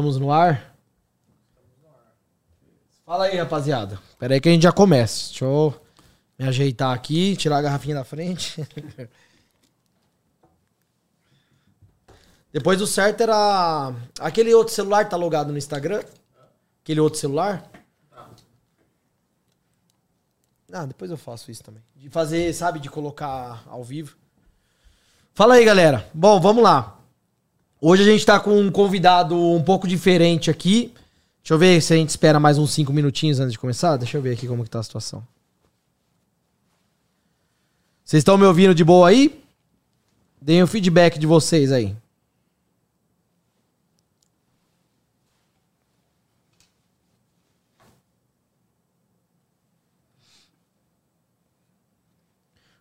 Estamos no ar? Fala aí, rapaziada. Pera aí que a gente já começa. Deixa eu me ajeitar aqui, tirar a garrafinha da frente. Depois do certo era. Aquele outro celular tá logado no Instagram? Aquele outro celular? Ah, depois eu faço isso também. De fazer, sabe, de colocar ao vivo. Fala aí, galera. Bom, vamos lá. Hoje a gente tá com um convidado um pouco diferente aqui. Deixa eu ver se a gente espera mais uns 5 minutinhos antes de começar. Deixa eu ver aqui como que tá a situação. Vocês estão me ouvindo de boa aí? Deem o feedback de vocês aí.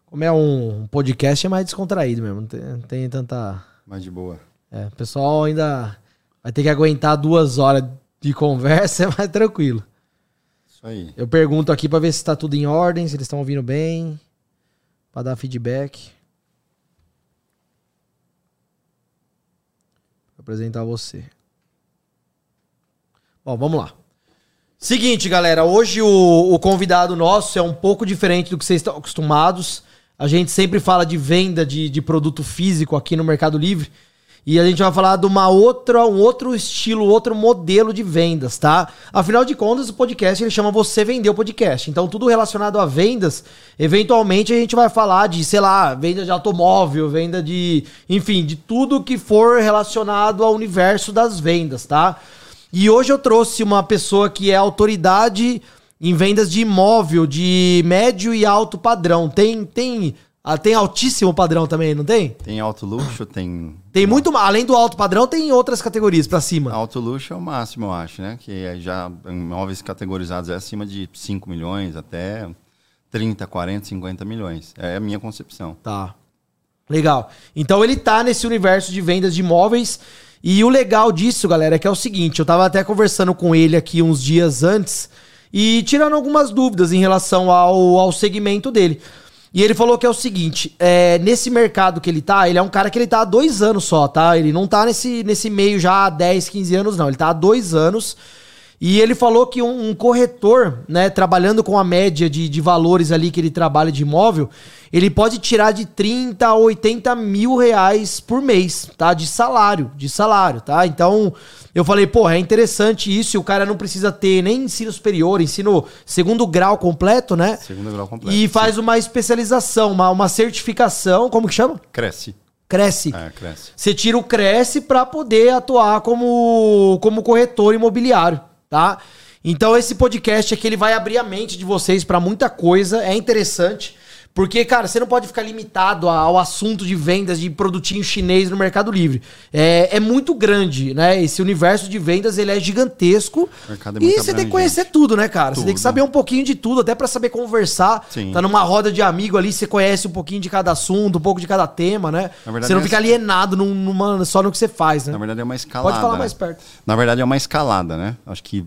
Como é um podcast, é mais descontraído mesmo. Não tem, não tem tanta. Mais de boa. É, o pessoal ainda vai ter que aguentar duas horas de conversa, é mais tranquilo. Isso aí. Eu pergunto aqui pra ver se tá tudo em ordem, se eles estão ouvindo bem. Pra dar feedback. Vou apresentar você. Bom, vamos lá. Seguinte, galera. Hoje o, o convidado nosso é um pouco diferente do que vocês estão acostumados. A gente sempre fala de venda de, de produto físico aqui no Mercado Livre. E a gente vai falar de uma outra, um outro estilo, outro modelo de vendas, tá? Afinal de contas, o podcast ele chama Você Vender o Podcast. Então, tudo relacionado a vendas, eventualmente a gente vai falar de, sei lá, venda de automóvel, venda de. Enfim, de tudo que for relacionado ao universo das vendas, tá? E hoje eu trouxe uma pessoa que é autoridade em vendas de imóvel de médio e alto padrão. Tem tem ah, tem altíssimo padrão também, não tem? Tem alto luxo, tem. Tem muito, além do alto padrão, tem outras categorias pra cima. Alto luxo é o máximo, eu acho, né? Que é já imóveis categorizados é acima de 5 milhões até 30, 40, 50 milhões. É a minha concepção. Tá. Legal. Então ele tá nesse universo de vendas de imóveis. E o legal disso, galera, é que é o seguinte: eu tava até conversando com ele aqui uns dias antes e tirando algumas dúvidas em relação ao, ao segmento dele. E ele falou que é o seguinte: é, nesse mercado que ele tá, ele é um cara que ele tá há dois anos só, tá? Ele não tá nesse, nesse meio já há 10, 15 anos, não. Ele tá há dois anos. E ele falou que um, um corretor, né, trabalhando com a média de, de valores ali que ele trabalha de imóvel, ele pode tirar de 30 a 80 mil reais por mês, tá? De salário, de salário, tá? Então, eu falei, pô, é interessante isso, e o cara não precisa ter nem ensino superior, ensino segundo grau completo, né? Segundo grau completo. E faz sim. uma especialização, uma, uma certificação, como que chama? Cresce. Cresce. É, cresce. Você tira o Cresce para poder atuar como, como corretor imobiliário, tá? Então esse podcast aqui ele vai abrir a mente de vocês para muita coisa, é interessante. Porque, cara, você não pode ficar limitado ao assunto de vendas de produtinho chinês no Mercado Livre. É, é muito grande, né? Esse universo de vendas, ele é gigantesco. É e você tem que conhecer tudo, né, cara? Você tem que Tudo. saber um pouquinho de tudo, até para saber conversar. Sim. Tá numa roda de amigo ali, você conhece um pouquinho de cada assunto, um pouco de cada tema, né? Na verdade, você não é fica assim. alienado num- numa, só no que você faz, né? Na verdade é uma escalada. Pode falar mais perto. Na verdade é uma escalada, né? Acho que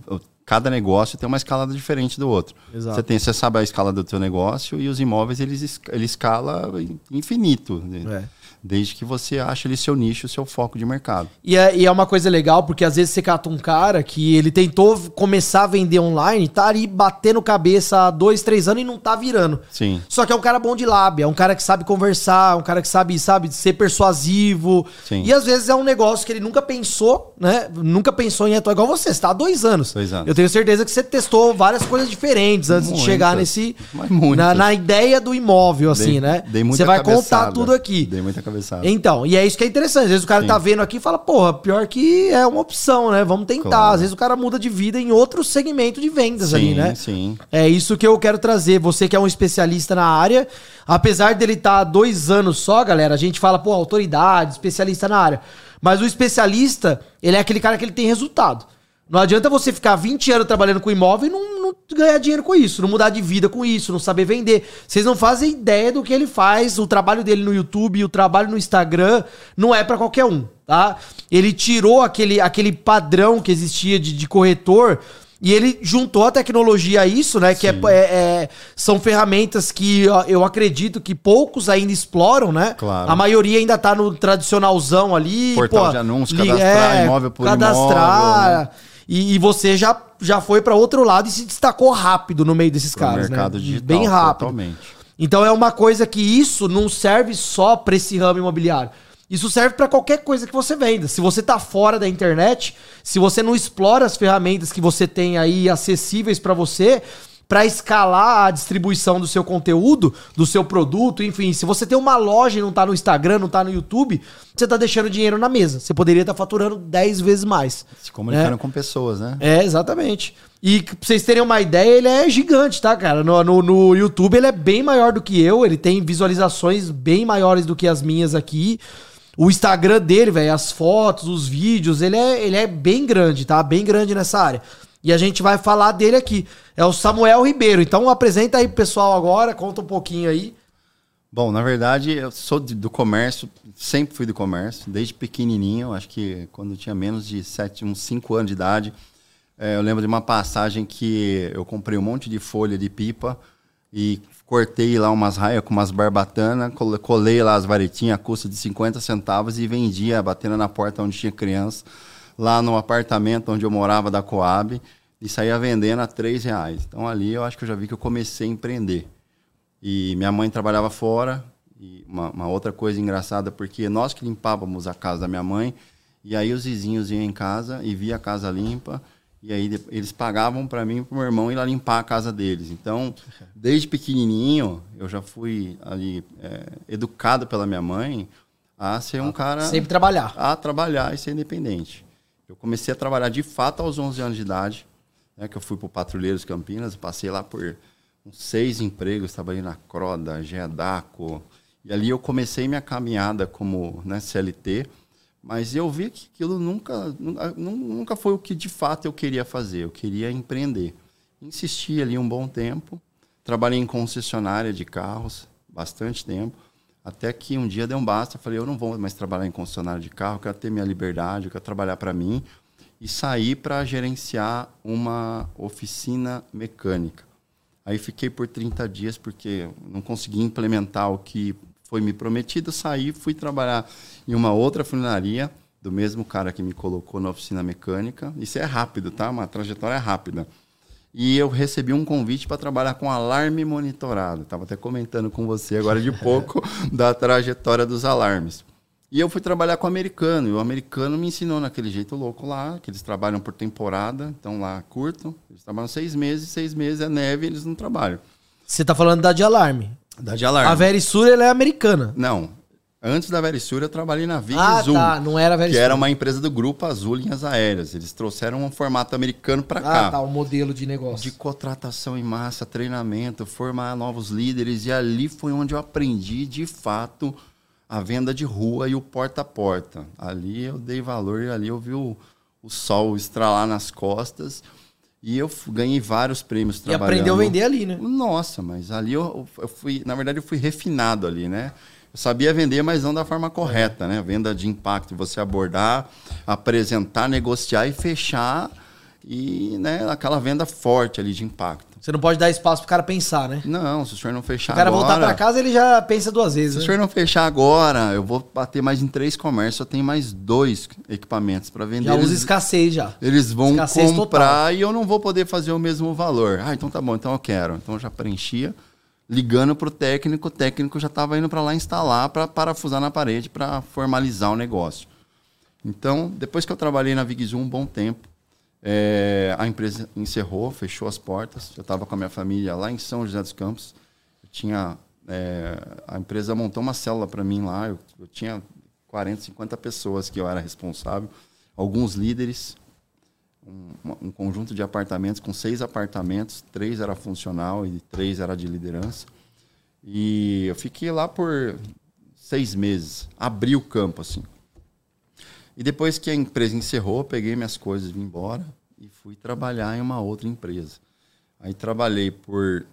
cada negócio tem uma escalada diferente do outro. Exato. Você tem, você sabe a escala do teu negócio e os imóveis eles es- ele escala infinito, né? É. Desde que você ache ali seu nicho, seu foco de mercado. E é, e é uma coisa legal, porque às vezes você cata um cara que ele tentou começar a vender online, tá ali batendo cabeça há dois, três anos e não tá virando. Sim. Só que é um cara bom de lábia, é um cara que sabe conversar, um cara que sabe, sabe, ser persuasivo. Sim. E às vezes é um negócio que ele nunca pensou, né? Nunca pensou em atuar igual você, você tá há dois anos. Dois anos. Eu tenho certeza que você testou várias coisas diferentes antes de Muitas, chegar nesse. mas muitas. Na, na ideia do imóvel, assim, Dei- né? dei muita Você vai contar cabeçada. tudo aqui. Dei muita cabeçada. Então, e é isso que é interessante. Às vezes o cara Sim. tá vendo aqui e fala, porra, pior que é uma opção, né? Vamos tentar. Claro. Às vezes o cara muda de vida em outro segmento de vendas sim, ali, né? Sim. É isso que eu quero trazer. Você que é um especialista na área, apesar dele estar há dois anos só, galera, a gente fala, pô, autoridade, especialista na área. Mas o especialista, ele é aquele cara que ele tem resultado. Não adianta você ficar 20 anos trabalhando com imóvel e não, não ganhar dinheiro com isso, não mudar de vida com isso, não saber vender. Vocês não fazem ideia do que ele faz, o trabalho dele no YouTube, o trabalho no Instagram, não é pra qualquer um, tá? Ele tirou aquele, aquele padrão que existia de, de corretor E ele juntou a tecnologia a isso, né? Que é, é, é, são ferramentas que eu acredito que poucos ainda exploram, né? Claro. A maioria ainda tá no tradicionalzão ali. Portal pô, de anúncios, cadastrar é, imóvel por cadastrar, imóvel. Né? E, e, você já, já foi para outro lado e se destacou rápido no meio desses Pro caras, mercado né? Digital, Bem rápido. Totalmente. Então é uma coisa que isso não serve só para esse ramo imobiliário. Isso serve para qualquer coisa que você venda. Se você tá fora da internet, se você não explora as ferramentas que você tem aí acessíveis para você, para escalar a distribuição do seu conteúdo, do seu produto, enfim, se você tem uma loja e não tá no Instagram, não tá no YouTube, você tá deixando dinheiro na mesa. Você poderia estar tá faturando 10 vezes mais. Se comunicando né? com pessoas, né? É, exatamente. E pra vocês terem uma ideia, ele é gigante, tá, cara? No, no, no YouTube ele é bem maior do que eu, ele tem visualizações bem maiores do que as minhas aqui. O Instagram dele, velho, as fotos, os vídeos, ele é, ele é bem grande, tá? Bem grande nessa área. E a gente vai falar dele aqui. É o Samuel Ribeiro. Então apresenta aí pro pessoal agora, conta um pouquinho aí. Bom, na verdade, eu sou de, do comércio, sempre fui do comércio, desde pequenininho, acho que quando eu tinha menos de 7, uns 5 anos de idade. É, eu lembro de uma passagem que eu comprei um monte de folha de pipa e cortei lá umas raias com umas barbatanas, colei lá as varetinhas a custo de 50 centavos e vendia, batendo na porta onde tinha criança, lá no apartamento onde eu morava da Coab, e saía vendendo a 3 reais. Então ali eu acho que eu já vi que eu comecei a empreender. E minha mãe trabalhava fora, e uma, uma outra coisa engraçada, porque nós que limpávamos a casa da minha mãe, e aí os vizinhos iam em casa e via a casa limpa, e aí eles pagavam para mim e para meu irmão ir lá limpar a casa deles. Então, desde pequenininho, eu já fui ali é, educado pela minha mãe a ser um cara... Sempre trabalhar. A trabalhar e ser independente. Eu comecei a trabalhar de fato aos 11 anos de idade, né, que eu fui para o Patrulheiros Campinas, passei lá por uns seis empregos, trabalhei na Croda, Geadaco, e ali eu comecei minha caminhada como né, CLT, mas eu vi que aquilo nunca, nunca foi o que de fato eu queria fazer. Eu queria empreender. Insisti ali um bom tempo. Trabalhei em concessionária de carros, bastante tempo. Até que um dia deu um basta. Falei, eu não vou mais trabalhar em concessionária de carro. Quero ter minha liberdade, quero trabalhar para mim. E saí para gerenciar uma oficina mecânica. Aí fiquei por 30 dias porque não consegui implementar o que foi me prometido, saí, fui trabalhar em uma outra funilaria do mesmo cara que me colocou na oficina mecânica. Isso é rápido, tá? Uma trajetória rápida. E eu recebi um convite para trabalhar com alarme monitorado. Estava até comentando com você agora de pouco da trajetória dos alarmes. E eu fui trabalhar com o americano. E o americano me ensinou naquele jeito louco lá, que eles trabalham por temporada, então lá curto. Eles trabalham seis meses, seis meses é neve, eles não trabalham. Você está falando da de alarme? Da de alarme. A Verisur ela é americana. Não. Antes da Verisur eu trabalhei na Vig ah, Azul. tá. Não era Verisur. Que era uma empresa do Grupo Azul Linhas Aéreas. Eles trouxeram um formato americano para ah, cá. Ah, tá. O um modelo de negócio. De contratação em massa, treinamento, formar novos líderes. E ali foi onde eu aprendi, de fato, a venda de rua e o porta a porta. Ali eu dei valor e ali eu vi o, o sol estralar nas costas. E eu ganhei vários prêmios trabalhando. E aprendeu a vender ali, né? Nossa, mas ali eu, eu fui, na verdade, eu fui refinado ali, né? Eu sabia vender, mas não da forma correta, né? Venda de impacto, você abordar, apresentar, negociar e fechar e, né, aquela venda forte ali de impacto. Você não pode dar espaço pro cara pensar, né? Não, se o senhor não fechar agora... o cara agora, voltar para casa, ele já pensa duas vezes. Se né? o senhor não fechar agora, eu vou bater mais em três comércios, eu tenho mais dois equipamentos para vender. Já usa escassez já. Eles vão escassez comprar total. e eu não vou poder fazer o mesmo valor. Ah, então tá bom, então eu quero. Então eu já preenchia, ligando pro técnico, o técnico já estava indo para lá instalar para parafusar na parede para formalizar o negócio. Então, depois que eu trabalhei na Vigzu um bom tempo, é, a empresa encerrou, fechou as portas. Eu estava com a minha família lá em São José dos Campos. Eu tinha, é, a empresa montou uma célula para mim lá. Eu, eu, tinha 40, 50 pessoas que eu era responsável. Alguns líderes. Um, um, conjunto de apartamentos com seis apartamentos. Três era funcional e três era de liderança. E eu fiquei lá por seis meses. Abri o campo, assim. E depois que a empresa encerrou, peguei minhas coisas, vim embora e fui trabalhar em uma outra empresa. Aí trabalhei por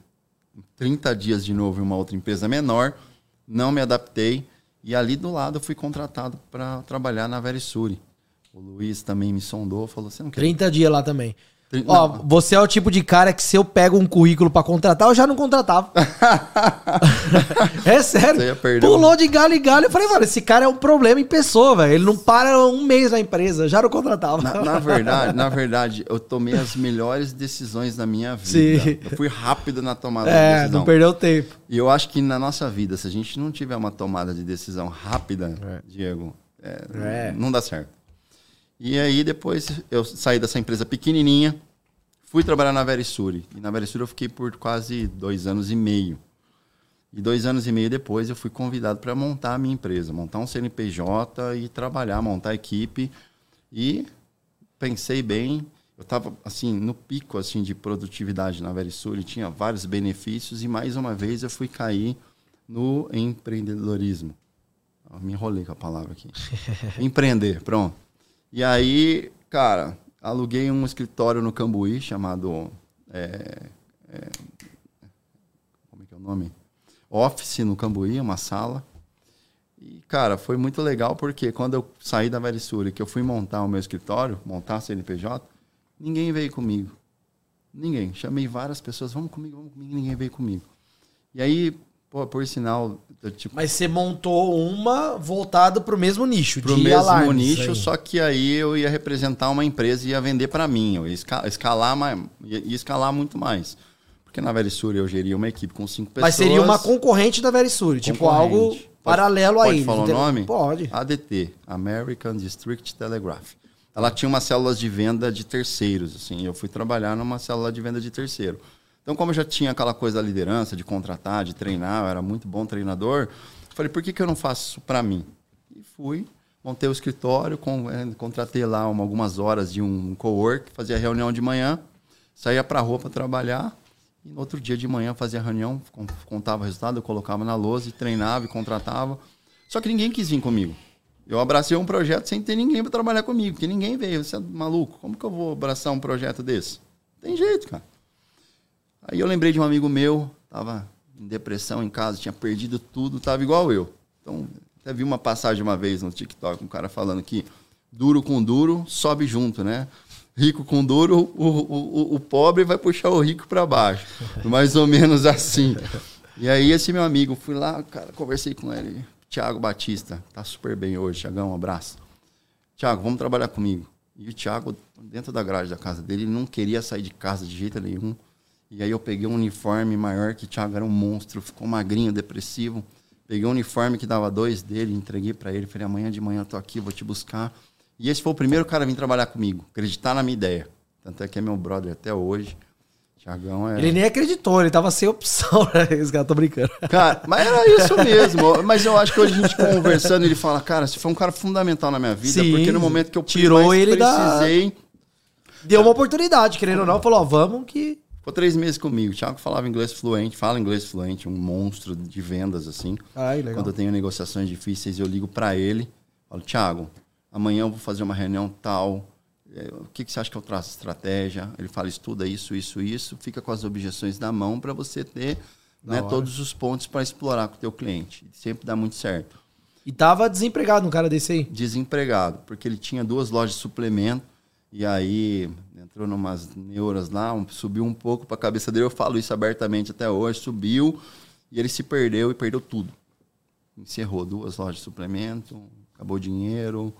30 dias de novo em uma outra empresa menor, não me adaptei e ali do lado fui contratado para trabalhar na Verisuri. O Luiz também me sondou, falou: "Você não quer 30 dias lá também. Ó, você é o tipo de cara que se eu pego um currículo pra contratar, eu já não contratava. é sério. Pulou de galho em galho. Eu falei, mano, esse cara é um problema em pessoa, velho. Ele não para um mês na empresa, já não contratava. Na, na verdade, na verdade, eu tomei as melhores decisões da minha vida. Sim. Eu fui rápido na tomada de É, decisão. não perdeu tempo. E eu acho que na nossa vida, se a gente não tiver uma tomada de decisão rápida, Diego, é, É. não dá certo. E aí depois eu saí dessa empresa pequenininha, fui trabalhar na Verisuri. E na Verisuri eu fiquei por quase dois anos e meio. E dois anos e meio depois eu fui convidado para montar a minha empresa, montar um CNPJ e trabalhar, montar a equipe. E pensei bem, eu estava assim no pico assim de produtividade na Verisuri, tinha vários benefícios e mais uma vez eu fui cair no empreendedorismo. Eu me enrolei com a palavra aqui. Empreender, pronto. E aí, cara, aluguei um escritório no Cambuí chamado é, é, como é que é o nome? Office no Cambuí, uma sala. E, cara, foi muito legal porque quando eu saí da Verisuri, que eu fui montar o meu escritório, montar a CNPJ, ninguém veio comigo. Ninguém. Chamei várias pessoas, vamos comigo, vamos comigo, ninguém veio comigo. E aí, pô, por sinal, eu, tipo, Mas você montou uma voltada pro mesmo nicho, pro de mesmo alarmes nicho, aí. só que aí eu ia representar uma empresa e ia vender para mim, eu ia esca- escalar, mais, ia, escalar muito mais. Porque na Verisuri eu geria uma equipe com cinco pessoas. Mas seria uma concorrente da Verisuri, tipo algo. Pode- paralelo a pode falar o nome? Pode. ADT, American District Telegraph. Ela tinha umas células de venda de terceiros, assim. Eu fui trabalhar numa célula de venda de terceiro. Então, como eu já tinha aquela coisa da liderança, de contratar, de treinar, eu era muito bom treinador, falei, por que, que eu não faço isso para mim? E fui, montei o escritório, con- eh, contratei lá uma- algumas horas de um co-work, fazia reunião de manhã, saía para rua para trabalhar, e no outro dia de manhã fazia reunião, con- contava o resultado, eu colocava na lousa e treinava e contratava. Só que ninguém quis vir comigo. Eu abracei um projeto sem ter ninguém para trabalhar comigo, porque ninguém veio. Você é maluco? Como que eu vou abraçar um projeto desse? Tem jeito, cara. Aí eu lembrei de um amigo meu, tava em depressão em casa, tinha perdido tudo, tava igual eu. Então, até vi uma passagem uma vez no TikTok, um cara falando que duro com duro sobe junto, né? Rico com duro, o, o, o, o pobre vai puxar o rico para baixo. Mais ou menos assim. E aí esse meu amigo, fui lá, cara, conversei com ele. Tiago Batista, tá super bem hoje, Tiagão, um abraço. Tiago, vamos trabalhar comigo. E o Tiago, dentro da grade da casa dele, ele não queria sair de casa de jeito nenhum. E aí eu peguei um uniforme maior, que o Thiago era um monstro, ficou magrinho, depressivo. Peguei um uniforme que dava dois dele, entreguei para ele, falei, amanhã de manhã eu tô aqui, vou te buscar. E esse foi o primeiro cara a vir trabalhar comigo, acreditar na minha ideia. Tanto é que é meu brother até hoje. Tiagão é... Ele nem acreditou, ele tava sem opção, né? Esse cara, tô brincando. Cara, mas era isso mesmo. Mas eu acho que hoje a gente conversando, ele fala, cara, você foi um cara fundamental na minha vida, Sim, porque no momento que eu tirou ele da- precisei... Deu uma oportunidade, querendo ou não, falou, ó, vamos que... Ficou três meses comigo. O Thiago falava inglês fluente, fala inglês fluente, um monstro de vendas, assim. Ai, legal. Quando eu tenho negociações difíceis, eu ligo para ele, falo, Thiago, amanhã eu vou fazer uma reunião tal. é, O que, que você acha que eu traço estratégia? Ele fala, estuda isso, isso, isso, fica com as objeções na mão para você ter né, todos os pontos para explorar com o teu cliente. Sempre dá muito certo. E tava desempregado um cara desse aí. Desempregado, porque ele tinha duas lojas de suplemento e aí entrou numas neuras lá, um- subiu um pouco para a cabeça dele. Eu falo isso abertamente até hoje. Subiu e ele se perdeu e perdeu tudo. Encerrou duas lojas de suplemento, acabou o dinheiro,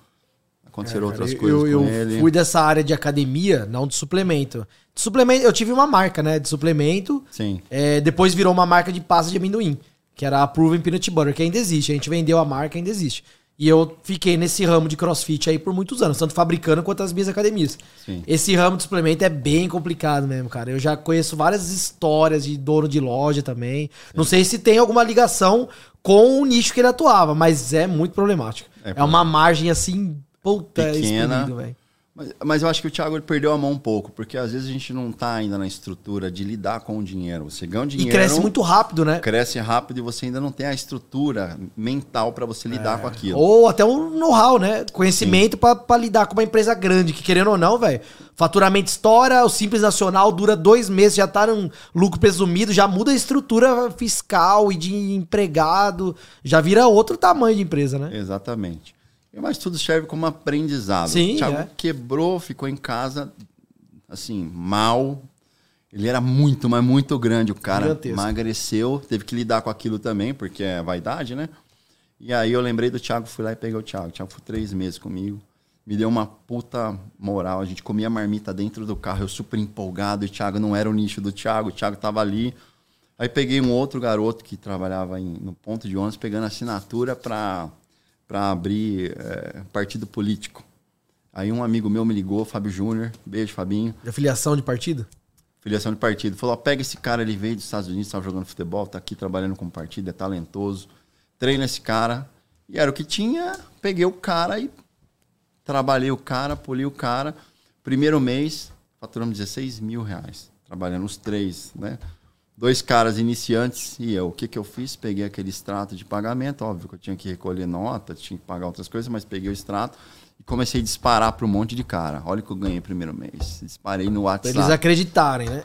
aconteceram É, outras eu- coisas eu, com eu ele. fui dessa área de academia, não de suplemento. De suplemento, eu tive uma marca, né, de suplemento. Sim. É, depois virou uma marca de pasta de amendoim, que era a Proven Peanut Butter, que ainda existe. A gente vendeu a marca, ainda existe. E eu fiquei nesse ramo de crossfit aí por muitos anos, tanto fabricando quanto as minhas academias. Sim. Esse ramo de suplemento é bem complicado mesmo, cara. Eu já conheço várias histórias de dono de loja também. Não sei se tem alguma ligação com o nicho que ele atuava, mas é muito problemático. É, É, uma margem assim, puta, Pequena. expelido, velho. Mas, mas eu acho que o Thiago ele perdeu a mão um pouco, porque às vezes a gente não está ainda na estrutura de lidar com o dinheiro. Você ganha o E dinheiro. cresce muito rápido, né? cresce rápido e você ainda não tem a estrutura mental para você lidar com aquilo. Ou até um know-how, né? Conhecimento pra lidar com uma empresa grande, que querendo ou não, velho, faturamento estoura, o Simples Nacional dura dois meses, já tá num lucro presumido, já muda a estrutura fiscal e de empregado, já vira outro tamanho de empresa, né? Exatamente. Mas tudo serve como aprendizado. Sim, o Thiago é. quebrou, ficou em casa, assim, mal. Ele era muito, mas muito grande. O cara Gigantesco. emagreceu, teve que lidar com aquilo também, porque é vaidade, né? E aí eu lembrei do Thiago, fui lá e peguei o Thiago. O Thiago foi três meses comigo. Me deu uma puta moral. A gente comia marmita dentro do carro, eu super empolgado. E o Thiago não era o nicho do Thiago, o Thiago tava ali. Aí peguei um outro garoto que trabalhava em- no ponto de ônibus, pegando assinatura para abrir é, partido político. Aí um amigo meu me ligou, Fábio Júnior, beijo, Fabinho, De filiação de partido? filiação de partido. Falou: ó, pega esse cara, ele veio dos Estados Unidos, estava jogando futebol, tá aqui trabalhando com partido, é talentoso. Treina esse cara. E era o que tinha, peguei o cara e trabalhei o cara, poli o cara. Primeiro mês, faturamos 16 mil reais, trabalhando os três, né? Dois caras iniciantes e eu. O que, que eu fiz? Peguei aquele extrato de pagamento, óbvio que eu tinha que recolher nota, tinha que pagar outras coisas, mas peguei o extrato e comecei a disparar para um monte de cara. Olha o que eu ganhei primeiro mês. Disparei no Pra WhatsApp. eles acreditarem, né?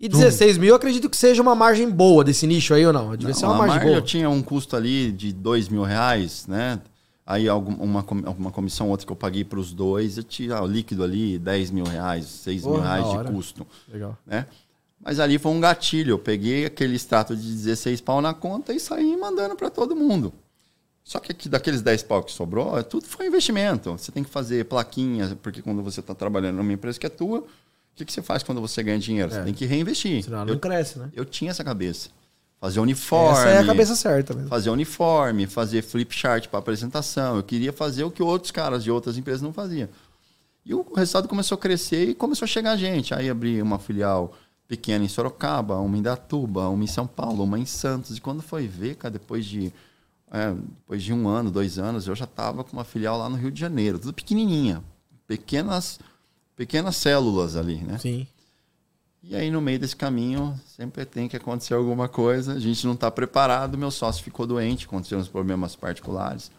E 16 mil, eu acredito que seja uma margem boa desse nicho aí ou não? Devia ser Não, uma a margem margem boa. eu tinha um custo ali de dois mil reais, né? Aí algum, uma, com- uma comissão, outra que eu paguei para os dois, eu tinha o líquido ali, 10 mil reais, 6 mil reais de custo, Legal. né? Mas ali foi um gatilho. Eu peguei aquele extrato de 16 pau na conta e saí mandando para todo mundo. Só que aqui, daqueles 10 pau que sobrou, é tudo foi investimento. Você tem que fazer plaquinha, porque quando você está trabalhando numa empresa que é tua, o que, que você faz quando você ganha dinheiro? Você É. tem que reinvestir. Senão Eu, não cresce, né? eu tinha essa cabeça. Fazer uniforme. Essa é a cabeça certa mesmo. Fazer uniforme, fazer flip chart para apresentação. Eu queria fazer o que outros caras de outras empresas não faziam. E o resultado começou a crescer e começou a chegar gente. Aí abri uma filial pequena em Sorocaba, uma em Datuba, uma em São Paulo, uma em Santos. E quando foi ver, cara, depois de, é, depois de um ano, dois anos, eu já estava com uma filial lá no Rio de Janeiro, tudo pequenininha. Pequenas, pequenas células ali, né? Sim. E aí, no meio desse caminho, sempre tem que acontecer alguma coisa. A gente não está preparado. Meu sócio ficou doente, aconteceram uns problemas particulares.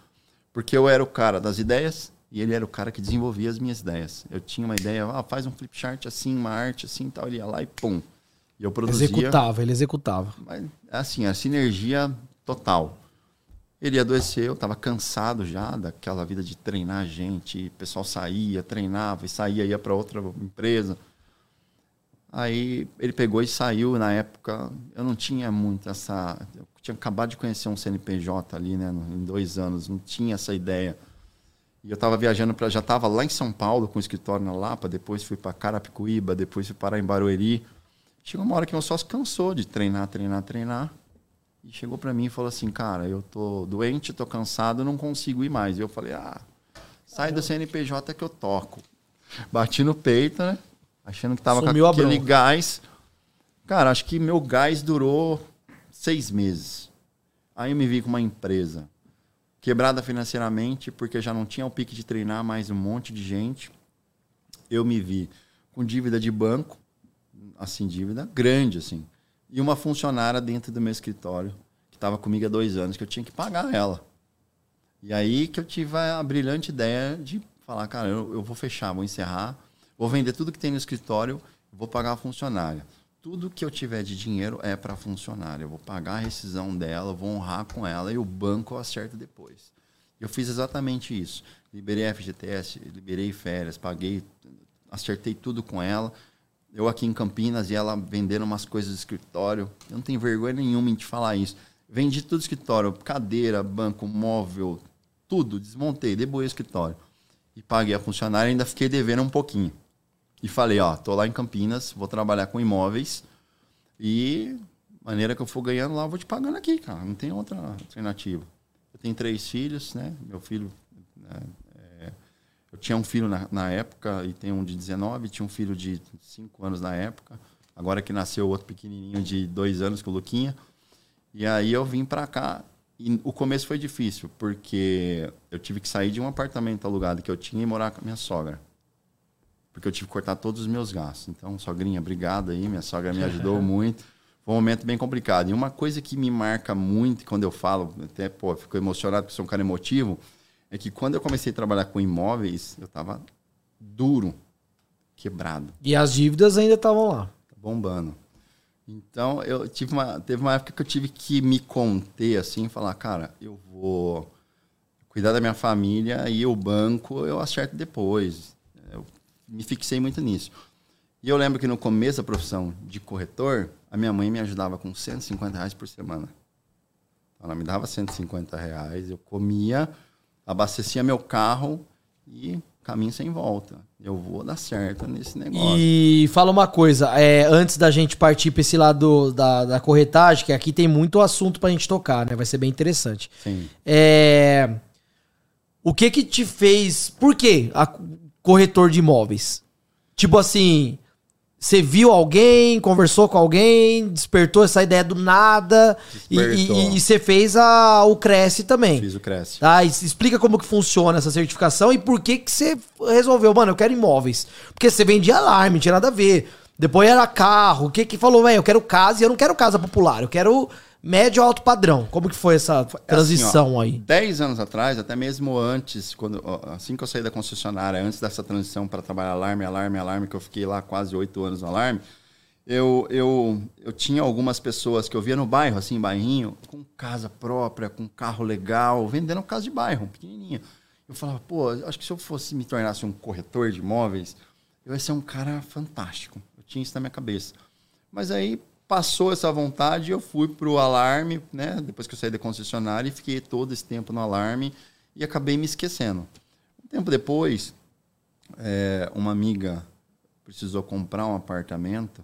Porque eu era o cara das ideias e ele era o cara que desenvolvia as minhas ideias. Eu tinha uma ideia, ah, faz um flip chart assim, uma arte assim tal. Ele ia lá e pum. E eu produzia. Executava, ele executava. Mas, assim, a sinergia total. Ele adoeceu, estava cansado já daquela vida de treinar gente. O pessoal saía, treinava e saía, ia para outra empresa. Aí ele pegou e saiu. Na época, eu não tinha muito essa. Eu tinha acabado de conhecer um CNPJ ali, né? Em dois anos, não tinha essa ideia. E eu estava viajando para. Já estava lá em São Paulo com o escritório na Lapa, depois fui para Carapicuíba, depois fui parar em Barueri. Chegou uma hora que meu sócio cansou de treinar, treinar, treinar. E chegou para mim e falou assim: Cara, eu tô doente, tô cansado, não consigo ir mais. E eu falei: Ah, sai do CNPJ que eu toco. Bati no peito, né? Achando que tava Sumiu com aquele gás. Cara, acho que meu gás durou seis meses. Aí eu me vi com uma empresa quebrada financeiramente, porque já não tinha o pique de treinar mais um monte de gente. Eu me vi com dívida de banco, assim, dívida grande, assim. E uma funcionária dentro do meu escritório, que estava comigo há dois anos, que eu tinha que pagar ela. E aí que eu tive a brilhante ideia de falar, cara, eu, eu vou fechar, vou encerrar, vou vender tudo que tem no escritório, vou pagar a funcionária. Tudo que eu tiver de dinheiro é para a funcionária. Eu vou pagar a rescisão dela, vou honrar com ela e o banco eu acerto depois. Eu fiz exatamente isso. Liberei FGTS, liberei férias, paguei, acertei tudo com ela. Eu aqui em Campinas e ela vendendo umas coisas do escritório. Eu não tenho vergonha nenhuma em te falar isso. Vendi tudo do escritório, cadeira, banco, móvel, tudo. Desmontei, deboei o escritório. E paguei a funcionária e ainda fiquei devendo um pouquinho. E falei, ó, tô lá em Campinas, vou trabalhar com imóveis e maneira que eu for ganhando lá, eu vou te pagando aqui, cara. Não tem outra alternativa. Eu tenho três filhos, né? Meu filho né, é, eu tinha um filho na, na época e tenho um de 19, tinha um filho de 5 anos na época. Agora que nasceu outro pequenininho de 2 anos com o Luquinha. E aí eu vim pra cá e o começo foi difícil, porque eu tive que sair de um apartamento alugado que eu tinha e morar com a minha sogra. Porque eu tive que cortar todos os meus gastos. Então, sogrinha, obrigado aí, minha sogra me ajudou muito. Foi um momento bem complicado. E uma coisa que me marca muito quando eu falo, até, pô, fico emocionado porque sou um cara emotivo, é que quando eu comecei a trabalhar com imóveis, eu tava duro, quebrado, E as dívidas ainda estavam lá. bombando. Então, eu tive uma, teve uma época que eu tive que me conter assim, falar, cara, eu vou cuidar da minha família e o banco eu acerto depois. Me fixei muito nisso. E eu lembro que no começo da profissão de corretor, a minha mãe me ajudava com 150 reais por semana. Ela me dava 150 reais, eu comia, abastecia meu carro e caminho sem volta. Eu vou dar certo nesse negócio. E fala uma coisa, é, antes da gente partir para esse lado da, da corretagem, que aqui tem muito assunto pra gente tocar, né? Vai ser bem interessante. Sim. É, o que que te fez... Por que a corretor de imóveis? Tipo assim, você viu alguém, conversou com alguém, despertou essa ideia do nada e- Despertou. e e você fez a, o Cresce também. Fiz o Cresce. Tá, e explica como que funciona essa certificação e por que que você resolveu, mano, eu quero imóveis. Porque você vendia alarme, não tinha nada a ver. Depois era carro, o que que falou, velho, eu quero casa e eu não quero casa popular, eu quero médio alto padrão. Como que foi essa transição Assim, ó, aí? 10 anos atrás, até mesmo antes, quando, assim que eu saí da concessionária, antes dessa transição para trabalhar alarme, alarme, alarme, que eu fiquei lá quase oito anos no alarme, eu, eu, eu tinha algumas pessoas que eu via no bairro, assim, bairrinho, com casa própria, com carro legal, vendendo casa de bairro, pequenininha. Eu falava, pô, acho que se eu fosse me tornasse um corretor de imóveis, eu ia ser um cara fantástico. Eu tinha isso na minha cabeça. Mas aí passou essa vontade, eu fui pro alarme, né? Depois que eu saí da concessionária e fiquei todo esse tempo no alarme e acabei me esquecendo. Um tempo depois, é, uma amiga precisou comprar um apartamento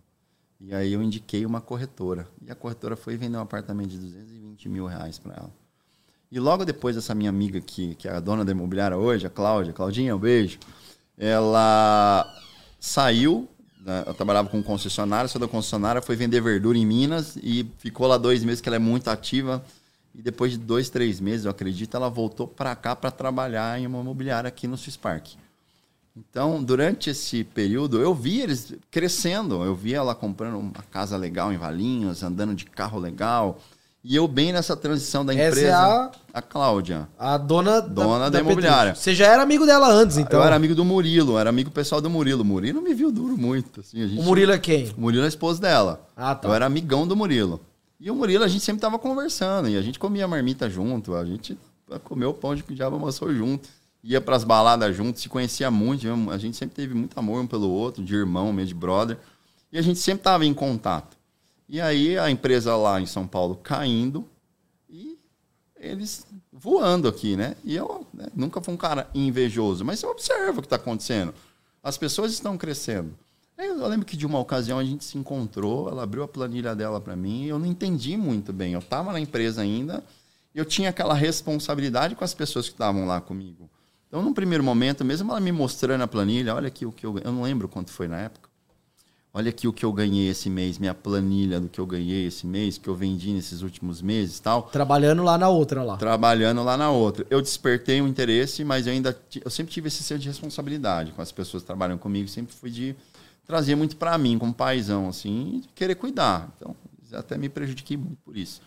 e aí eu indiquei uma corretora. E a corretora foi vender um apartamento de 220 mil reais para ela. E logo depois, essa minha amiga, que, que é a dona da imobiliária hoje, a Cláudia, Claudinha, um beijo, ela saiu, eu trabalhava com concessionária, saiu da concessionária, foi vender verdura em Minas e ficou lá dois meses, que ela é muito ativa. E depois de dois, três meses, eu acredito, ela voltou para cá para trabalhar em uma imobiliária aqui no Swiss Park. Então, durante esse período, eu vi eles crescendo. Eu vi ela comprando uma casa legal em Valinhos, andando de carro legal. E eu bem nessa transição da é empresa. a- a Cláudia. A dona, Dona da imobiliária. Petrus. Você já era amigo dela antes, então. Eu era amigo do Murilo, era amigo pessoal do Murilo. O Murilo me viu duro muito. Assim, a gente- O Murilo é quem? o Murilo é esposo dela. Ah, tá. Eu era amigão do Murilo. E o Murilo, a gente sempre tava conversando. E a gente comia marmita junto. A gente comeu pão de diabo amassou junto. Ia pras baladas junto, se conhecia muito. A gente sempre teve muito amor um pelo outro, de irmão, meio de brother. E a gente sempre tava em contato. E aí a empresa lá em São Paulo caindo e eles voando aqui, né? E eu né, nunca fui um cara invejoso, mas eu observo o que está acontecendo. As pessoas estão crescendo. Eu lembro que de uma ocasião a gente se encontrou, ela abriu a planilha dela para mim, eu não entendi muito bem. Eu estava na empresa ainda, e eu tinha aquela responsabilidade com as pessoas que estavam lá comigo. Então, num primeiro momento, mesmo ela me mostrando a planilha, olha aqui o que eu. Eu não lembro quanto foi na época. Olha aqui o que eu ganhei esse mês, minha planilha do que eu ganhei esse mês, que eu vendi nesses últimos meses tal Trabalhando lá na outra lá. trabalhando lá na outra. Eu despertei um interesse, mas eu ainda eu sempre tive esse senso de responsabilidade com as pessoas que trabalham comigo, sempre fui de trazer muito para mim como paizão assim, e querer cuidar. Então, até me prejudiquei muito por isso.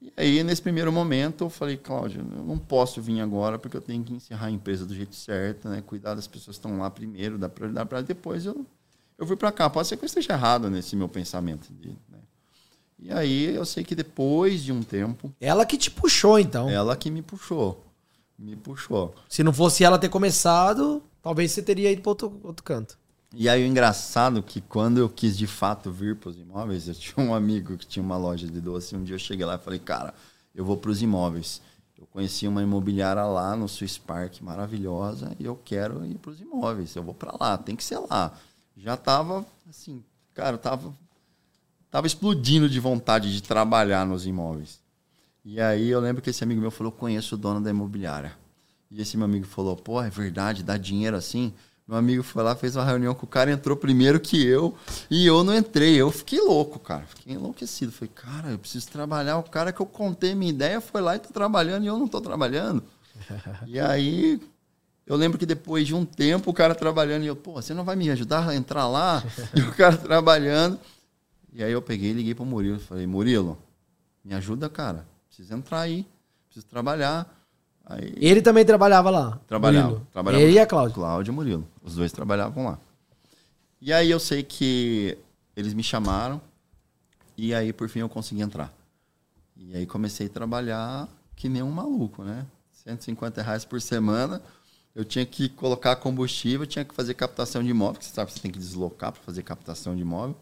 E aí, nesse primeiro momento, eu falei, Cláudio, eu não posso vir agora porque eu tenho que encerrar a empresa do jeito certo, né? Cuidar das pessoas que estão lá primeiro, dar prioridade para depois eu eu fui para cá. Pode ser que eu esteja errado nesse meu pensamento de, né? E aí eu sei que depois de um tempo Ela que te puxou, então. ela que me puxou. Me puxou. Se não fosse ela ter começado, talvez você teria ido para outro, outro canto. E aí o engraçado que quando eu quis de fato vir para os imóveis, eu tinha um amigo que tinha uma loja de doce. Um dia eu cheguei lá e falei, cara, eu vou para os imóveis. Eu conheci uma imobiliária lá no Swiss Park, maravilhosa, e eu quero ir para os imóveis. Eu vou para lá, tem que ser lá. Já tava assim, cara, tava tava explodindo de vontade de trabalhar nos imóveis. E aí eu lembro que esse amigo meu falou, conheço o dono da imobiliária. E esse meu amigo falou, pô, é verdade, dá dinheiro assim? Meu amigo foi lá, fez uma reunião com o cara, entrou primeiro que eu, e eu não entrei. Eu fiquei louco, cara. Fiquei enlouquecido. Falei, cara, eu preciso trabalhar. O cara que eu contei minha ideia foi lá e tá trabalhando, e eu não tô trabalhando. e aí, eu lembro que depois de um tempo, o cara trabalhando, e eu, pô, você não vai me ajudar a entrar lá? e o cara trabalhando. E aí eu peguei e liguei pro Murilo. Falei, Murilo, me ajuda, cara. Preciso entrar aí. Preciso trabalhar. Aí Ele também trabalhava lá. Trabalhava. Murilo. trabalhava Ele e a Cláudia. Cláudio e Murilo. Os dois trabalhavam lá. E aí eu sei que eles me chamaram e aí por fim eu consegui entrar. E aí comecei a trabalhar que nem um maluco, né? 150 reais por semana. Eu tinha que colocar combustível, tinha que fazer captação de imóvel, que você sabe que você tem que deslocar para fazer captação de imóvel,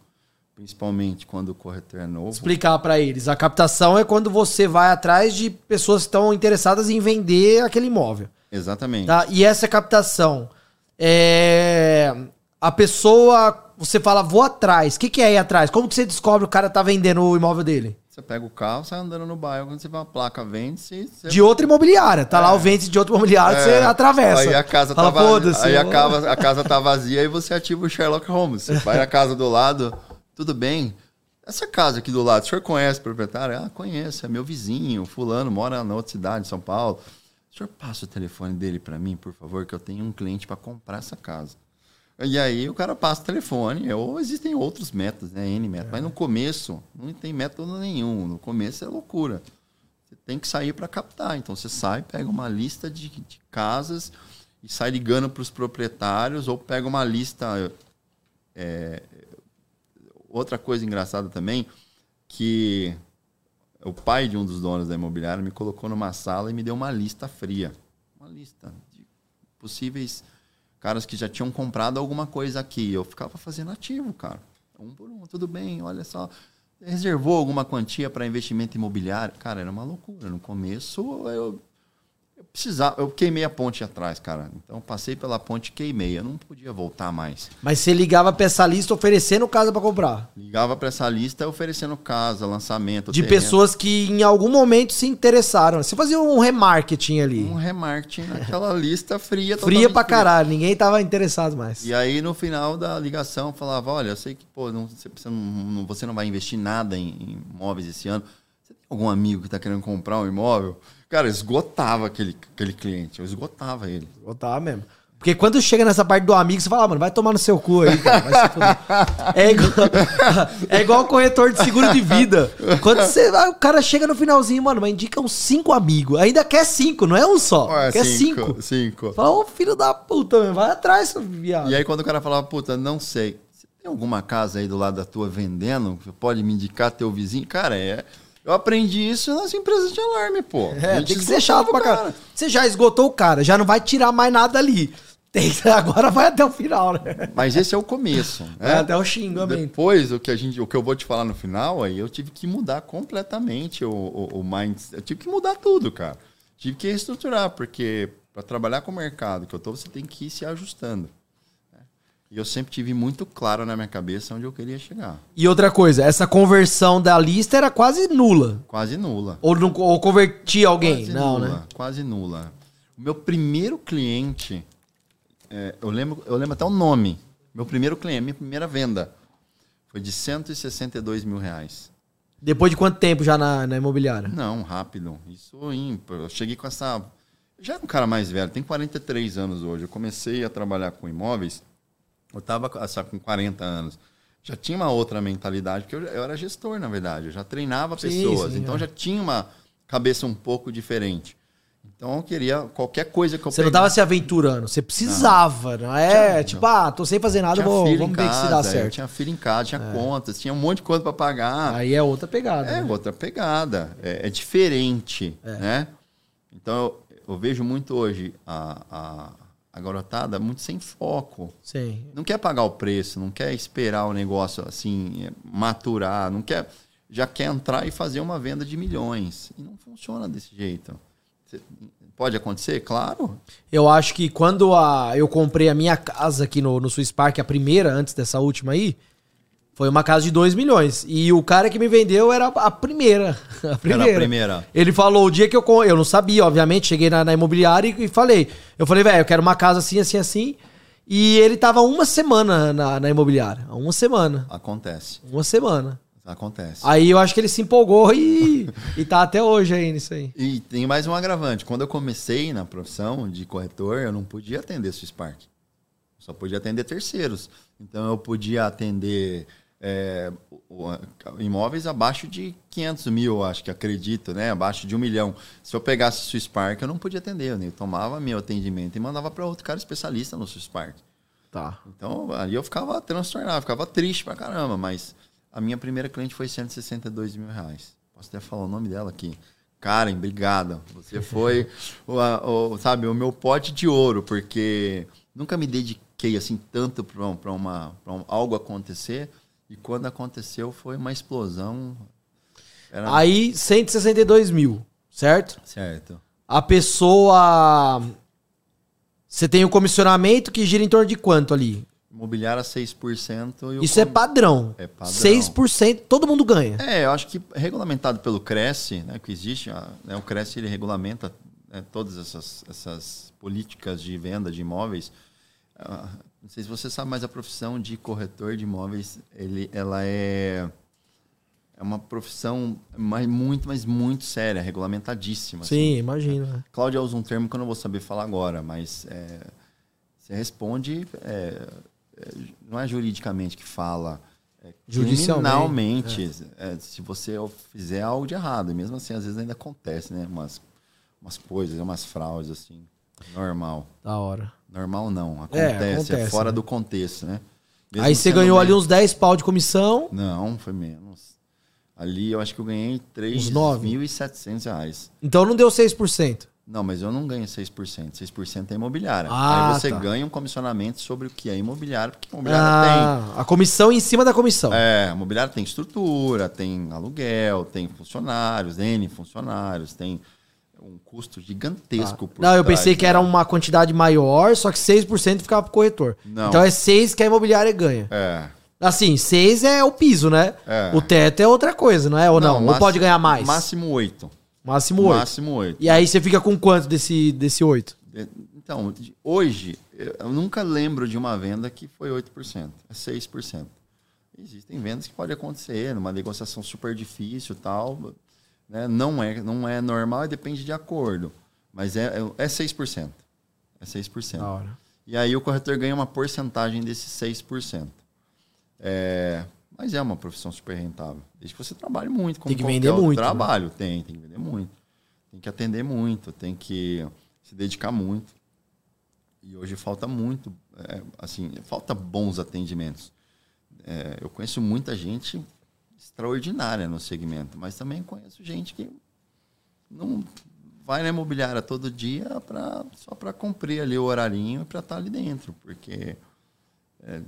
principalmente quando o corretor é novo. Explicar para eles. A captação é quando você vai atrás de pessoas que estão interessadas em vender aquele imóvel. Exatamente. Tá? E essa captação é a pessoa, você fala, vou atrás. O que, que é ir atrás? Como que você descobre o cara tá vendendo o imóvel dele? Você pega o carro, sai andando no bairro, quando você vê uma placa, vende você... De outra imobiliária. Tá é. lá o vende de outra imobiliária, é. você atravessa. Aí a casa Fala, tá vazia. Aí a casa, a casa tá vazia e você ativa o Sherlock Holmes. Você vai na casa do lado, tudo bem. Essa casa aqui do lado, o senhor conhece o proprietário? Ah, conheço, é meu vizinho, fulano, mora na outra cidade, em São Paulo. O senhor passa o telefone dele para mim, por favor, que eu tenho um cliente para comprar essa casa. E aí o cara passa o telefone, ou existem outros métodos, né? N métodos. É. Mas no começo, não tem método nenhum. No começo é loucura. Você tem que sair para captar. Então você sai, pega uma lista de, de casas e sai ligando para os proprietários, ou pega uma lista. É, outra coisa engraçada também, que o pai de um dos donos da imobiliária me colocou numa sala e me deu uma lista fria. Uma lista de possíveis caras que já tinham comprado alguma coisa aqui. Eu ficava fazendo ativo, cara. Um por um, tudo bem, olha só. Reservou alguma quantia para investimento imobiliário? Cara, era uma loucura. No começo, eu eu precisava, eu queimei a ponte atrás, cara. Então passei pela ponte e queimei. Eu não podia voltar mais. Mas você ligava para essa lista oferecendo casa para comprar? Ligava para essa lista oferecendo casa, lançamento. De terreno. pessoas que em algum momento se interessaram. Você fazia um remarketing ali. Um remarketing naquela lista fria. Fria pra fria. caralho, ninguém tava interessado mais. E aí no final da ligação eu falava: olha, eu sei que pô, não, você, não, você não vai investir nada em, em imóveis esse ano. Você tem algum amigo que está querendo comprar um imóvel? Cara, esgotava aquele, aquele cliente. Eu esgotava ele. Esgotava mesmo. Porque quando chega nessa parte do amigo, você fala, ah, mano, vai tomar no seu cu aí, cara. é, igual, é igual corretor de seguro de vida. Quando você, o cara chega no finalzinho, mano, mas indica uns cinco amigos. Ainda quer cinco, não é um só. É, quer cinco. Cinco. cinco. Fala, ô filho da puta, meu, vai atrás, seu viado. E aí quando o cara falava, puta, não sei. Você tem alguma casa aí do lado da tua vendendo? Pode me indicar teu vizinho? Cara, é eu aprendi isso nas empresas de alarme, pô. É, tem que ser chato pra cara. Você já esgotou o cara, já não vai tirar mais nada ali. Tem, agora vai até o final, né? Mas esse é o começo. Né? É até o xingamento. Depois, o que, a gente, o que eu vou te falar no final, aí eu tive que mudar completamente o, o, o mindset. Eu tive que mudar tudo, cara. Tive que reestruturar, porque para trabalhar com o mercado que eu tô, você tem que ir se ajustando. E eu sempre tive muito claro na minha cabeça onde eu queria chegar. E outra coisa, essa conversão da lista era quase nula. Quase nula. Ou, não, ou convertia alguém? Quase não, nula, né? Quase nula. O meu primeiro cliente, é, eu, lembro, eu lembro até o nome. Meu primeiro cliente, minha primeira venda, foi de 162 mil reais. Depois de quanto tempo já na, na imobiliária? Não, rápido. Isso ímpar. Eu cheguei com essa. Já era um cara mais velho, tem 43 anos hoje. Eu comecei a trabalhar com imóveis eu estava com 40 anos. Já tinha uma outra mentalidade, porque eu, eu era gestor, na verdade. Eu já treinava sim, pessoas. Sim, então é. já tinha uma cabeça um pouco diferente. Então eu queria qualquer coisa que eu Você não estava se aventurando, você precisava, não, não é? Tinha, tipo, ah, tô sem fazer nada, vou, vamos ver se dá certo. Tinha filho em casa, tinha é. contas, tinha um monte de coisa para pagar. Aí é outra pegada. É né? outra pegada. É, é diferente, é. né? Então eu, eu, vejo muito hoje a, a, garotada muito sem foco. Sim. Não quer pagar o preço, não quer esperar o negócio assim, maturar, não quer. Já quer entrar e fazer uma venda de milhões. E não funciona desse jeito. Pode acontecer? Claro. Eu acho que quando a, eu comprei a minha casa aqui no, no Swiss Park, a primeira, antes dessa última aí, foi uma casa de 2 milhões. E o cara que me vendeu era a primeira. A primeira. Era a primeira. Ele falou o dia que eu. Eu não sabia, obviamente. Cheguei na, na imobiliária e, e, falei. Eu falei, velho, eu quero uma casa assim, assim, assim. E ele tava uma semana na, na imobiliária. Uma semana. Acontece. Uma semana. Acontece. Aí eu acho que ele se empolgou e, e tá até hoje aí nisso aí. E tem mais um agravante. Quando eu comecei na profissão de corretor, eu não podia atender Swiss Park. Só podia atender terceiros. Então eu podia atender é, imóveis abaixo de 500 mil, acho que acredito, né? Abaixo de um milhão. Se eu pegasse Swiss Park, eu não podia atender. Né? Eu tomava meu atendimento e mandava para outro cara especialista no Swiss Park. Tá. Então, ali eu ficava transtornado, ficava triste pra caramba, mas a minha primeira cliente foi 162 mil reais. Posso até falar o nome dela aqui. Karen, obrigado. Você foi, o, o, sabe, o meu pote de ouro, porque nunca me dediquei assim tanto para uma, pra um, algo acontecer. E quando aconteceu foi uma explosão. Era... Aí, 162 mil, certo? Certo. A pessoa. Você tem o um comissionamento que gira em torno de quanto ali? Imobiliária 6%. Isso com... é padrão. É padrão. 6%, todo mundo ganha. É, eu acho que regulamentado pelo Cresce, né, que existe, né, o Cresce ele regulamenta né, todas essas, essas políticas de venda de imóveis. Uh, não sei se você sabe, mas a profissão de corretor de imóveis, ele, ela é, é uma profissão mais, muito, mas muito séria, regulamentadíssima. Sim, assim. imagino. É. Cláudia usa um termo que eu não vou saber falar agora, mas é, você responde, é, é não é juridicamente que fala, é criminalmente, é. é. se você fizer algo de errado. E mesmo assim, às vezes ainda acontece, né? Umas, umas coisas, umas fraudes, assim, normal. Da hora. Normal não, acontece, é, acontece, é fora né? do contexto, né? Mesmo Aí você ganhou ali uns 10 pau de comissão? Não, foi menos. Ali eu acho que eu ganhei 3.700 reais. Então não deu 6%? Não, mas eu não ganho 6%. 6% é imobiliária. Ah, Aí você tá. ganha um comissionamento sobre o que é imobiliário, porque imobiliária ah, tem. A comissão em cima da comissão. É, a imobiliária tem estrutura, tem aluguel, tem funcionários, N funcionários, tem um custo gigantesco. Ah. Não, eu trás, pensei que né? era uma quantidade maior, só que 6% ficava pro corretor. Não. Então é 6 que a imobiliária ganha. É. Assim, 6 é o piso, né? É. O teto é outra coisa, não é? Ou não? não? Máximo, pode ganhar mais? Máximo 8. Máximo 8. Máximo 8. E aí você fica com quanto desse, desse 8? Então, hoje, eu nunca lembro de uma venda que foi 8%. É 6%. Existem vendas que pode acontecer, numa negociação super difícil tal né? Não, é, não é normal e depende de acordo. Mas é, é 6%. É 6%. Da hora. E aí o corretor ganha uma porcentagem desses 6%. É, mas é uma profissão super rentável. Desde que você trabalhe muito. Tem que vender muito. Né? Trabalho, né? tem, tem que vender muito. Tem que atender muito, tem que se dedicar muito. E hoje falta muito, é, assim, falta bons atendimentos. É, eu conheço muita gente extraordinária no segmento, mas também conheço gente que não vai na imobiliária todo dia pra, só para cumprir ali o horarinho para estar tá ali dentro, porque é,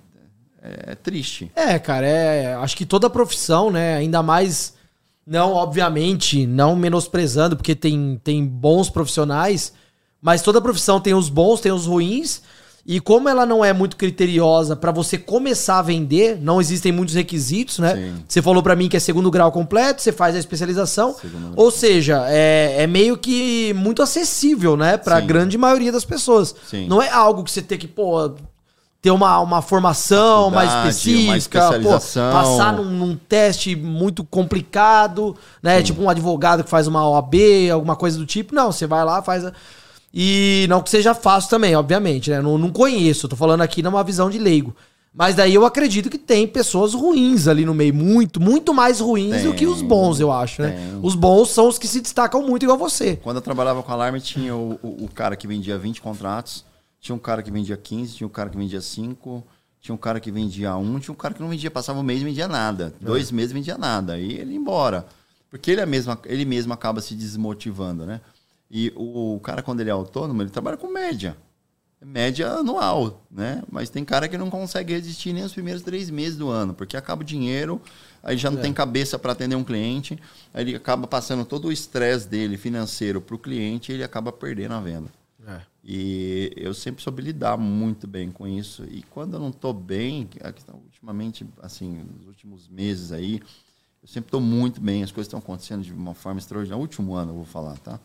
é, é, triste. É, cara, é, acho que toda profissão, né, ainda mais não, obviamente, não menosprezando, porque tem, tem bons profissionais, mas toda profissão tem os bons, tem os ruins, e como ela não é muito criteriosa para você começar a vender, não existem muitos requisitos, né? Sim. Você falou para mim que é segundo grau completo, você faz a especialização. Ou seja, é, é, meio que muito acessível, né? Pra Sim. grande maioria das pessoas. Sim. Não é algo que você tem que, pô, ter uma, uma formação mais específica, pô, passar num, num, teste muito complicado, né? Tipo um advogado que faz uma OAB, alguma coisa do tipo. Não, você vai lá, faz. A e não que seja fácil também, obviamente, né? Não, não conheço, tô falando aqui numa visão de leigo. Mas daí eu acredito que tem pessoas ruins ali no meio, muito, muito mais ruins tem, do que os bons, eu acho, né? Tem. Os bons são os que se destacam muito igual você. Quando eu trabalhava com alarme, tinha o, o, o, cara que vendia 20 contratos, tinha um cara que vendia 15, tinha um cara que vendia 5, tinha um cara que vendia 1, tinha um cara que não vendia, passava um mês e vendia nada. É. Dois meses vendia nada. Aí ele ia embora. Porque ele, é mesmo, ele mesmo acaba se desmotivando, né? E o, cara, quando ele é autônomo, ele trabalha com média. Média anual, né? Mas tem cara que não consegue resistir nem os primeiros três meses do ano, porque acaba o dinheiro, aí já não é. tem cabeça para atender um cliente, aí ele acaba passando todo o estresse dele financeiro para o cliente e ele acaba perdendo a venda. É. E eu sempre soube lidar muito bem com isso. E quando eu não estou bem, ultimamente, assim, nos últimos meses aí, eu sempre estou muito bem, as coisas estão acontecendo de uma forma extraordinária. No último ano, eu vou falar, tá?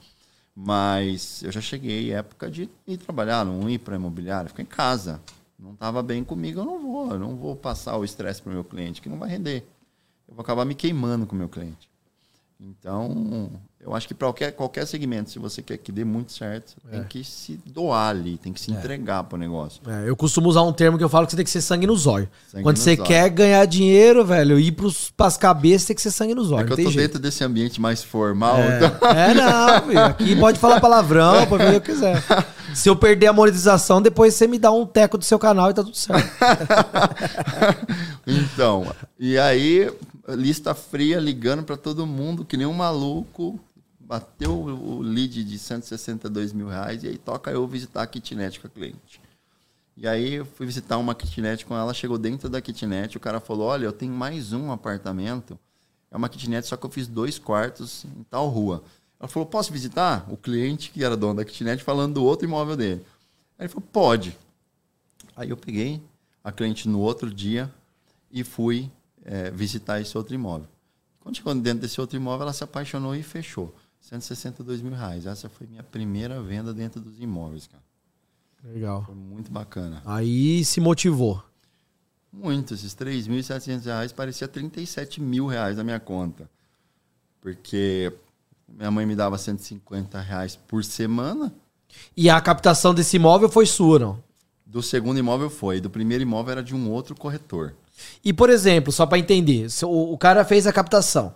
Mas eu já cheguei época de ir trabalhar, não ir para imobiliária, ficar em casa. Não estava bem comigo, eu não vou. Eu não vou passar o estresse para o meu cliente, que não vai render. Eu vou acabar me queimando com o meu cliente. Então, eu acho que para qualquer, qualquer segmento, se você quer que dê muito certo, é. tem que se doar ali, tem que se é. entregar para o negócio. É, eu costumo usar um termo que eu falo que você tem que ser sangue no zóio. Sangue Quando no você zóio. quer ganhar dinheiro, velho, ir para as cabeças, tem que ser sangue no zóio. É que eu tô jeito. dentro desse ambiente mais formal. É, então... é não, filho, aqui pode falar palavrão, pode fazer o que quiser. Se eu perder a monetização, depois você me dá um teco do seu canal e tá tudo certo. então, e aí lista fria ligando para todo mundo, que nem um maluco, bateu o lead de 162 mil reais e aí toca eu visitar a kitnet com a cliente. E aí eu fui visitar uma kitnet com ela, chegou dentro da kitnet, o cara falou, olha, eu tenho mais um apartamento, é uma kitnet, só que eu fiz dois quartos em tal rua. Ela falou, posso visitar? O cliente, que era dono da kitnet, falando do outro imóvel dele. Aí ele falou, pode. Aí eu peguei a cliente no outro dia e fui é, visitar esse outro imóvel. Quando chegou dentro desse outro imóvel, ela se apaixonou e fechou. 162 mil reais. Essa foi minha primeira venda dentro dos imóveis, cara. Legal. Foi muito bacana. Aí se motivou. Muito. Esses 3.700 reais parecia 37 mil reais na minha conta. Porque minha mãe me dava 150 reais por semana. E a captação desse imóvel foi sua, não? Do segundo imóvel foi. Do primeiro imóvel era de um outro corretor. E, por exemplo, só para entender, o cara fez a captação.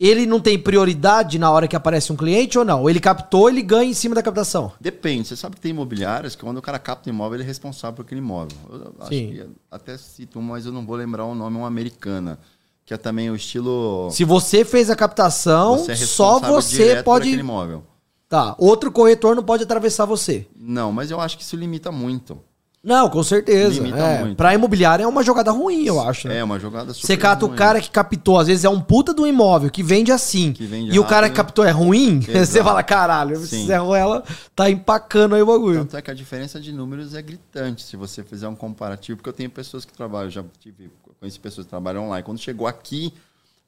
Ele não tem prioridade na hora que aparece um cliente ou não? Ele captou, ele ganha em cima da captação. Depende. Você sabe que tem imobiliárias que quando o cara capta um imóvel, ele é responsável por aquele imóvel. Eu acho Sim. que até cito uma, mas eu não vou lembrar o nome, uma americana. Que é também o estilo. Se você fez a captação, Você é só você por pode. aquele imóvel. Tá. Outro corretor não pode atravessar você. Não, mas eu acho que isso limita muito. Não, com certeza. Limita É, muito. pra imobiliária é uma jogada ruim, eu acho. né? É uma jogada super Você cata o ruim. cara que captou, às vezes é um puta do imóvel, que vende assim. Que vende e o cara rápido. que captou é ruim, você Exato. fala, caralho, Sim. Zé Ruela tá empacando aí o bagulho. Tanto é que a diferença de números é gritante se você fizer um comparativo, porque eu tenho pessoas que trabalham, já tive, conheci pessoas que trabalham online. Quando chegou aqui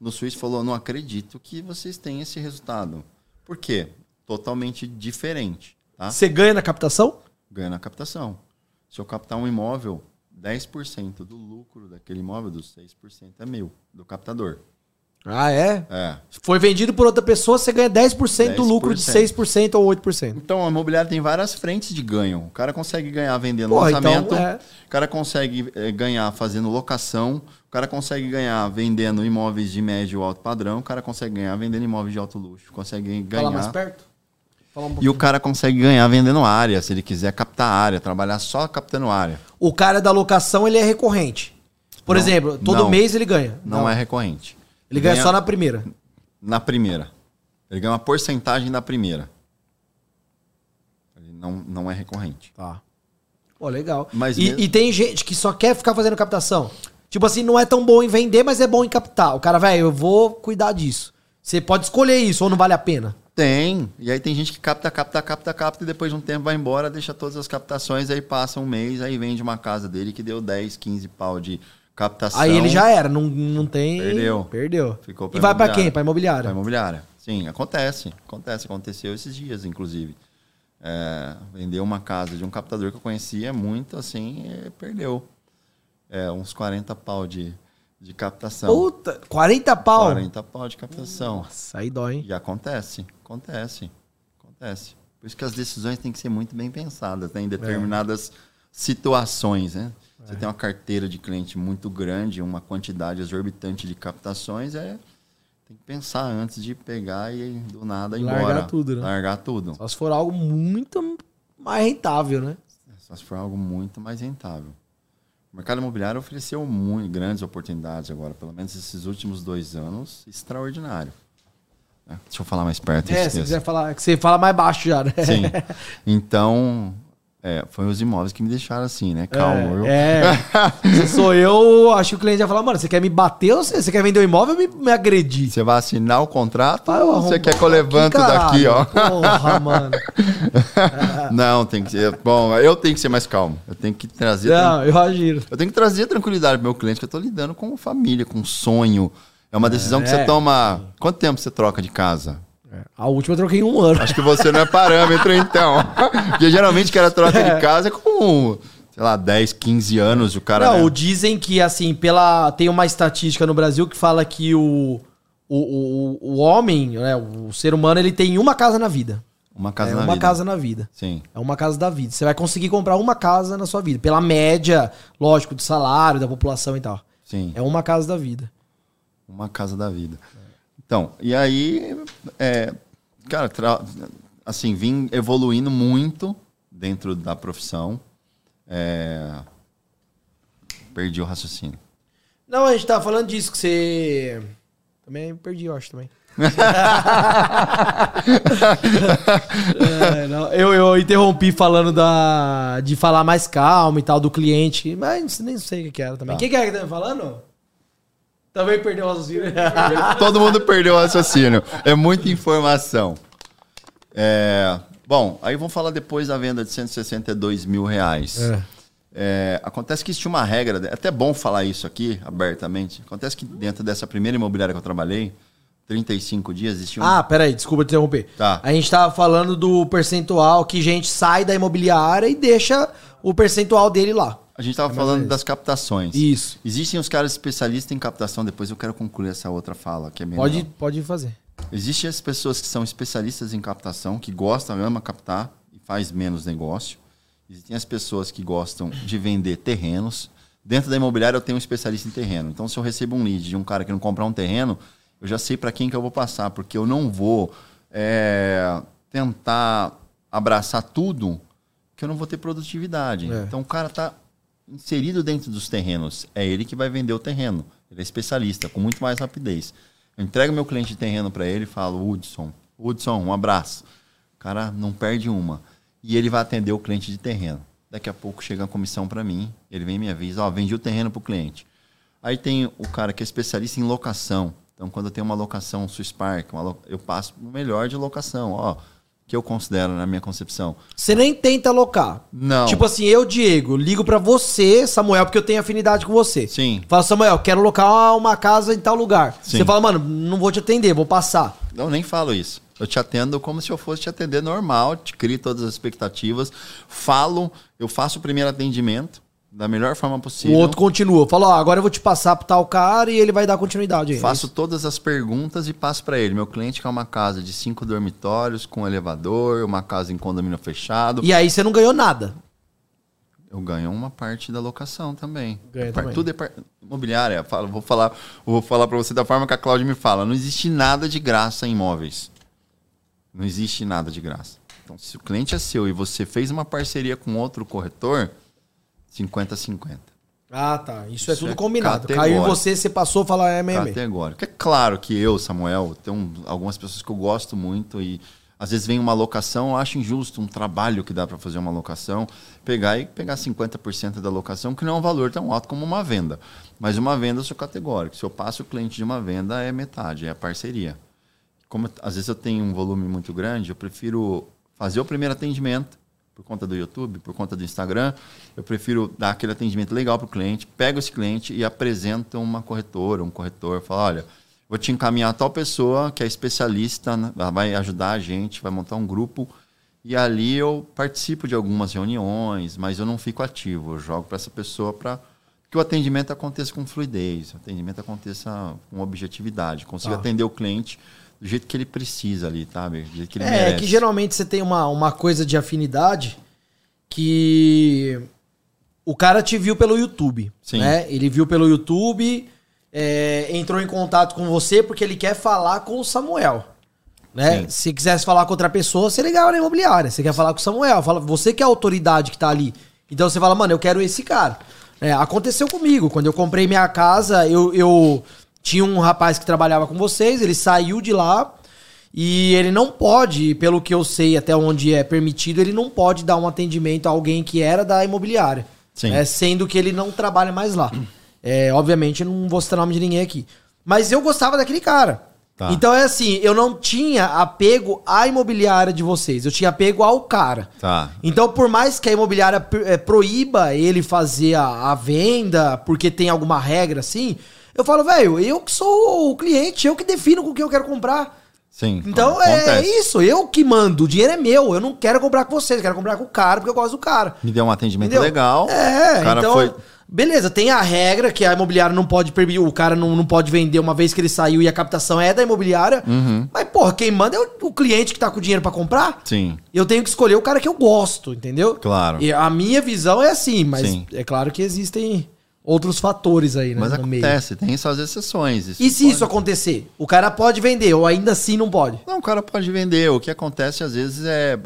no Suíço, falou: não acredito que vocês têm esse resultado. Por quê? Totalmente diferente. Tá? Você ganha na captação? Ganha na captação. Se eu captar um imóvel, 10% do lucro daquele imóvel, dos 6%, é meu, do captador. Ah, é? É. Foi vendido por outra pessoa, você ganha 10%, do lucro de 6% ou 8%. Então, a imobiliária tem várias frentes de ganho. O cara consegue ganhar vendendo Porra, lançamento, então, é. o cara consegue eh, ganhar fazendo locação, o cara consegue ganhar vendendo imóveis de médio ou alto padrão, o cara consegue ganhar vendendo imóveis de alto luxo, consegue Fala mais ganhar. perto. Um E o cara consegue ganhar vendendo área, se ele quiser captar área, trabalhar só captando área. O cara da locação, ele é recorrente. Por Não, exemplo, todo não. mês ele ganha. Não, é recorrente. Ele ganha, só na primeira. na primeira. Ele ganha uma porcentagem da primeira. Ele não, não é recorrente. Tá. Pô, legal. Mas e, mesmo- e tem gente que só quer ficar fazendo captação. Tipo assim, não é tão bom em vender, mas é bom em captar. O cara, velho, eu vou cuidar disso. Você pode escolher isso ou não vale a pena. Tem. E aí tem gente que capta, capta, capta, capta e depois de um tempo vai embora, deixa todas as captações, aí passa um mês, aí vende uma casa dele que deu 10, 15 pau de captação. Aí ele já era, não, não tem. Perdeu. Perdeu. Ficou e vai pra imobiliária. quem? Pra imobiliária. Pra imobiliária. Sim, acontece. Acontece. Aconteceu esses dias, inclusive. É, vendeu uma casa de um captador que eu conhecia muito, assim, e perdeu. É, uns 40 pau de, de captação. Puta, 40 pau. 40 pau de captação. Nossa, aí dói, hein? E acontece, acontece, acontece. Por isso que as decisões têm que ser muito bem pensadas, né? em determinadas situações, né? Você tem uma carteira de cliente muito grande, uma quantidade exorbitante de captações, é tem que pensar antes de pegar e do nada ir Largar embora. tudo, né? Largar tudo. Só se for algo muito mais rentável, né? Só se for algo muito mais rentável. O mercado imobiliário ofereceu muito, grandes oportunidades agora, pelo menos esses últimos dois anos, extraordinário. Né? Deixa eu falar mais perto. É, se quiser falar, que você fala mais baixo já, né? Sim. Então, é, foi os imóveis que me deixaram assim, né? Calmo. viu? É. Se sou eu, acho que o cliente vai falar, mano, você quer me bater ou você, você quer vender o imóvel ou me, me agredir? Você vai assinar o contrato Vai, ou você quer que eu levanto daqui, ó? Porra, mano. Não, tem que ser. Bom, eu tenho que ser mais calmo. Eu tenho que trazer. Não, eu imagino. Eu tenho que trazer tranquilidade pro meu cliente, que eu tô lidando com família, com sonho. É uma decisão que É. você toma. Quanto tempo você troca de casa? A última eu troquei em um ano. Acho que você não é parâmetro, então. Porque geralmente que era troca de casa é com, sei lá, 10, 15 anos o cara. Não, né? dizem que, assim, pela. Tem uma estatística no Brasil que fala que o. O, o, o homem, né, o ser humano, ele tem uma casa na vida. Uma casa é na uma vida. casa na vida. Sim. É uma casa da vida. Você vai conseguir comprar uma casa na sua vida. Pela média, lógico, do salário, da população e tal. Sim. É uma casa da vida. Uma casa da vida. Então, e aí, é, cara, assim, vim evoluindo muito dentro da profissão. É, Perdi o raciocínio. Não, a gente tava falando disso, que você. Também perdi, eu acho também. É, eu, eu interrompi falando da, de falar mais calmo e tal do cliente, mas nem sei o que era também. O que, que era que tava falando? Também perdeu o raciocínio. Todo mundo perdeu o raciocínio. É muita informação. É, bom, aí vamos falar depois da venda de 162 mil reais. É. É, acontece que existe uma regra, é até bom falar isso aqui abertamente. Acontece que dentro dessa primeira imobiliária que eu trabalhei, 35 dias, existia um. Ah, peraí, desculpa te interromper. Tá. A gente tava falando do percentual que gente sai da imobiliária e deixa o percentual dele lá. A gente estava mais falando das captações. Isso. Existem os caras especialistas em captação, depois eu quero concluir essa outra fala, que é melhor. Pode, pode fazer. Existem as pessoas que são especialistas em captação, que gostam, ama captar e faz menos negócio. Existem as pessoas que gostam de vender terrenos. Dentro da imobiliária eu tenho um especialista em terreno. Então se eu recebo um lead de um cara que não comprar um terreno, eu já sei para quem que eu vou passar, porque eu não vou é, tentar abraçar tudo que eu não vou ter produtividade. É. Então o cara está inserido dentro dos terrenos. É ele que vai vender o terreno. Ele é especialista, com muito mais rapidez. Eu entrego meu cliente de terreno para ele e falo, Hudson, Hudson, um abraço. O cara não perde uma. E ele vai atender o cliente de terreno. Daqui a pouco chega a comissão para mim, ele vem e me avisa, ó, vendi o terreno para o cliente. Aí tem o cara que é especialista em locação. Então, quando eu tenho uma locação Swiss Park, uma lo- eu passo o melhor de locação, ó, que eu considero na minha concepção. Você nem tenta alocar. Não. Tipo assim, eu, Diego, ligo pra você, Samuel, porque eu tenho afinidade com você. Sim. Fala, Samuel, quero alocar uma casa em tal lugar. Sim. Você fala, mano, não vou te atender, vou passar. Eu nem falo isso. Eu te atendo como se eu fosse te atender normal, te crio todas as expectativas, falo, eu faço o primeiro atendimento da melhor forma O possível. outro continua. Fala, ó, agora eu vou te passar pro tal cara e ele vai dar continuidade aí. Faço todas as perguntas e passo para ele. Meu cliente quer uma casa de cinco dormitórios, com elevador, uma casa em condomínio fechado. E aí você não ganhou nada. Eu ganho uma parte da locação também. Ganha também. Tudo é par... imobiliária. Falo- vou falar, vou falar para você da forma que a Cláudia me fala. Não existe nada de graça em imóveis. Não existe nada de graça. Então, se o cliente é seu e você fez uma parceria com outro corretor, 50-50. Ah, tá. Isso, é Isso tudo é combinado. Caiu em você, você passou, fala, é meio. Categórico. É claro que eu, Samuel, tenho algumas pessoas que eu gosto muito e às vezes vem uma locação, eu acho injusto um trabalho que dá para fazer uma locação, pegar e pegar 50% da locação, que não é um valor tão alto como uma venda. Mas uma venda eu sou categórico. Se eu passo o cliente de uma venda, é metade, é a parceria. Como às vezes eu tenho um volume muito grande, eu prefiro fazer o primeiro atendimento por conta do YouTube, por conta do Instagram, eu prefiro dar aquele atendimento legal para o cliente, pego esse cliente e apresento uma corretora, um corretor, falo, olha, vou te encaminhar a tal pessoa que é especialista, né, vai ajudar a gente, vai montar um grupo e ali eu participo de algumas reuniões, mas eu não fico ativo, eu jogo para essa pessoa para que o atendimento aconteça com fluidez, o atendimento aconteça com objetividade, consiga Tá. atender o cliente do jeito que ele precisa ali, sabe? Do jeito que ele É, merece. que geralmente você tem uma, uma coisa de afinidade que o cara te viu pelo YouTube. Sim. Né? Ele viu pelo YouTube, é, entrou em contato com você porque ele quer falar com o Samuel. Né? Sim. Se quisesse falar com outra pessoa, você ligava na imobiliária. Você quer falar com o Samuel. Fala, você que é a autoridade que tá ali. Então você fala, mano, eu quero esse cara. É, aconteceu comigo. Quando eu comprei minha casa, eu, eu tinha um rapaz que trabalhava com vocês, ele saiu de lá e ele não pode, pelo que eu sei, até onde é permitido, ele não pode dar um atendimento a alguém que era da imobiliária. Sim. né? Sendo que ele não trabalha mais lá. É, obviamente, eu não vou citar o nome de ninguém aqui. Mas eu gostava daquele cara. Tá. Então é assim, eu não tinha apego à imobiliária de vocês, eu tinha apego ao cara. Tá. Então, por mais que a imobiliária eh, proíba ele fazer a, a venda, porque tem alguma regra assim, eu falo, velho, eu que sou o cliente, eu que defino com o que eu quero comprar. Sim. Então é isso, eu que mando, o dinheiro é meu, eu não quero comprar com vocês, eu quero comprar com o cara porque eu gosto do cara. Me deu um atendimento Entendeu? legal. É, o cara então. foi. Beleza, tem a regra que a imobiliária não pode permitir, o cara não, não pode vender uma vez que ele saiu e a captação é da imobiliária. Uhum. Mas, porra, quem manda é o, o cliente que tá com o dinheiro pra comprar. Sim. Eu tenho que escolher o cara que eu gosto, entendeu? Claro. E a minha visão é assim, mas Sim. é claro que existem outros fatores aí, né? Mas no meio. acontece, tem suas exceções. E se pode- isso acontecer? O cara pode vender, ou ainda assim não pode? Não, o cara pode vender. O que acontece às vezes é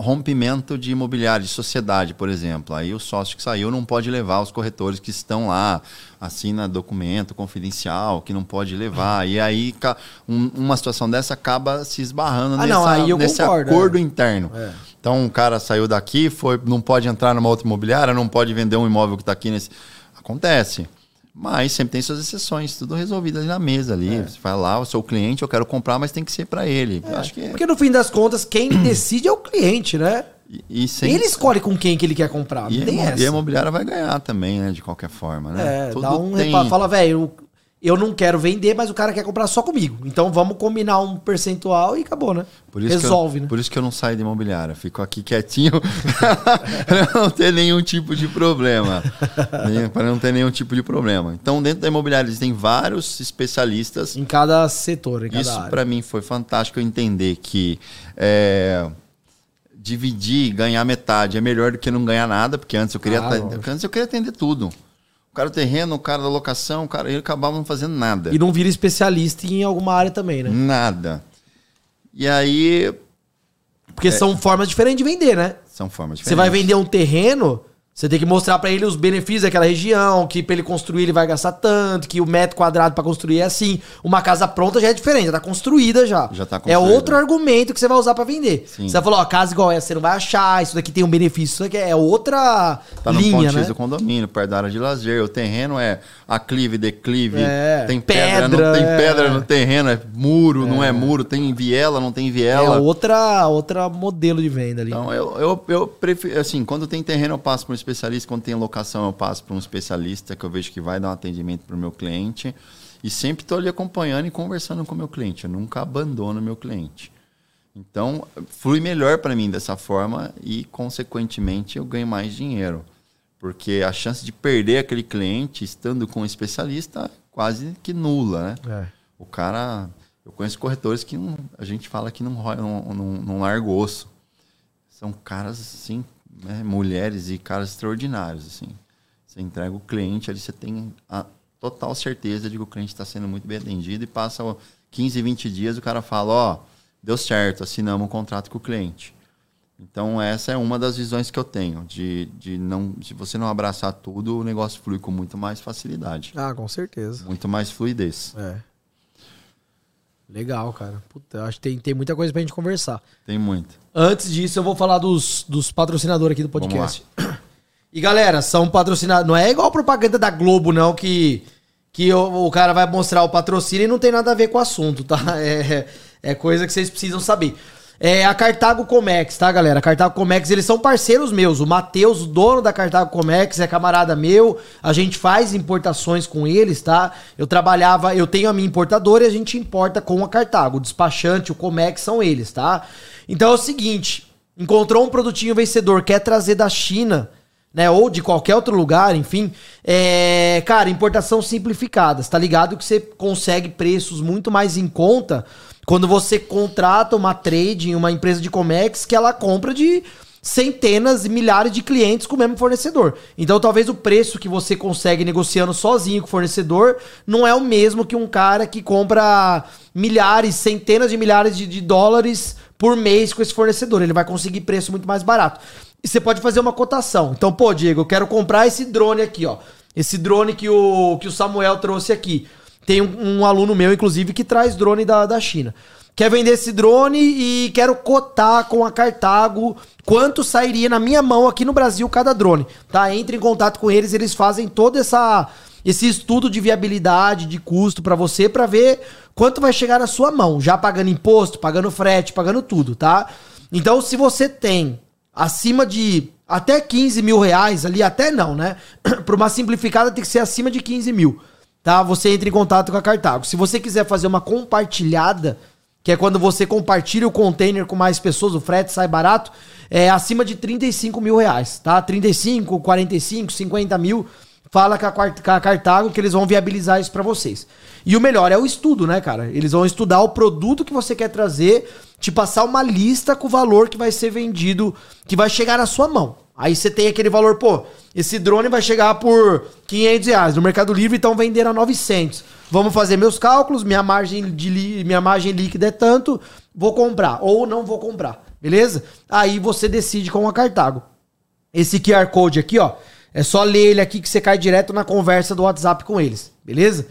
rompimento de imobiliário, de sociedade, por exemplo. Aí o sócio que saiu não pode levar os corretores que estão lá, assina documento confidencial, que não pode levar. E aí um- uma situação dessa acaba se esbarrando Ah, nessa- não, aí eu nesse concordo, acordo é. interno. É. Então o cara saiu daqui, foi, não pode entrar numa outra imobiliária, não pode vender um imóvel que está aqui nesse. Acontece. Mas sempre tem suas exceções, tudo resolvido ali na mesa ali. Você vai lá, eu sou o cliente, eu quero comprar, mas tem que ser para ele. Eu acho que é- Porque no fim das contas, quem decide é o cliente, né? E, e sem- Ele escolhe com quem que ele quer comprar. e, e a imobiliária vai ganhar também, né? De qualquer forma, né? É, Tudo dá um tem- reparo. Fala, velho, eu, não quero vender, mas o cara quer comprar só comigo. Então vamos combinar um percentual e acabou, né? Resolve, eu, né? Por isso que eu não saio de imobiliária. Fico aqui quietinho para não ter nenhum tipo de problema. para não ter nenhum tipo de problema. Então, dentro da imobiliária, existem vários especialistas Em cada setor, em cada Isso para mim foi fantástico eu entender que é, dividir, ganhar metade é melhor do que não ganhar nada, porque antes eu queria Ah, atender, antes eu queria atender tudo. O cara do terreno, o cara da locação, o cara, ele acabava não fazendo nada. E não vira especialista em alguma área também, né? Nada. E aí Porque são formas diferentes de vender, né? são formas Você diferentes. vai vender um terreno, você tem que mostrar pra ele os benefícios daquela região, que pra ele construir ele vai gastar tanto, que o metro quadrado pra construir é assim. Uma casa pronta já é diferente, já tá construída já. Já tá É construída. outro argumento que você vai usar pra vender. Sim. Você vai falar, ó, casa igual essa você não vai achar, isso daqui tem um benefício, isso daqui é outra Tá no linha, ponto né? Do condomínio, perto da área de lazer. O terreno é aclive, declive, É, tem pedra, pedra, não tem é. pedra no terreno, é muro, não é muro, tem viela, não tem É viela. outra, outra modelo de venda ali. Então, eu, eu, eu prefiro, assim, quando tem terreno eu passo para um especialista, quando tem locação eu passo para um especialista que eu vejo que vai dar um atendimento para o meu cliente. E sempre estou ali acompanhando e conversando com o meu cliente. Eu nunca abandono o meu cliente. Então, flui melhor para mim dessa forma e, consequentemente, eu ganho mais dinheiro. Porque a chance de perder aquele cliente estando com um especialista é quase que nula, né? É. O cara. Eu conheço corretores que não- a gente fala que não, não, não, não larga osso. São caras, assim, né, mulheres e caras extraordinários, assim. Você entrega o cliente, ali você tem a total certeza de que o cliente está sendo muito bem atendido e passa ó, 15, 20 dias o cara fala, ó, deu certo, assinamos um contrato com o cliente. Então essa é uma das visões que eu tenho, de, de não, se você não abraçar tudo, o negócio flui com muito mais facilidade, Ah, com certeza. muito mais fluidez. É. Legal, cara. Puta, acho que tem, tem muita coisa pra gente conversar. Tem muito. Antes disso, eu vou falar dos, dos patrocinadores aqui do podcast. E galera, são patrocinados. Não é igual propaganda da Globo, não, que, que o, o cara vai mostrar o patrocínio e não tem nada a ver com o assunto, tá? É, é coisa que vocês precisam saber. É a Cartago Comex, tá, galera? Cartago Comex, eles são parceiros meus. O Matheus, o dono da Cartago Comex, é camarada meu. A gente faz importações com eles, tá? Eu trabalhava, eu tenho a minha importadora e a gente importa com a Cartago. O despachante, o Comex são eles, tá? Então é o seguinte: encontrou um produtinho vencedor, quer trazer da China né? Ou de qualquer outro lugar, enfim. É, cara, importação simplificada. Tá ligado que você consegue preços muito mais em conta quando você contrata uma trade em uma empresa de Comex que ela compra de centenas e milhares de clientes com o mesmo fornecedor. Então, talvez o preço que você consegue negociando sozinho com o fornecedor não é o mesmo que um cara que compra milhares, centenas de milhares de, de dólares por mês com esse fornecedor. Ele vai conseguir preço muito mais barato. E você pode fazer uma cotação. Então, pô, Diego, eu quero comprar esse drone aqui, ó. Esse drone que o, que o Samuel trouxe aqui. Tem um, um aluno meu, inclusive, que traz drone da, da China. Quer vender esse drone e quero cotar com a Cartago quanto sairia na minha mão aqui no Brasil cada drone. Tá? Entre em contato com eles, eles fazem todo essa, esse estudo de viabilidade, de custo para você, para ver quanto vai chegar na sua mão, já pagando imposto, pagando frete, pagando tudo, tá? Então, se você tem acima de até 15 mil reais ali, até não, né? Para uma simplificada tem que ser acima de 15 mil, tá? Você entra em contato com a Cartago. Se você quiser fazer uma compartilhada, que é quando você compartilha o container com mais pessoas, o frete sai barato, é acima de 35 mil reais, tá? 35, 45, 50 mil. Fala com a, com a Cartago que eles vão viabilizar isso pra vocês. E o melhor é o estudo, né, cara? Eles vão estudar o produto que você quer trazer, te passar uma lista com o valor que vai ser vendido, que vai chegar na sua mão. Aí você tem aquele valor, pô, esse drone vai chegar por 500 reais no Mercado Livre, então vender a 900. Vamos fazer meus cálculos, minha margem, de minha margem líquida é tanto, vou comprar ou não vou comprar, beleza? Aí você decide com a Cartago. Esse QR Code aqui, ó, é só ler ele aqui que você cai direto na conversa do WhatsApp com eles, beleza?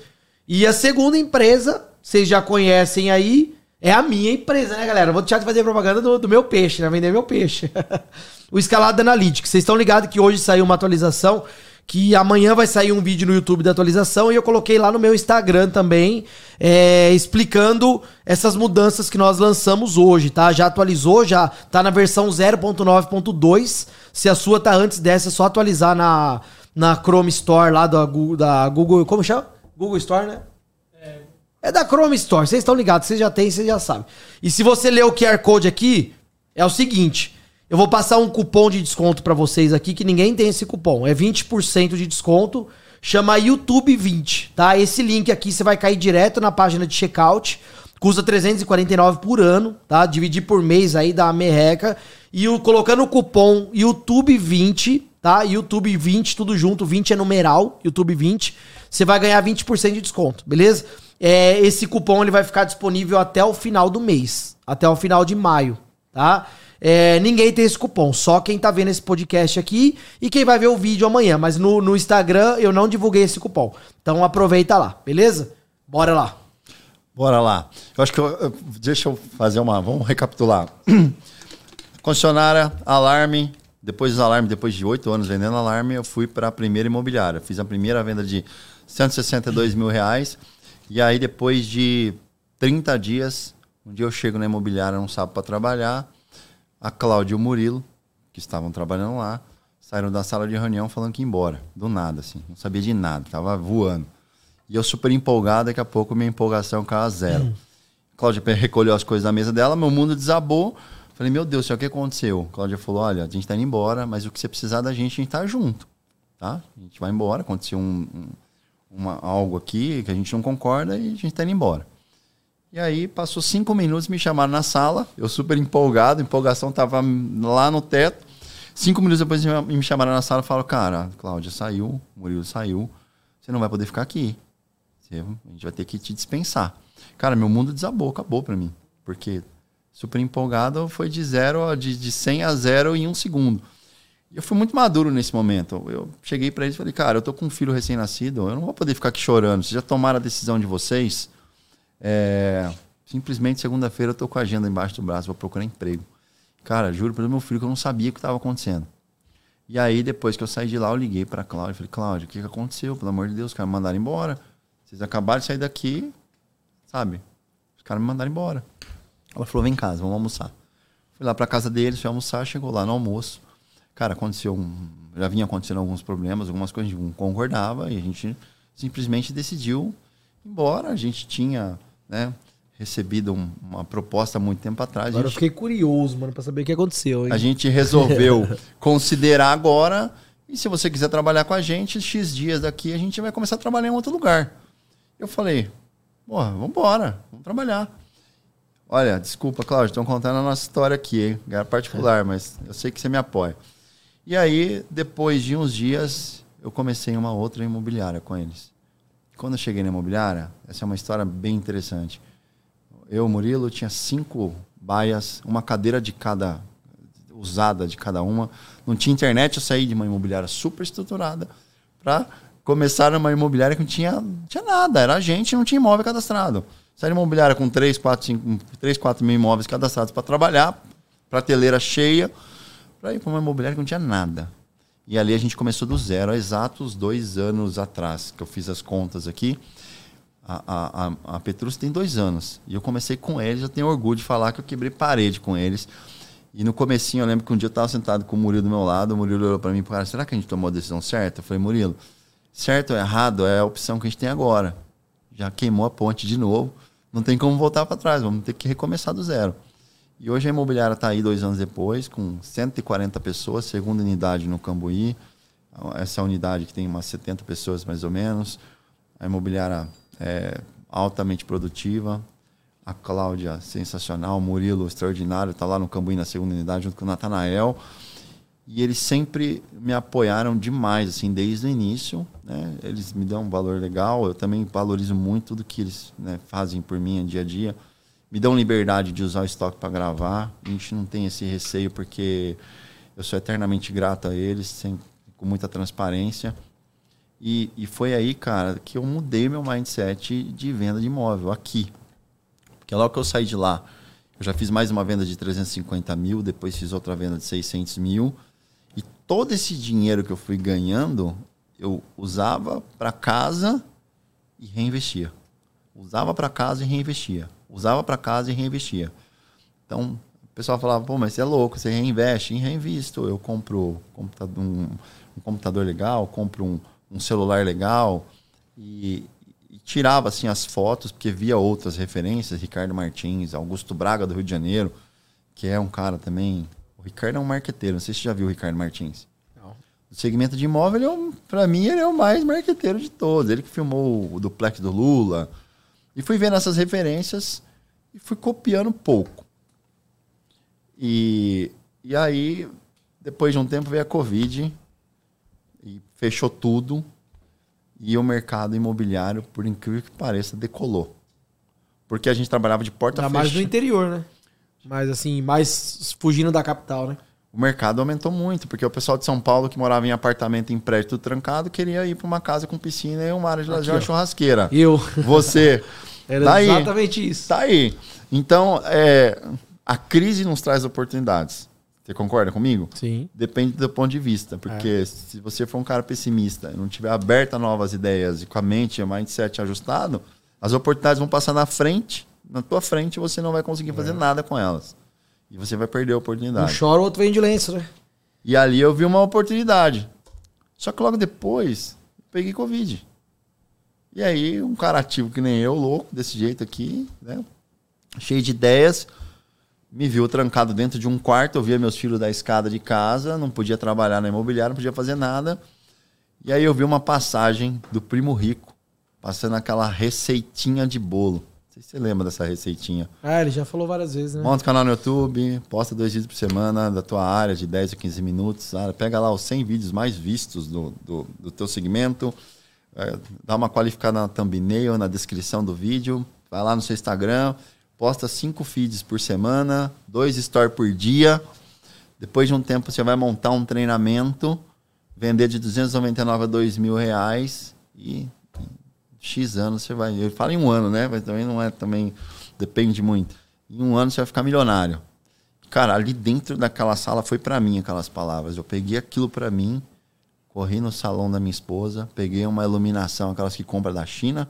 E a segunda empresa, vocês já conhecem aí, é a minha empresa, né, galera? Eu vou deixar de fazer propaganda do, do meu peixe, né? Vender meu peixe. o Escalado Analytics. Vocês estão ligados que hoje saiu uma atualização que amanhã vai sair um vídeo no YouTube da atualização e eu coloquei lá no meu Instagram também, é, explicando essas mudanças que nós lançamos hoje, tá? Já atualizou, já tá na versão 0.9.2. Se a sua tá antes dessa, é só atualizar na, na Chrome Store lá da da Google. Como chama? Google Store, né? É, da Chrome Store, vocês estão ligados, vocês já têm, vocês já sabem. E se você ler o QR Code aqui, é o seguinte. Eu vou passar um cupom de desconto para vocês aqui, que ninguém tem esse cupom. É 20% de desconto. Chama YouTube 20, tá? Esse link aqui você vai cair direto na página de checkout. Custa 349 por ano, tá? Dividir por mês aí uma merreca. E o, colocando o cupom YouTube 20, tá? YouTube 20, tudo junto, 20 é numeral, YouTube 20. Você vai ganhar 20% de desconto, beleza? É, esse cupom ele vai ficar disponível até o final do mês, até o final de maio, tá? É, ninguém tem esse cupom, só quem tá vendo esse podcast aqui e quem vai ver o vídeo amanhã. Mas no, no Instagram eu não divulguei esse cupom. Então aproveita lá, beleza? Bora lá. Bora lá. Eu acho que eu, eu, deixa eu fazer uma. Vamos recapitular. Concessionária, alarme. Depois dos alarmes, depois de oito anos vendendo alarme, eu fui para a primeira imobiliária. Fiz a primeira venda de 162 mil reais. E aí, depois de 30 dias, um dia eu chego na imobiliária num sábado para trabalhar a Cláudia e o Murilo, que estavam trabalhando lá, saíram da sala de reunião falando que ia embora. Do nada, assim. Não sabia de nada, tava voando. E eu super empolgado, daqui a pouco minha empolgação caiu a zero. Hum. Cláudia recolheu as coisas da mesa dela, meu mundo desabou. Falei, meu Deus, o que aconteceu? Cláudia falou, olha, a gente tá indo embora, mas o que você precisar da gente, a gente tá junto. Tá? A gente vai embora, aconteceu um, um uma, algo aqui que a gente não concorda e a gente tá indo embora. E aí passou cinco minutos, me chamaram na sala, eu super empolgado, empolgação tava lá no teto. Cinco minutos depois me chamaram na sala e falaram, cara, Cláudia saiu, Murilo saiu, você não vai poder ficar aqui. Você, a gente vai ter que te dispensar. Cara, meu mundo desabou, acabou para mim. Porque super empolgado foi de zero, de, de 100 a zero em um segundo. Eu fui muito maduro nesse momento. Eu cheguei para eles e falei, cara, eu tô com um filho recém-nascido, eu não vou poder ficar aqui chorando. Vocês já tomaram a decisão de vocês é, simplesmente segunda-feira eu tô com a agenda embaixo do braço, vou procurar emprego. Cara, juro pelo meu filho que eu não sabia o que estava acontecendo. E aí, depois que eu saí de lá, eu liguei para a Cláudia e falei, Cláudia, o que, que aconteceu? Pelo amor de Deus, os caras me mandaram embora. Vocês acabaram de sair daqui, sabe? Os caras me mandaram embora. Ela falou, vem em casa, vamos almoçar. Fui lá para casa deles, fui almoçar, chegou lá no almoço. Cara, aconteceu um, já vinha acontecendo alguns problemas, algumas coisas a gente não concordava e a gente simplesmente decidiu ir embora. A gente tinha né, recebido um, uma proposta há muito tempo atrás. Agora gente, eu fiquei curioso, mano, para saber o que aconteceu. Hein? A gente resolveu considerar agora. E se você quiser trabalhar com a gente, X dias daqui, a gente vai começar a trabalhar em outro lugar. Eu falei, porra, vamos embora, vamos trabalhar. Olha, desculpa, Cláudio, estão contando a nossa história aqui, hein? É particular, é. mas eu sei que você me apoia. E aí, depois de uns dias, eu comecei uma outra imobiliária com eles. Quando eu cheguei na imobiliária, essa é uma história bem interessante. Eu, Murilo, tinha cinco baias, uma cadeira de cada, usada de cada uma. Não tinha internet, eu saí de uma imobiliária super estruturada para começar numa imobiliária que não tinha, não tinha nada, era gente não tinha imóvel cadastrado. Saí de uma imobiliária com 3, 4, 5, 3, 4 mil imóveis cadastrados para trabalhar, prateleira cheia, para ir para uma imobiliária que não tinha nada. E ali a gente começou do zero, há exatos dois anos atrás, que eu fiz as contas aqui. A, a, a Petrus tem dois anos. E eu comecei com eles, eu tenho orgulho de falar que eu quebrei parede com eles. E no comecinho, eu lembro que um dia eu estava sentado com o Murilo do meu lado, o Murilo olhou para mim e falou, será que a gente tomou a decisão certa? Eu falei, Murilo, certo ou errado é a opção que a gente tem agora. Já queimou a ponte de novo, não tem como voltar para trás, vamos ter que recomeçar do zero. E hoje a imobiliária está aí dois anos depois, com 140 pessoas, segunda unidade no Cambuí. Essa unidade que tem umas 70 pessoas mais ou menos. A imobiliária é altamente produtiva. A Cláudia, sensacional. O Murilo, extraordinário, está lá no Cambuí na segunda unidade, junto com o Natanael. E eles sempre me apoiaram demais, assim, desde o início. Né? Eles me dão um valor legal, eu também valorizo muito tudo que eles né, fazem por mim dia a dia. Me dão liberdade de usar o estoque para gravar. A gente não tem esse receio, porque eu sou eternamente grato a eles, sempre, com muita transparência. E, e foi aí, cara, que eu mudei meu mindset de venda de imóvel aqui. Porque logo que eu saí de lá, eu já fiz mais uma venda de 350 mil, depois fiz outra venda de 600 mil todo esse dinheiro que eu fui ganhando, eu usava para casa e reinvestia. Usava para casa e reinvestia. Usava para casa e reinvestia. Então, o pessoal falava, pô, mas você é louco, você reinveste. E reinvisto. Eu compro um, um computador legal, compro um, um celular legal e, e, tirava assim as fotos, porque via outras referências, Ricardo Martins, Augusto Braga do Rio de Janeiro, que é um cara também Ricardo é um marqueteiro. Não sei se você já viu o Ricardo Martins. O segmento de imóvel, ele é para mim, ele é o mais marqueteiro de todos. Ele que filmou o duplex do Lula. E fui vendo essas referências e fui copiando pouco. E, e aí, depois de um tempo, veio a Covid e fechou tudo. E o mercado imobiliário, por incrível que pareça, decolou. Porque a gente trabalhava de porta fechada. mais no interior, né? Mas assim, mais fugindo da capital, né? O mercado aumentou muito, porque o pessoal de São Paulo que morava em apartamento em prédio tudo trancado queria ir para uma casa com piscina e uma área de lazer, uma churrasqueira. Eu. Você. Era tá exatamente aí. isso. Tá aí. Então, é, a crise nos traz oportunidades. Você concorda comigo? Sim. Depende do ponto de vista. Porque é. se você for um cara pessimista e não tiver aberto a novas ideias e com a mente e o mindset ajustado, as oportunidades vão passar na frente na tua frente você não vai conseguir fazer é. nada com elas. E você vai perder a oportunidade. Um chora, o outro vem de lenço, né? E ali eu vi uma oportunidade. Só que logo depois, peguei Covid. E aí, um cara ativo que nem eu, louco, desse jeito aqui, né? Cheio de ideias, me viu trancado dentro de um quarto. Eu via meus filhos da escada de casa, não podia trabalhar na imobiliária, não podia fazer nada. E aí eu vi uma passagem do primo rico, passando aquela receitinha de bolo sei se você lembra dessa receitinha. Ah, ele já falou várias vezes, né? Monta o canal no YouTube, posta dois vídeos por semana da tua área, de 10 a 15 minutos. Pega lá os 100 vídeos mais vistos do, do, do teu segmento. É, dá uma qualificada na thumbnail, na descrição do vídeo. Vai lá no seu Instagram, posta cinco feeds por semana, dois stories por dia. Depois de um tempo você vai montar um treinamento, vender de 299 a 2 mil reais e X anos você vai. Eu falo em um ano, né? Mas também não é também. Depende muito. Em um ano você vai ficar milionário. Cara, ali dentro daquela sala foi para mim aquelas palavras. Eu peguei aquilo para mim, corri no salão da minha esposa, peguei uma iluminação, aquelas que compra da China,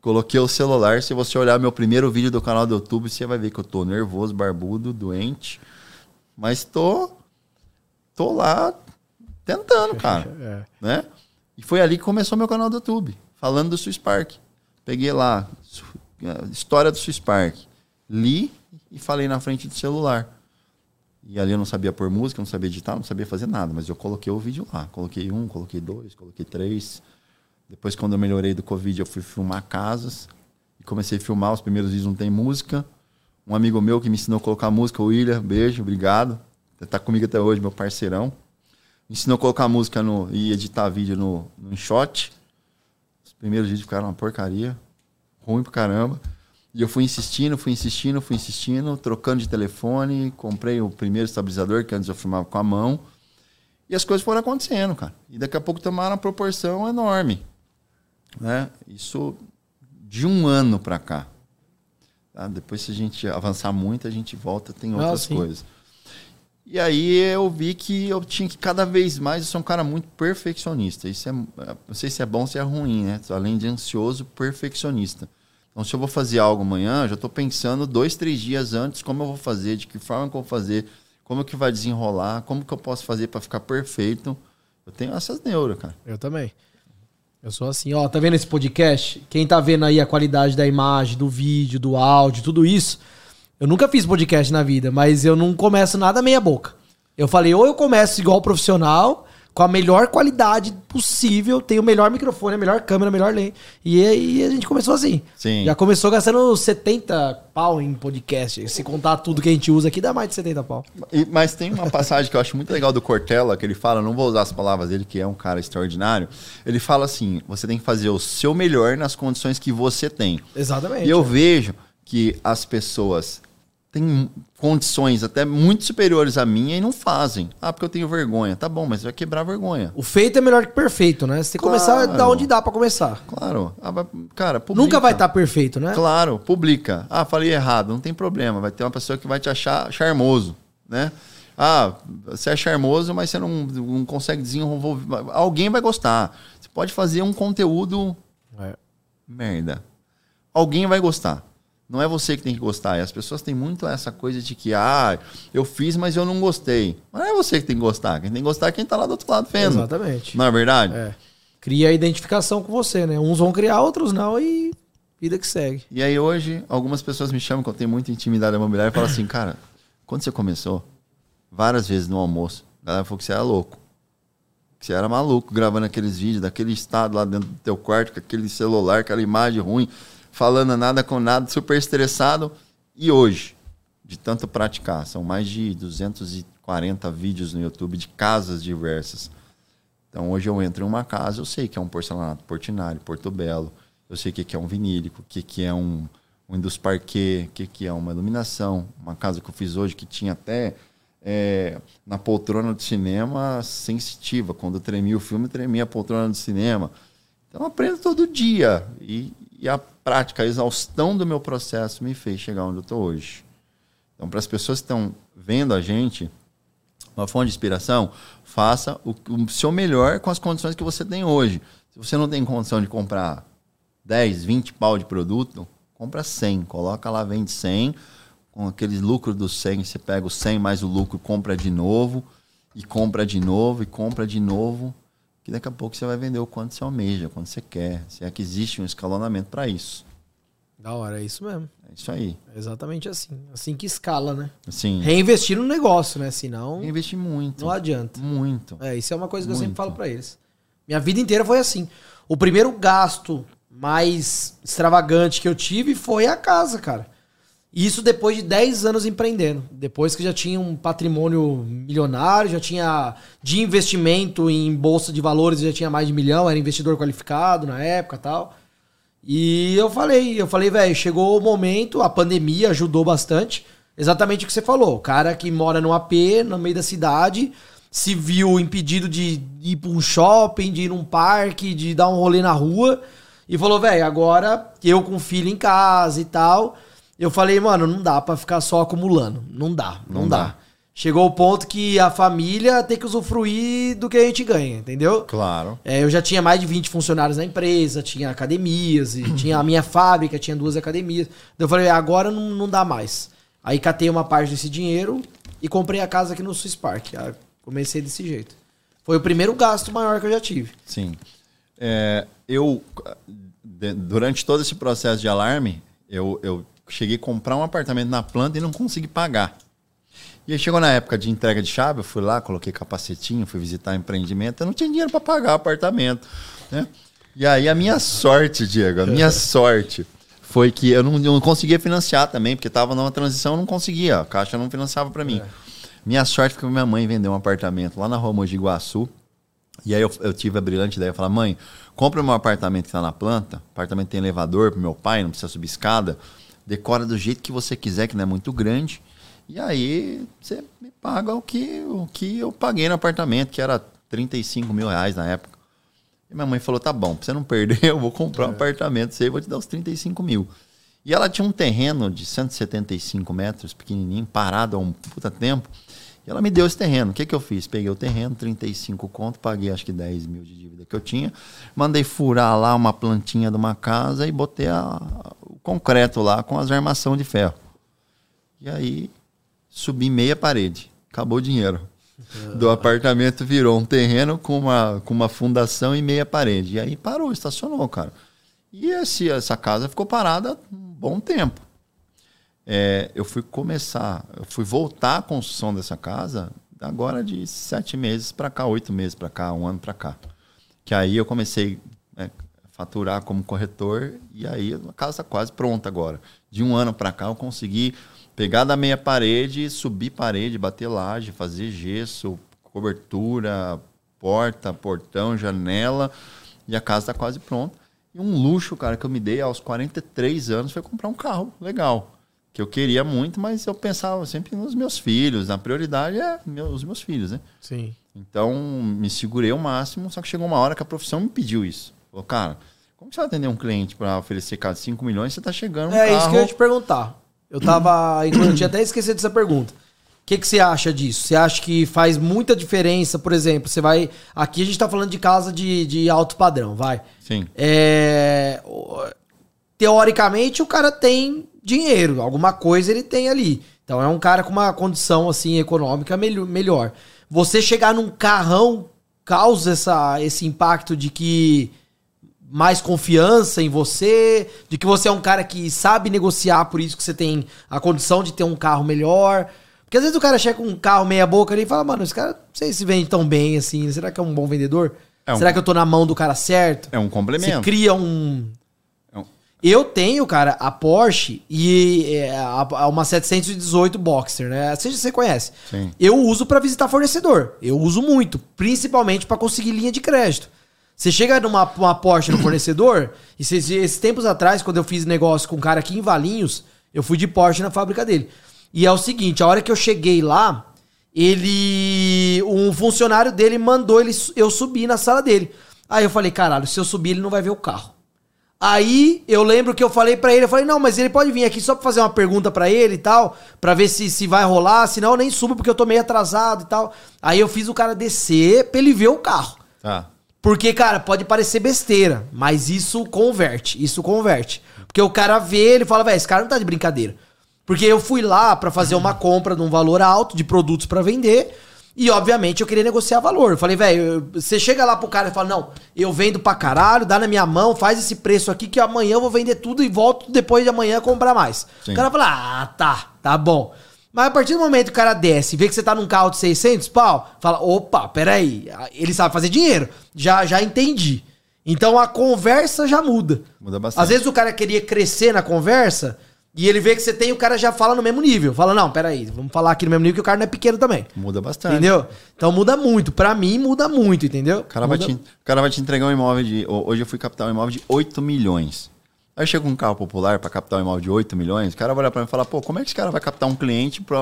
coloquei o celular. Se você olhar meu primeiro vídeo do canal do YouTube, você vai ver que eu tô nervoso, barbudo, doente. Mas tô. tô lá tentando, cara. é. Né? E foi ali que começou meu canal do YouTube falando do Swiss Park. Peguei lá, história do Swiss Park. Li e falei na frente do celular. E ali eu não sabia pôr música, não sabia editar, não sabia fazer nada, mas eu coloquei o vídeo lá. Coloquei um, coloquei dois, coloquei três. Depois, quando eu melhorei do Covid, eu fui filmar casas. E comecei a filmar. Os primeiros vídeos não tem música. Um amigo meu que me ensinou a colocar música, o William, beijo, obrigado. Tá comigo até hoje, meu parceirão. Me ensinou a colocar música no, e editar vídeo no, no primeiros vídeos ficaram uma porcaria, ruim pra caramba. E eu fui insistindo, fui insistindo, fui insistindo, trocando de telefone, comprei o primeiro estabilizador, que antes eu filmava com a mão. E as coisas foram acontecendo, cara. E daqui a pouco tomaram uma proporção enorme. Né? Isso de um ano para cá. Tá? Depois, se a gente avançar muito, a gente volta, tem outras ah, coisas. E aí eu vi que eu tinha que cada vez mais, eu sou um cara muito perfeccionista. Isso é, não sei se é bom ou se é ruim, né? Além de ansioso, perfeccionista. Então, se eu vou fazer algo amanhã, já estou pensando dois, três dias antes como eu vou fazer, de que forma que eu vou fazer, como que vai desenrolar, como que eu posso fazer para ficar perfeito. Eu tenho essas neuras, cara. Eu também. Eu sou assim, ó, tá vendo esse podcast? Quem tá vendo aí a qualidade da imagem, do vídeo, do áudio, tudo isso, eu nunca fiz podcast na vida, mas eu não começo nada meia boca. Eu falei, ou eu começo igual profissional, com a melhor qualidade possível, tem o melhor microfone, a melhor câmera, a melhor lente. E aí a gente começou assim. Sim. Já começou gastando 70 pau em podcast. Se contar tudo que a gente usa aqui, dá mais de 70 pau. E- mas tem uma passagem que eu acho muito legal do Cortella, que ele fala, não vou usar as palavras dele, que é um cara extraordinário. Ele fala assim: você tem que fazer o seu melhor nas condições que você tem. Exatamente. E eu vejo que as pessoas têm condições até muito superiores à minha e não fazem. Ah, porque eu tenho vergonha. Tá bom, mas vai quebrar vergonha. O feito é melhor que perfeito, né? Você tem que começar Claro. da onde dá pra começar. Claro. Ah, cara, publica. Nunca vai estar perfeito, né? Claro, publica. Ah, falei errado, não tem problema. Vai ter uma pessoa que vai te achar charmoso, né? Ah, você é charmoso, mas você não, não consegue desenvolver. Alguém vai gostar. Você pode fazer um conteúdo É. merda. Alguém vai gostar. Não é você que tem que gostar. E as pessoas têm muito essa coisa de que, ah, eu fiz, mas eu não gostei. Mas não é você que tem que gostar. Quem tem que gostar é quem tá lá do outro lado vendo. Exatamente. Não é verdade? É. Cria a identificação com você, né? Uns vão criar, outros não, e vida que segue. E aí hoje, algumas pessoas me chamam, que eu tenho muita intimidade imobiliária, e falam assim, cara, quando você começou, várias vezes no almoço, a galera falou que você era louco. Que você era maluco gravando aqueles vídeos, daquele estado lá dentro do teu quarto, com aquele celular, aquela imagem ruim, falando nada com nada, super estressado. E hoje, de tanto praticar, são mais de 240 vídeos no YouTube de casas diversas. Então hoje eu entro em uma casa, eu sei que é um porcelanato Portinari, Porto Belo, eu sei o que que é um vinílico, o que, que é um, um Indus Parquet, o que, que é uma iluminação. Uma casa que eu fiz hoje que tinha até é, na poltrona do cinema sensitiva. Quando tremia o filme, tremia a poltrona do cinema. Então eu aprendo todo dia. E, e a prática, a exaustão do meu processo me fez chegar onde eu estou hoje. Então, para as pessoas que estão vendo a gente, uma fonte de inspiração, faça o, o seu melhor com as condições que você tem hoje. Se você não tem condição de comprar 10, 20 pau de produto, compra 100. Coloca lá, vende 100. Com aqueles lucros dos 100, você pega o 100 mais o lucro, compra de novo. E compra de novo, e compra de novo. Que daqui a pouco você vai vender o quanto você almeja, quanto você quer. Se é que existe um escalonamento para isso. Da hora, é isso mesmo. É isso aí. É exatamente assim. Assim que escala, né? Assim, Reinvestir no negócio, né? Senão, investir muito. não adianta. Muito. É, isso é uma coisa que eu sempre Muito. falo pra eles. Minha vida inteira foi assim. O primeiro gasto mais extravagante que eu tive foi a casa, cara. Isso depois de 10 anos empreendendo. Depois que já tinha um patrimônio milionário, já tinha de investimento em bolsa de valores, já tinha mais de milhão, era investidor qualificado na época tal. E eu falei, eu falei, velho, chegou o momento, a pandemia ajudou bastante. Exatamente o que você falou. O cara que mora no AP, no meio da cidade, se viu impedido de ir pra um shopping, de ir num parque, de dar um rolê na rua. E falou, velho, agora eu com filho em casa e tal. Eu falei, mano, não dá pra ficar só acumulando. Não dá, não, Não dá. dá. Chegou o ponto que a família tem que usufruir do que a gente ganha, entendeu? Claro. É, eu já tinha mais de 20 funcionários na empresa, tinha academias, tinha a minha fábrica, tinha duas academias. Então eu falei, agora não, não dá mais. Aí catei uma parte desse dinheiro e comprei a casa aqui no Swiss Park. Aí comecei desse jeito. Foi o primeiro gasto maior que eu já tive. Sim. É, eu, durante todo esse processo de alarme, eu, eu cheguei a comprar um apartamento na planta e não consegui pagar. E aí chegou na época de entrega de chave, eu fui lá, coloquei capacetinho, fui visitar empreendimento, eu não tinha dinheiro para pagar o apartamento. Né? E aí a minha sorte, Diego, a minha sorte foi que eu não, eu não conseguia financiar também, porque estava numa transição, eu não conseguia, a Caixa não financiava para mim. Minha sorte foi que minha mãe vendeu um apartamento lá na rua Mogi Guaçu, e aí eu, eu tive a brilhante ideia, eu falei, mãe, compra meu apartamento que está na planta, o apartamento tem elevador pro meu pai, não precisa subir escada, decora do jeito que você quiser, que não é muito grande, e aí você me paga o que, o que eu paguei no apartamento, que era 35 mil reais na época. E minha mãe falou, tá bom, pra você não perder, eu vou comprar um apartamento, você vou te dar os 35 mil. E ela tinha um terreno de 175 metros, pequenininho, parado há um puta tempo. E ela me deu esse terreno. O que, que eu fiz? Peguei o terreno, 35 conto, paguei acho que 10 mil de dívida que eu tinha. Mandei furar lá uma plantinha de uma casa e botei a- concreto lá com as armação de ferro. E aí subi meia parede. Acabou o dinheiro. Do apartamento virou um terreno com uma, com uma fundação e meia parede. E aí parou, estacionou, cara. E esse, essa casa ficou parada um bom tempo. É, eu fui começar, eu fui voltar à construção dessa casa agora de sete meses para cá, oito meses para cá, um ano para cá. Que aí eu comecei faturar como corretor e aí a casa está quase pronta agora. De um ano para cá eu consegui pegar da meia parede, subir parede, bater laje, fazer gesso, cobertura, porta, portão, janela e a casa está quase pronta. E um luxo, cara, que eu me dei aos 43 anos foi comprar um carro legal. Que eu queria muito, mas eu pensava sempre nos meus filhos. A prioridade é os meus filhos, né? Sim. Então, me segurei ao máximo, só que chegou uma hora que a profissão me pediu isso. Falou, cara, como você vai atender um cliente para oferecer cada 5 milhões, você está chegando um É carro... isso que eu ia te perguntar. Eu tava. eu tinha até esquecido dessa pergunta. O que, que você acha disso? Você acha que faz muita diferença, por exemplo, você vai. Aqui a gente tá falando de casa de, de alto padrão, vai. Sim. É, teoricamente, o cara tem dinheiro, alguma coisa ele tem ali. Então é um cara com uma condição assim econômica melhor. Você chegar num carrão causa essa, esse impacto de que mais confiança em você, de que você é um cara que sabe negociar, por isso que você tem a condição de ter um carro melhor. Porque às vezes o cara chega com um carro meia boca ali e fala, mano, esse cara não sei se vende tão bem assim. Será que é um bom vendedor? É um... Será que eu tô na mão do cara certo? É um complemento. Você cria um. É um... Eu tenho, cara, a Porsche e é, a, uma 718 Boxer, né? Você, você conhece. Sim. Eu uso para visitar fornecedor. Eu uso muito, principalmente para conseguir linha de crédito. Você chega numa uma Porsche no fornecedor, e esses tempos atrás, quando eu fiz negócio com um cara aqui em Valinhos, eu fui de Porsche na fábrica dele. E é o seguinte, a hora que eu cheguei lá, ele. Um funcionário dele mandou ele, eu subir na sala dele. Aí eu falei, caralho, se eu subir, ele não vai ver o carro. Aí eu lembro que eu falei para ele, eu falei, não, mas ele pode vir aqui só pra fazer uma pergunta para ele e tal, para ver se, se vai rolar, senão eu nem subo porque eu tô meio atrasado e tal. Aí eu fiz o cara descer pra ele ver o carro. Tá. Porque, cara, pode parecer besteira, mas isso converte, isso converte. Porque o cara vê, ele fala, velho, esse cara não tá de brincadeira. Porque eu fui lá para fazer uma compra de um valor alto de produtos para vender. E, obviamente, eu queria negociar valor. Eu falei, velho, você chega lá pro cara e fala, não, eu vendo pra caralho, dá na minha mão, faz esse preço aqui que amanhã eu vou vender tudo e volto depois de amanhã comprar mais. Sim. O cara fala, ah, tá, tá bom. Mas a partir do momento que o cara desce e vê que você tá num carro de 600 pau, fala, opa, peraí, ele sabe fazer dinheiro. Já, já entendi. Então a conversa já muda. Muda bastante. Às vezes o cara queria crescer na conversa, e ele vê que você tem, o cara já fala no mesmo nível. Fala, não, peraí, vamos falar aqui no mesmo nível que o cara não é pequeno também. Muda bastante. Entendeu? Então muda muito. Pra mim, muda muito, entendeu? O cara, muda... vai, te, o cara vai te entregar um imóvel de. Hoje eu fui captar um imóvel de 8 milhões. Aí chega um carro popular para captar um imóvel de 8 milhões, o cara vai olhar para mim e falar, pô, como é que esse cara vai captar um cliente para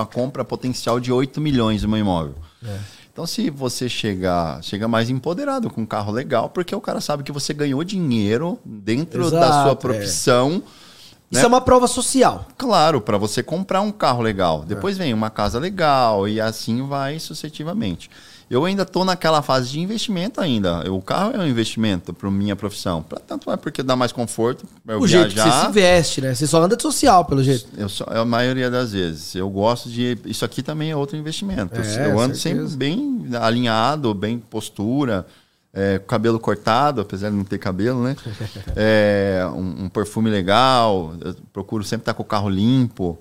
a compra potencial de 8 milhões no meu imóvel? É. Então, se você chegar, chega mais empoderado com um carro legal, porque o cara sabe que você ganhou dinheiro dentro Exato, da sua é. profissão. É isso né? é uma prova social. Claro, para você comprar um carro legal. Depois é. vem uma casa legal e assim vai sucessivamente. Eu ainda estou naquela fase de investimento ainda. O carro é um investimento para minha profissão. Pra, tanto é porque dá mais conforto para eu o viajar. jeito que você se investe, né? Você só anda de social, pelo jeito. Eu só, a maioria das vezes. Eu gosto de... Isso aqui também é outro investimento. É, eu ando certeza. sempre bem alinhado, bem postura é, cabelo cortado, apesar de não ter cabelo, né? É, um, um, perfume legal, eu procuro sempre estar com o carro limpo.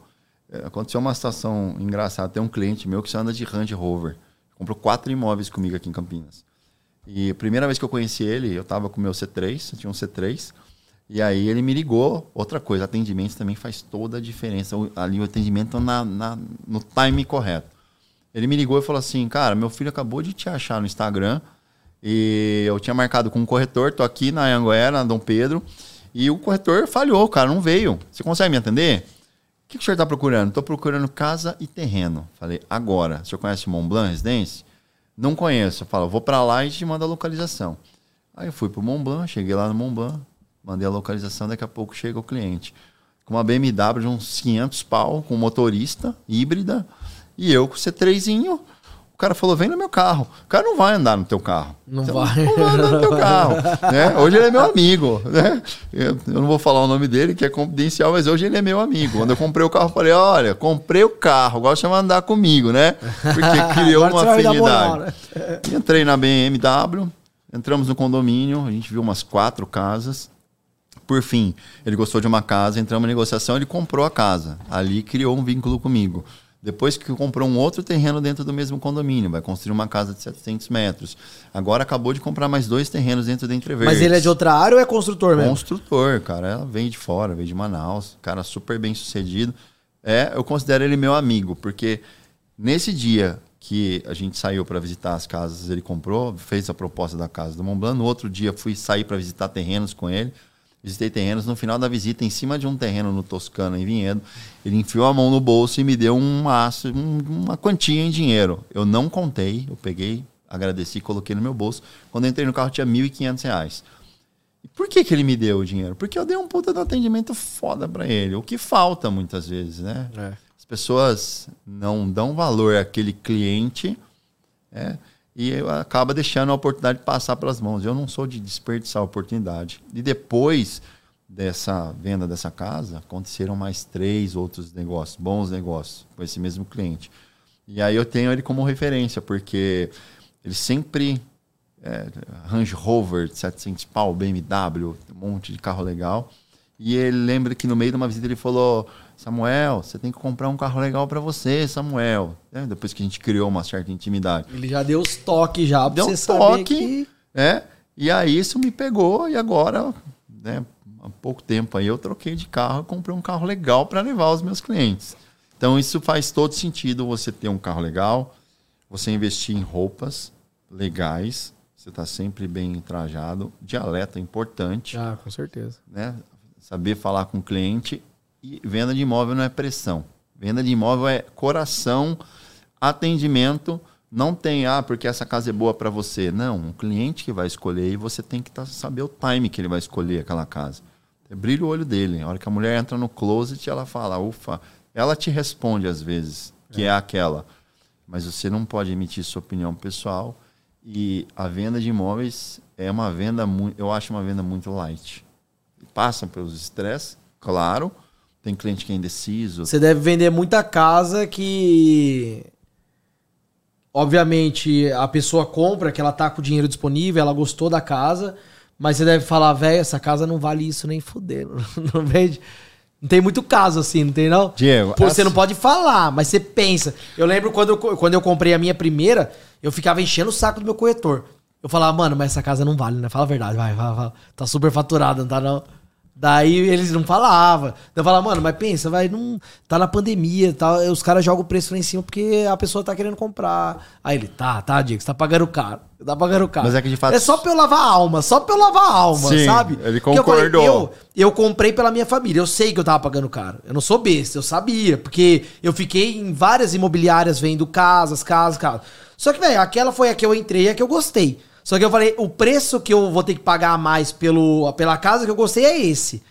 É, aconteceu uma situação engraçada, tem um cliente meu que só anda de Range Rover. Comprou quatro imóveis comigo aqui em Campinas. E a primeira vez que eu conheci ele, eu estava com o meu C3, eu tinha um C3, e aí ele me ligou. Outra coisa, atendimento também faz toda a diferença. Ali o atendimento na, na, no time correto. Ele me ligou e falou assim, cara, meu filho acabou de te achar no Instagram, e eu tinha marcado com um corretor, tô aqui na Anguera, na Dom Pedro, e o corretor falhou, cara não veio. Você consegue me atender? Que, que o senhor está procurando? Estou procurando casa e terreno. Falei, agora. O senhor conhece Mont Blanc Residência? Não conheço. Falo, vou para lá e te mando a localização. Aí eu fui para o Mont Blanc, cheguei lá no Mont Blanc, mandei a localização, daqui a pouco chega o cliente. Com uma BMW de uns 500 pau, com motorista, híbrida, e eu com o C3zinho, o cara falou, vem no meu carro. O cara não vai andar no teu carro. Não então, vai. Não vai andar no teu carro. né? Hoje ele é meu amigo. Né? Eu, eu, não vou falar o nome dele, que é confidencial, mas hoje ele é meu amigo. Quando eu comprei o carro, eu falei, olha, comprei o carro, gosta de andar comigo, né? Porque criou uma afinidade. Né? Entrei na BMW, entramos no condomínio, a gente viu umas quatro casas. Por fim, ele gostou de uma casa, entramos em negociação, ele comprou a casa. Ali criou um vínculo comigo. Depois que comprou um outro terreno dentro do mesmo condomínio, vai construir uma casa de 700 metros. Agora acabou de comprar mais dois terrenos dentro da Entreverdes. Mas ele é de outra área ou é construtor mesmo? Construtor, cara. Ela vem de fora, vem de Manaus. Cara super bem sucedido. É, eu considero ele meu amigo, porque nesse dia que a gente saiu para visitar as casas, ele comprou, fez a proposta da casa do Mont Blanc. No outro dia fui sair para visitar terrenos com ele visitei terrenos. No final da visita, em cima de um terreno no Toscana, em Vinhedo, ele enfiou a mão no bolso e me deu um aço, uma quantia em dinheiro. Eu não contei, eu peguei, agradeci, coloquei no meu bolso. Quando entrei no carro, tinha R$ 1.500. E por que, que ele me deu o dinheiro? Porque eu dei um puta de atendimento foda para ele. O que falta muitas vezes, né? É. As pessoas não dão valor àquele cliente. É, e acaba deixando a oportunidade passar pelas mãos. Eu não sou de desperdiçar a oportunidade. E depois dessa venda dessa casa, aconteceram mais três outros negócios, bons negócios, com esse mesmo cliente. E aí eu tenho ele como referência, porque ele sempre. É, Range Rover, 700 pau, BMW, um monte de carro legal. E ele lembra que no meio de uma visita ele falou: Samuel, você tem que comprar um carro legal para você, Samuel. É, depois que a gente criou uma certa intimidade. Ele já deu os toques já pra deu você um toque, que... É, e aí isso me pegou e agora, né, há pouco tempo aí eu troquei de carro e comprei um carro legal para levar os meus clientes. Então isso faz todo sentido você ter um carro legal, você investir em roupas legais, você está sempre bem trajado, dialeto é importante. Ah, com certeza. Né? Saber falar com o cliente e venda de imóvel não é pressão. Venda de imóvel é coração, atendimento. Não tem, ah, porque essa casa é boa para você. Não, um cliente que vai escolher e você tem que tá, saber o time que ele vai escolher aquela casa. É, brilha o olho dele. A hora que a mulher entra no closet, ela fala, ufa. Ela te responde às vezes, que é, é aquela. Mas você não pode emitir sua opinião pessoal. E a venda de imóveis é uma venda muito, eu acho uma venda muito light. Passam pelos estresses, claro, tem cliente que é indeciso. Você deve vender muita casa que. Obviamente, a pessoa compra, que ela tá com o dinheiro disponível, ela gostou da casa, mas você deve falar, velho, essa casa não vale isso nem fuder. Não vende. Não tem muito caso assim, não tem não? Diego. Pô, Você não pode falar, mas você pensa. Eu lembro quando eu, quando eu comprei a minha primeira, eu ficava enchendo o saco do meu corretor. Eu falava, mano, mas essa casa não vale, né? Fala a verdade, vai, vai, vai. Tá super faturada, não tá não? Daí eles não falavam. Eu falava, mano, mas pensa, vai, não. Tá na pandemia tal. Os caras jogam o preço lá em cima porque a pessoa tá querendo comprar. Aí ele, tá, tá, Diego, você tá pagando caro. Tá pagando caro. Mas é que de fato. É só pra eu lavar a alma, só pra eu lavar a alma, Sim, sabe? Ele concordou. Eu, falei, eu, eu, comprei pela minha família. Eu sei que eu tava pagando caro. Eu não sou besta, eu sabia. Porque eu fiquei em várias imobiliárias vendo casas, casas, casas. Só que, velho, aquela foi a que eu entrei, a que eu gostei. Só que eu falei, o preço que eu vou ter que pagar a mais pelo, pela casa que eu gostei é esse.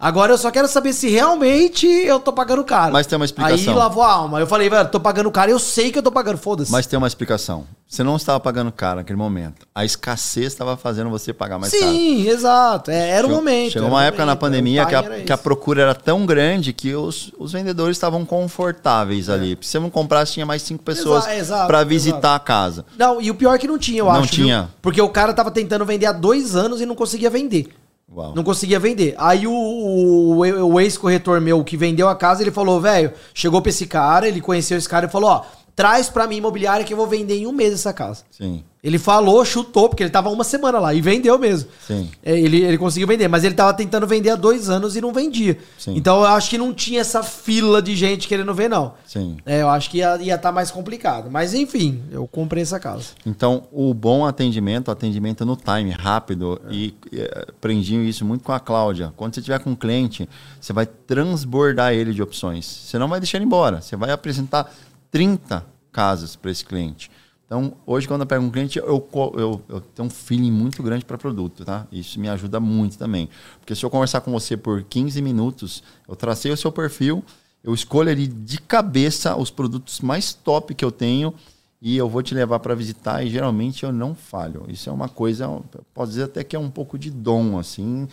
Agora eu só quero saber se realmente eu tô pagando caro. Mas tem uma explicação. Aí lavou a alma. Eu falei, velho, tô pagando caro, eu sei que eu tô pagando, foda-se. Mas tem uma explicação. Você não estava pagando caro naquele momento. A escassez estava fazendo você pagar mais Sim, caro. Sim, exato. É, era o momento. Chegou uma época momento, na pandemia que a, que a, procura era tão grande que os, os vendedores estavam confortáveis é. ali. Se você não comprasse, tinha mais cinco pessoas para visitar exato. a casa. Não, e o pior é que não tinha, eu não acho. Não tinha. Viu? Porque o cara tava tentando vender há dois anos e não conseguia vender. Uau. Não conseguia vender. Aí o, o, o ex-corretor meu que vendeu a casa, ele falou, velho, chegou pra esse cara, ele conheceu esse cara e falou, ó, traz pra mim imobiliária que eu vou vender em um mês essa casa. Sim. Ele falou, chutou, porque ele tava uma semana lá e vendeu mesmo. Sim. É, ele, ele conseguiu vender, mas ele tava tentando vender há dois anos e não vendia. Sim. Então eu acho que não tinha essa fila de gente querendo ver, não. Sim. É, eu acho que ia estar tá mais complicado. Mas enfim, eu comprei essa casa. Então, o bom atendimento, atendimento no time, rápido, é. e, e aprendi isso muito com a Cláudia. Quando você tiver com um cliente, você vai transbordar ele de opções. Você não vai deixar ele embora. Você vai apresentar 30 casas para esse cliente. Então, hoje, quando eu pego um cliente, eu, eu, eu tenho um feeling muito grande para produto, tá? Isso me ajuda muito também. Porque se eu conversar com você por 15 minutos, eu tracei o seu perfil, eu escolho ali de cabeça os produtos mais top que eu tenho e eu vou te levar para visitar e geralmente eu não falho. Isso é uma coisa, posso dizer até que é um pouco de dom, assim,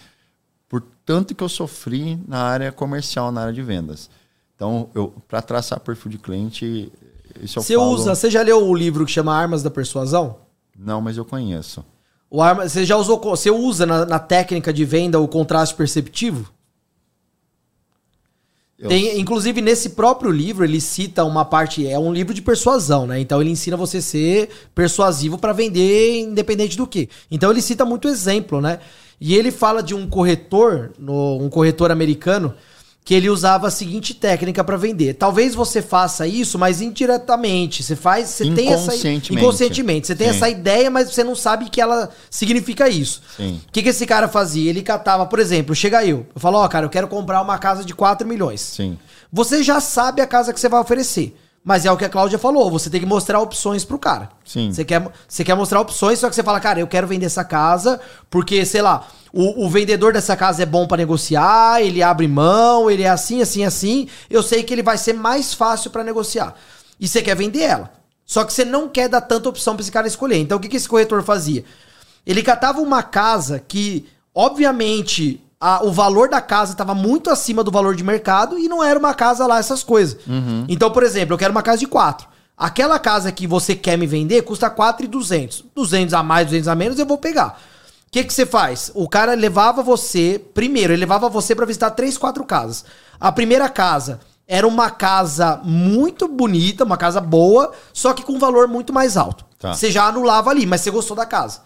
por tanto que eu sofri na área comercial, na área de vendas. Então, para traçar perfil de cliente, isso eu você falo... usa, você já leu o livro que chama Armas da Persuasão? Não, mas eu conheço. O arma, você já usou, você usa na, na técnica de venda o contraste perceptivo? Eu- Tem, inclusive, nesse próprio livro, ele cita uma parte. É um livro de persuasão, né? Então ele ensina você a ser persuasivo para vender, independente do que. Então ele cita muito exemplo, né? E ele fala de um corretor, no, um corretor americano, que ele usava a seguinte técnica para vender. Talvez você faça isso, mas indiretamente. Você faz, você tem essa Inconscientemente. Você tem Sim. essa ideia, mas você não sabe que ela significa isso. O que, que esse cara fazia? Ele catava, por exemplo, chega eu, eu falo, ó, cara, eu quero comprar uma casa de 4 milhões. Sim. Você já sabe a casa que você vai oferecer. Mas é o que a Cláudia falou, você tem que mostrar opções pro cara. Sim. Você quer, você quer mostrar opções, só que você fala, cara, eu quero vender essa casa porque, sei lá, o, o vendedor dessa casa é bom pra negociar, ele abre mão, ele é assim, assim, assim. Eu sei que ele vai ser mais fácil pra negociar. E você quer vender ela. Só que você não quer dar tanta opção pra esse cara escolher. Então o que, que esse corretor fazia? Ele catava uma casa que, obviamente, a- o valor da casa estava muito acima do valor de mercado e não era uma casa lá, essas coisas. Então, por exemplo, eu quero uma casa de 4. Aquela casa que você quer me vender custa 4,200. 200 a mais, 200 a menos, eu vou pegar. O que, que você faz? O cara levava você, primeiro, ele levava você para visitar três, quatro casas. A primeira casa era uma casa muito bonita, uma casa boa, só que com um valor muito mais alto. Tá. Você já anulava ali, mas você gostou da casa.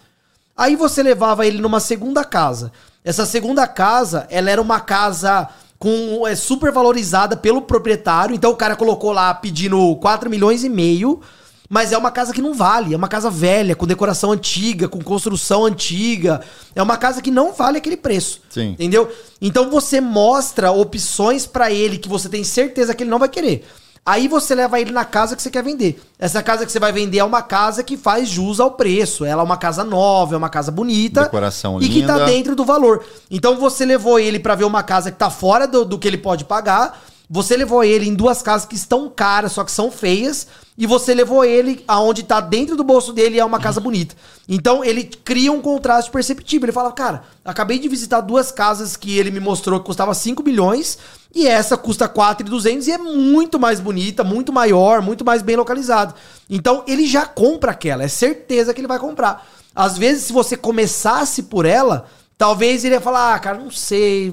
Aí você levava ele numa segunda casa. Essa segunda casa, ela era uma casa com é super valorizada pelo proprietário. Então o cara colocou lá pedindo 4 milhões e meio, mas é uma casa que não vale, é uma casa velha, com decoração antiga, com construção antiga. É uma casa que não vale aquele preço. Sim. Entendeu? Então você mostra opções pra ele que você tem certeza que ele não vai querer. Aí você leva ele na casa que você quer vender. Essa casa que você vai vender é uma casa que faz jus ao preço. Ela é uma casa nova, é uma casa bonita. Decoração E que tá linda. dentro do valor. Então você levou ele pra ver uma casa que tá fora do, do que ele pode pagar. Você levou ele em duas casas que estão caras, só que são feias. E você levou ele aonde tá dentro do bolso dele é uma casa bonita. Então ele cria um contraste perceptível. Ele fala, cara, acabei de visitar duas casas que ele me mostrou que custava 5 milhões. E essa custa 4,200 e é muito mais bonita, muito maior, muito mais bem localizada. Então ele já compra aquela, é certeza que ele vai comprar. Às vezes, se você começasse por ela, talvez ele ia falar: ah, cara, não sei,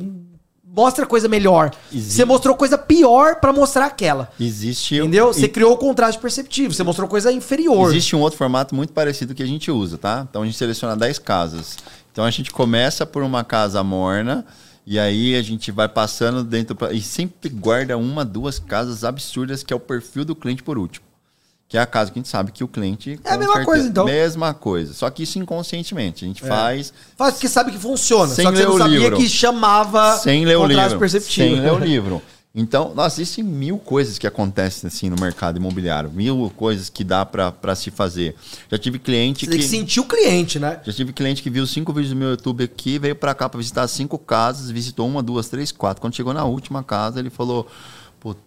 mostra coisa melhor. Existe- Você mostrou coisa pior pra mostrar aquela. Existe. Entendeu? Você e- criou o contraste perceptivo, você mostrou coisa inferior. Existe um outro formato muito parecido que a gente usa, tá? Então a gente seleciona 10 casas. Então a gente começa por uma casa morna e aí a gente vai passando dentro pra- e sempre guarda uma, duas casas absurdas que é o perfil do cliente por último. Que é a casa que a gente sabe que o cliente. É a mesma coisa, então. Mesma coisa. Só que isso inconscientemente. A gente faz Faz porque sabe que funciona. Sem só que você ler não o sabia livro. que chamava sem ler o livro. perceptivo. Sem ler o livro. Então, nossa, existem mil coisas que acontecem assim no mercado imobiliário. Mil coisas que dá pra se fazer. Já tive cliente Você tem que sentir o cliente, né? Já tive cliente que viu cinco vídeos do meu YouTube aqui, veio pra cá pra visitar cinco casas, visitou uma, duas, três, quatro. Quando chegou na última casa, ele falou: Puta,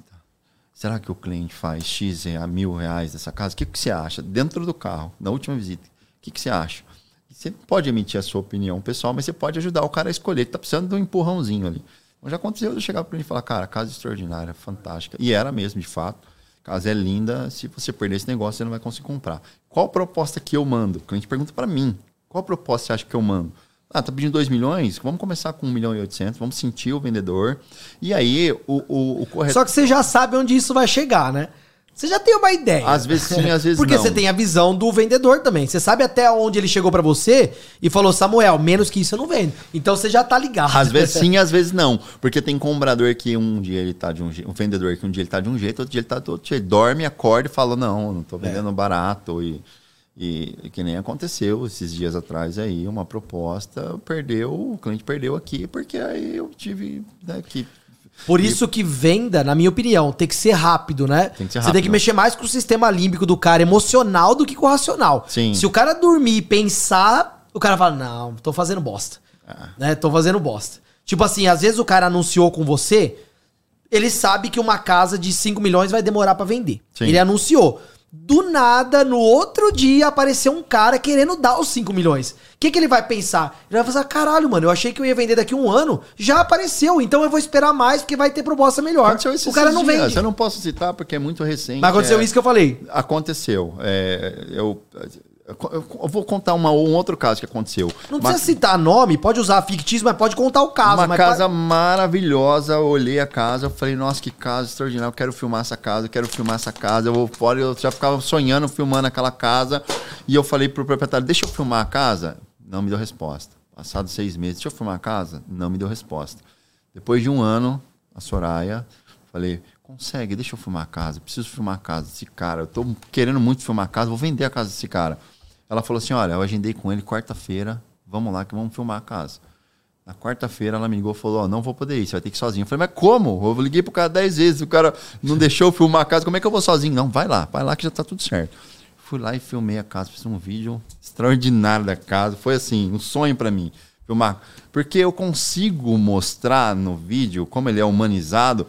será que o cliente faz X a mil reais nessa casa? O que, que você acha? Dentro do carro, na última visita, o que, que você acha? Você pode emitir a sua opinião pessoal, mas você pode ajudar o cara a escolher, que tá precisando de um empurrãozinho ali. Então, já aconteceu de eu chegar para ele e falar: Cara, casa extraordinária, fantástica. E era mesmo, de fato. Casa é linda, se você perder esse negócio, você não vai conseguir comprar. Qual proposta que eu mando? O cliente pergunta para mim. Qual proposta você acha que eu mando? Ah, tá pedindo 2 milhões? Vamos começar com 1 milhão e 800, vamos sentir o vendedor. E aí, o, o, o corretor... Só que você já sabe onde isso vai chegar, né? Você já tem uma ideia. Às vezes sim, às vezes Porque não. você tem a visão do vendedor também. Você sabe até onde ele chegou pra você e falou, Samuel, menos que isso eu não vendo. Então você já tá ligado. Às vezes sim, às vezes não. Porque tem comprador que um dia ele tá de um jeito, um vendedor que um dia ele tá de um jeito, outro dia ele tá do outro jeito. Dorme, acorda e fala, não, não tô vendendo barato. E, e, que nem aconteceu esses dias atrás aí, uma proposta, perdeu, o cliente perdeu aqui, porque aí eu tive né, que. Por isso que venda, na minha opinião, tem que ser rápido, né? Tem que ser Você tem rápido. que mexer mais com o sistema límbico do cara emocional do que com o racional. Sim. Se o cara dormir e pensar, o cara fala, não, tô fazendo bosta. Ah. Né? Tô fazendo bosta. Tipo assim, às vezes o cara anunciou com você, ele sabe que uma casa de 5 milhões vai demorar pra vender. Sim. Ele anunciou. Do nada, no outro dia, apareceu um cara querendo dar os 5 milhões. O que, que ele vai pensar? Ele vai pensar, caralho, mano, eu achei que eu ia vender daqui a um ano. Já apareceu, então eu vou esperar mais, porque vai ter proposta melhor. Aconteceu isso O cara não dias. vende. Eu não posso citar porque é muito recente. Mas aconteceu é- isso que eu falei. Aconteceu. É, eu, Eu vou contar uma, um outro caso que aconteceu. Não precisa uma, citar nome, pode usar fictício, mas pode contar o caso. Uma casa maravilhosa, eu olhei a casa, eu falei, nossa, que casa extraordinária, eu quero filmar essa casa, eu quero filmar essa casa. Eu vou fora, eu já ficava sonhando filmando aquela casa. E eu falei pro proprietário, deixa eu filmar a casa. Não me deu resposta. Passados seis meses, deixa eu filmar a casa. Não me deu resposta. Depois de um ano, a Soraya, falei, consegue, deixa eu filmar a casa, preciso filmar a casa desse cara. Eu tô querendo muito filmar a casa, vou vender a casa desse cara. Ela falou assim: olha, eu agendei com ele quarta-feira, vamos lá que vamos filmar a casa. Na quarta-feira ela me ligou e falou: oh, não vou poder ir, você vai ter que ir sozinho. Eu falei, mas como? Eu liguei pro cara dez vezes, o cara não deixou eu filmar a casa, como é que eu vou sozinho? Não, vai lá, vai lá que já tá tudo certo. Fui lá e filmei a casa, fiz um vídeo extraordinário da casa. Foi assim, um sonho para mim filmar. Porque eu consigo mostrar no vídeo, como ele é humanizado,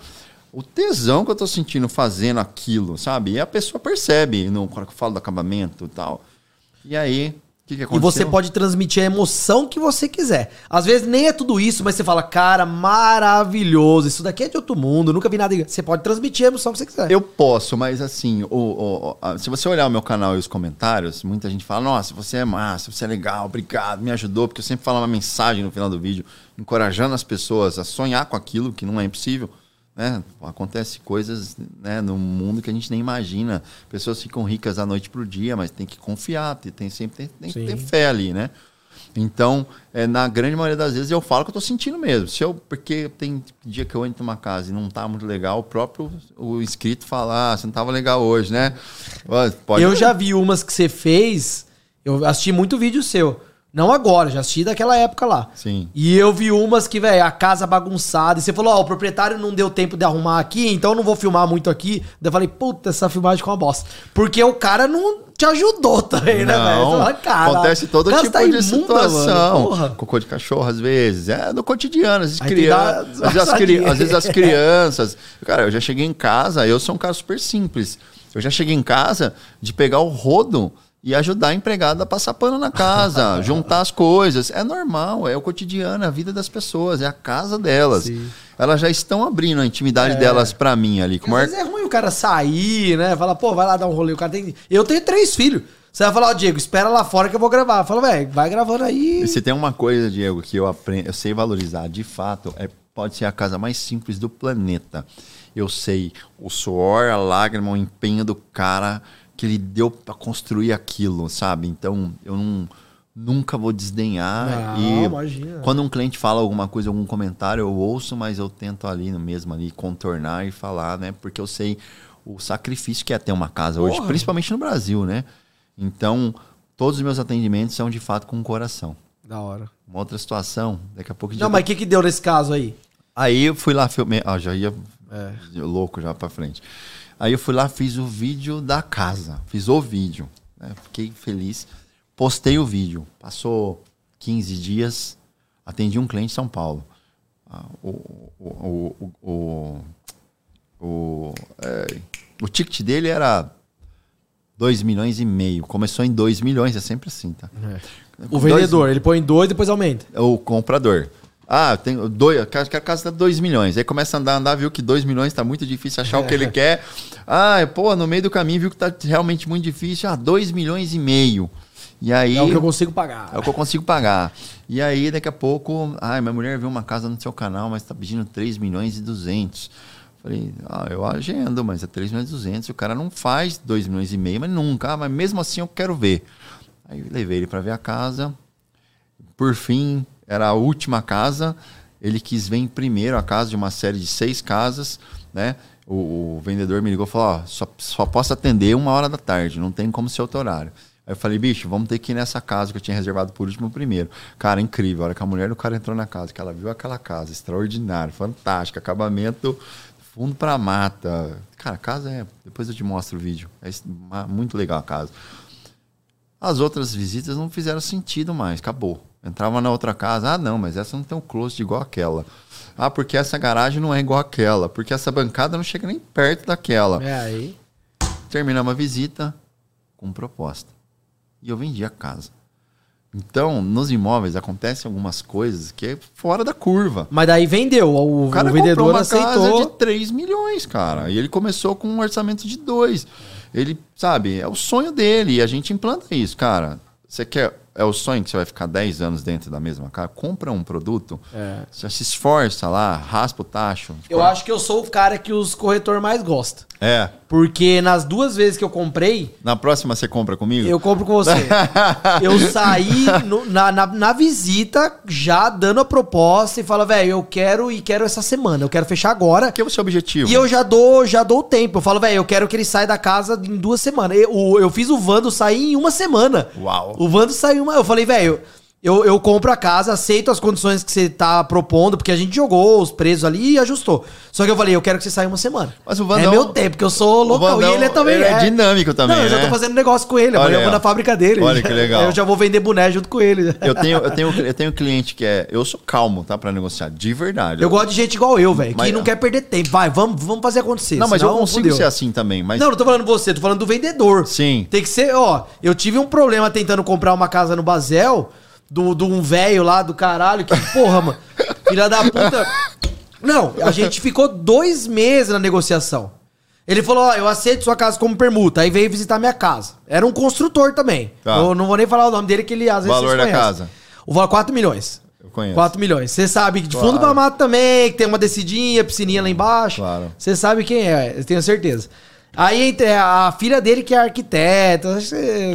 o tesão que eu tô sentindo fazendo aquilo, sabe? E a pessoa percebe no, quando eu falo do acabamento e tal. E aí, o que, que aconteceu? E você pode transmitir a emoção que você quiser. Às vezes nem é tudo isso, mas você fala, cara, maravilhoso, isso daqui é de outro mundo, nunca vi nada. Você pode transmitir a emoção que você quiser. Eu posso, mas assim, o, o, se você olhar o meu canal e os comentários, muita gente fala, nossa, você é massa, você é legal, obrigado, me ajudou, porque eu sempre falo uma mensagem no final do vídeo, encorajando as pessoas a sonhar com aquilo que não é impossível. Né? Acontece coisas né, no mundo que a gente nem imagina. Pessoas ficam ricas da noite para o dia, mas tem que confiar, tem, sempre tem, tem que ter fé ali, né? Então, é, na grande maioria das vezes eu falo que eu estou sentindo mesmo. Se eu, porque tem dia que eu entro numa casa e não está muito legal, o próprio o inscrito fala, ah, você não estava legal hoje, né? Pode eu já vi umas que você fez, eu assisti muito vídeo seu. Não agora, já assisti daquela época lá. Sim. E eu vi umas que, velho, a casa bagunçada. E você falou, ó, oh, o proprietário não deu tempo de arrumar aqui, então eu não vou filmar muito aqui. Daí eu falei, puta, essa filmagem com uma bosta. Porque o cara não te ajudou também, né, velho? Acontece todo tipo tá de imunda, situação. Mano, Cocô de cachorro, às vezes. É no cotidiano. Às vezes, criança, às, vezes cri... às vezes as crianças. Cara, eu já cheguei em casa, eu sou um cara super simples. Eu já cheguei em casa de pegar o rodo e ajudar a empregada a passar pano na casa, juntar as coisas. É normal, é o cotidiano, é a vida das pessoas, é a casa delas. Sim. Elas já estão abrindo a intimidade é. delas para mim ali. Como Às é... é ruim o cara sair, né? Falar, pô, vai lá dar um rolê. O cara tem. Eu tenho três filhos. Você vai falar, ó, oh, Diego, espera lá fora que eu vou gravar. Fala, velho, vai gravando aí. Se tem uma coisa, Diego, que eu aprendo, eu sei valorizar, de fato, é pode ser a casa mais simples do planeta. Eu sei o suor, a lágrima, o empenho do cara que ele deu para construir aquilo, sabe? Então, eu não, nunca vou desdenhar. Não, e imagina. quando um cliente fala alguma coisa, algum comentário, eu ouço, mas eu tento ali no mesmo ali contornar e falar, né? Porque eu sei o sacrifício que é ter uma casa Porra. hoje, principalmente no Brasil, né? Então, todos os meus atendimentos são de fato com o coração. Da hora. Uma outra situação, daqui a pouco... Não, mas o que que deu nesse caso aí? Aí eu fui lá, filmei... Ah, já ia é. louco já pra frente. Aí eu fui lá, fiz o vídeo da casa. Fiz o vídeo. Né? Fiquei feliz. Postei o vídeo. Passou 15 dias. Atendi um cliente em São Paulo. Ah, o, o, o, o, o, é, o ticket dele era 2 milhões e meio. Começou em 2 milhões, é sempre assim, tá? É. O vendedor, dois, ele põe 2 e depois aumenta. O comprador. Ah, tem dois, quero que a casa dá 2 milhões. Aí começa a andar, andar, viu que 2 milhões está muito difícil achar o que ele quer. Ah, pô, no meio do caminho viu que está realmente muito difícil. Ah, 2 milhões e meio. E aí, é o que eu consigo pagar. É o que eu consigo pagar. E aí, daqui a pouco, ah, minha mulher viu uma casa no seu canal, mas está pedindo 3 milhões e 200. Falei, ah, eu agendo, mas é 3 milhões e 200. O cara não faz 2 milhões e meio, mas nunca. Ah, mas mesmo assim eu quero ver. Aí levei ele para ver a casa. Por fim, era a última casa, ele quis ver em primeiro a casa de uma série de seis casas, né? O, o vendedor me ligou e falou: ó, só, só posso atender uma hora da tarde, não tem como ser outro horário. Aí eu falei, bicho, vamos ter que ir nessa casa que eu tinha reservado por último primeiro. Cara, incrível. A hora que a mulher do cara entrou na casa, que ela viu aquela casa, extraordinária, fantástica, acabamento fundo pra mata. Cara, a casa é. Depois eu te mostro o vídeo. É muito legal a casa. As outras visitas não fizeram sentido mais, acabou. Entrava na outra casa, ah, não, mas essa não tem um closet igual aquela. Ah, porque essa garagem não é igual aquela. Porque essa bancada não chega nem perto daquela. É aí. Terminamos a visita com proposta. E eu vendi a casa. Então, nos imóveis acontecem algumas coisas que é fora da curva. Mas daí vendeu, o, o, cara o vendedor uma aceitou. casa de 3 milhões, cara. E ele começou com um orçamento de 2. Ele, sabe, é o sonho dele e a gente implanta isso, cara. Você quer é o sonho que você vai ficar 10 anos dentro da mesma casa, compra um produto, É. você se esforça lá, raspa o tacho. Eu acho que eu sou o cara que os corretor mais gosta. É. Porque nas duas vezes que eu comprei, Na próxima você compra comigo? eu compro com você. eu saí no- na, na, na visita já dando a proposta e falo, velho, eu quero e quero essa semana, eu quero fechar agora. Que é o seu objetivo? E eu já dou, já dou o tempo. Eu falo, velho, eu quero que ele saia da casa em duas semanas. Eu, eu fiz o Vando sair em uma semana. Uau. O Vando saiu uma. Eu falei, velho, eu, eu compro a casa, aceito as condições que você tá propondo, porque a gente jogou os preços ali e ajustou. Só que eu falei, eu quero que você saia uma semana. Mas o Vandão- É meu tempo, porque eu sou loucão. Vandão, e ele é também. ele é dinâmico também, Não, eu já né? tô fazendo negócio com ele. Olha eu vou na fábrica dele. Olha que legal. Eu já vou vender boné junto com ele. Eu tenho, eu, tenho, eu tenho um cliente que é. Eu sou calmo, tá? Pra negociar. De verdade. Eu gosto de gente igual eu, velho, que não quer perder tempo. Vai, vamos, vamos fazer acontecer. Não, mas eu consigo fudeu. ser assim também. Mas Não, não tô falando você, tô falando do vendedor. Sim. Tem que ser, ó. Eu tive um problema tentando comprar uma casa no Basel, do, do um velho lá do caralho, que, porra, mano. Filha da puta. Não, a gente ficou dois meses na negociação. Ele falou, ó, eu aceito sua casa como permuta. Aí veio visitar minha casa. Era um construtor também. Tá. Eu não vou nem falar o nome dele, que ele às vezes Valor da casa. O valor 4 milhões. eu conheço. 4 milhões. Você sabe que de Claro. fundo pra mato também, que tem uma descidinha, piscininha lá embaixo. Claro. Você sabe quem é, eu tenho certeza. Aí entre a filha dele que é arquiteta,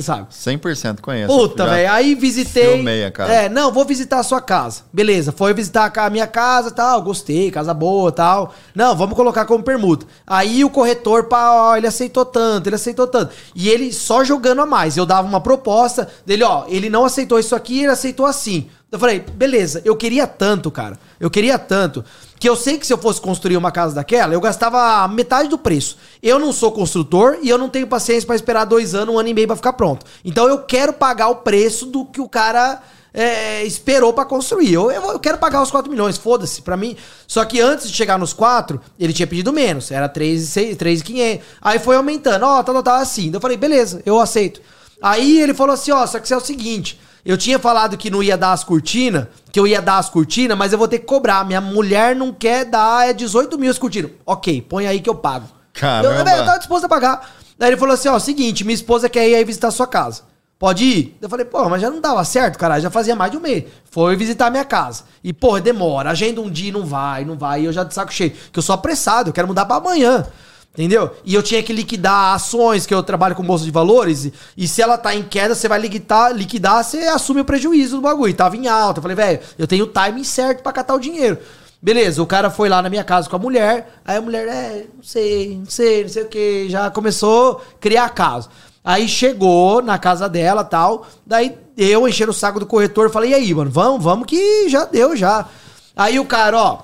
sabe. 100% conheço. Puta, velho. Aí visitei. filmei a casa. É, não, vou visitar a sua casa. Beleza, foi visitar a minha casa tal. Gostei, casa boa tal. Não, vamos colocar como permuta. Aí o corretor, pá, ó, ele aceitou tanto, ele aceitou tanto. E ele só jogando a mais. Eu dava uma proposta dele, ó, ele não aceitou isso aqui, ele aceitou assim. Eu falei, beleza, eu queria tanto, cara. Eu queria tanto. Que eu sei que se eu fosse construir uma casa daquela, eu gastava metade do preço. Eu não sou construtor e eu não tenho paciência pra esperar dois anos, um ano e meio pra ficar pronto. Então eu quero pagar o preço do que o cara é, esperou pra construir. Eu, eu, quero pagar os 4 milhões, foda-se, pra mim. Só que antes de chegar nos 4, ele tinha pedido menos. Era 3,500. Aí foi aumentando. Ó, tá, tá, tá, assim. Então eu falei, beleza, eu aceito. Aí ele falou assim, ó, só que isso é o seguinte... Eu tinha falado que não ia dar as cortinas, que eu ia dar as cortinas, mas eu vou ter que cobrar. Minha mulher não quer dar, é 18 mil as cortinas. Ok, põe aí que eu pago. Caramba. Eu, eu tava disposto a pagar. Daí ele falou assim: ó, seguinte, minha esposa quer ir aí visitar a sua casa. Pode ir? Eu falei, pô, mas já não dava certo, cara. Já fazia mais de um mês. Foi visitar a minha casa. E, porra, demora. Agenda um dia e não vai, não vai. E eu já de saco cheio. Que eu sou apressado, eu quero mudar pra amanhã. Entendeu? E eu tinha que liquidar ações, que eu trabalho com bolsa de valores, e, e se ela tá em queda, você vai liquidar, liquidar, você assume o prejuízo do bagulho. Tava em alta. Eu falei, velho, eu tenho o timing certo pra catar o dinheiro. Beleza, o cara foi lá na minha casa com a mulher, aí a mulher, é, não sei, não sei, não sei o que, já começou a criar caso. Aí chegou na casa dela tal, daí eu encher o saco do corretor, falei, e aí, mano, vamos, vamos que já deu, já. Aí o cara, ó,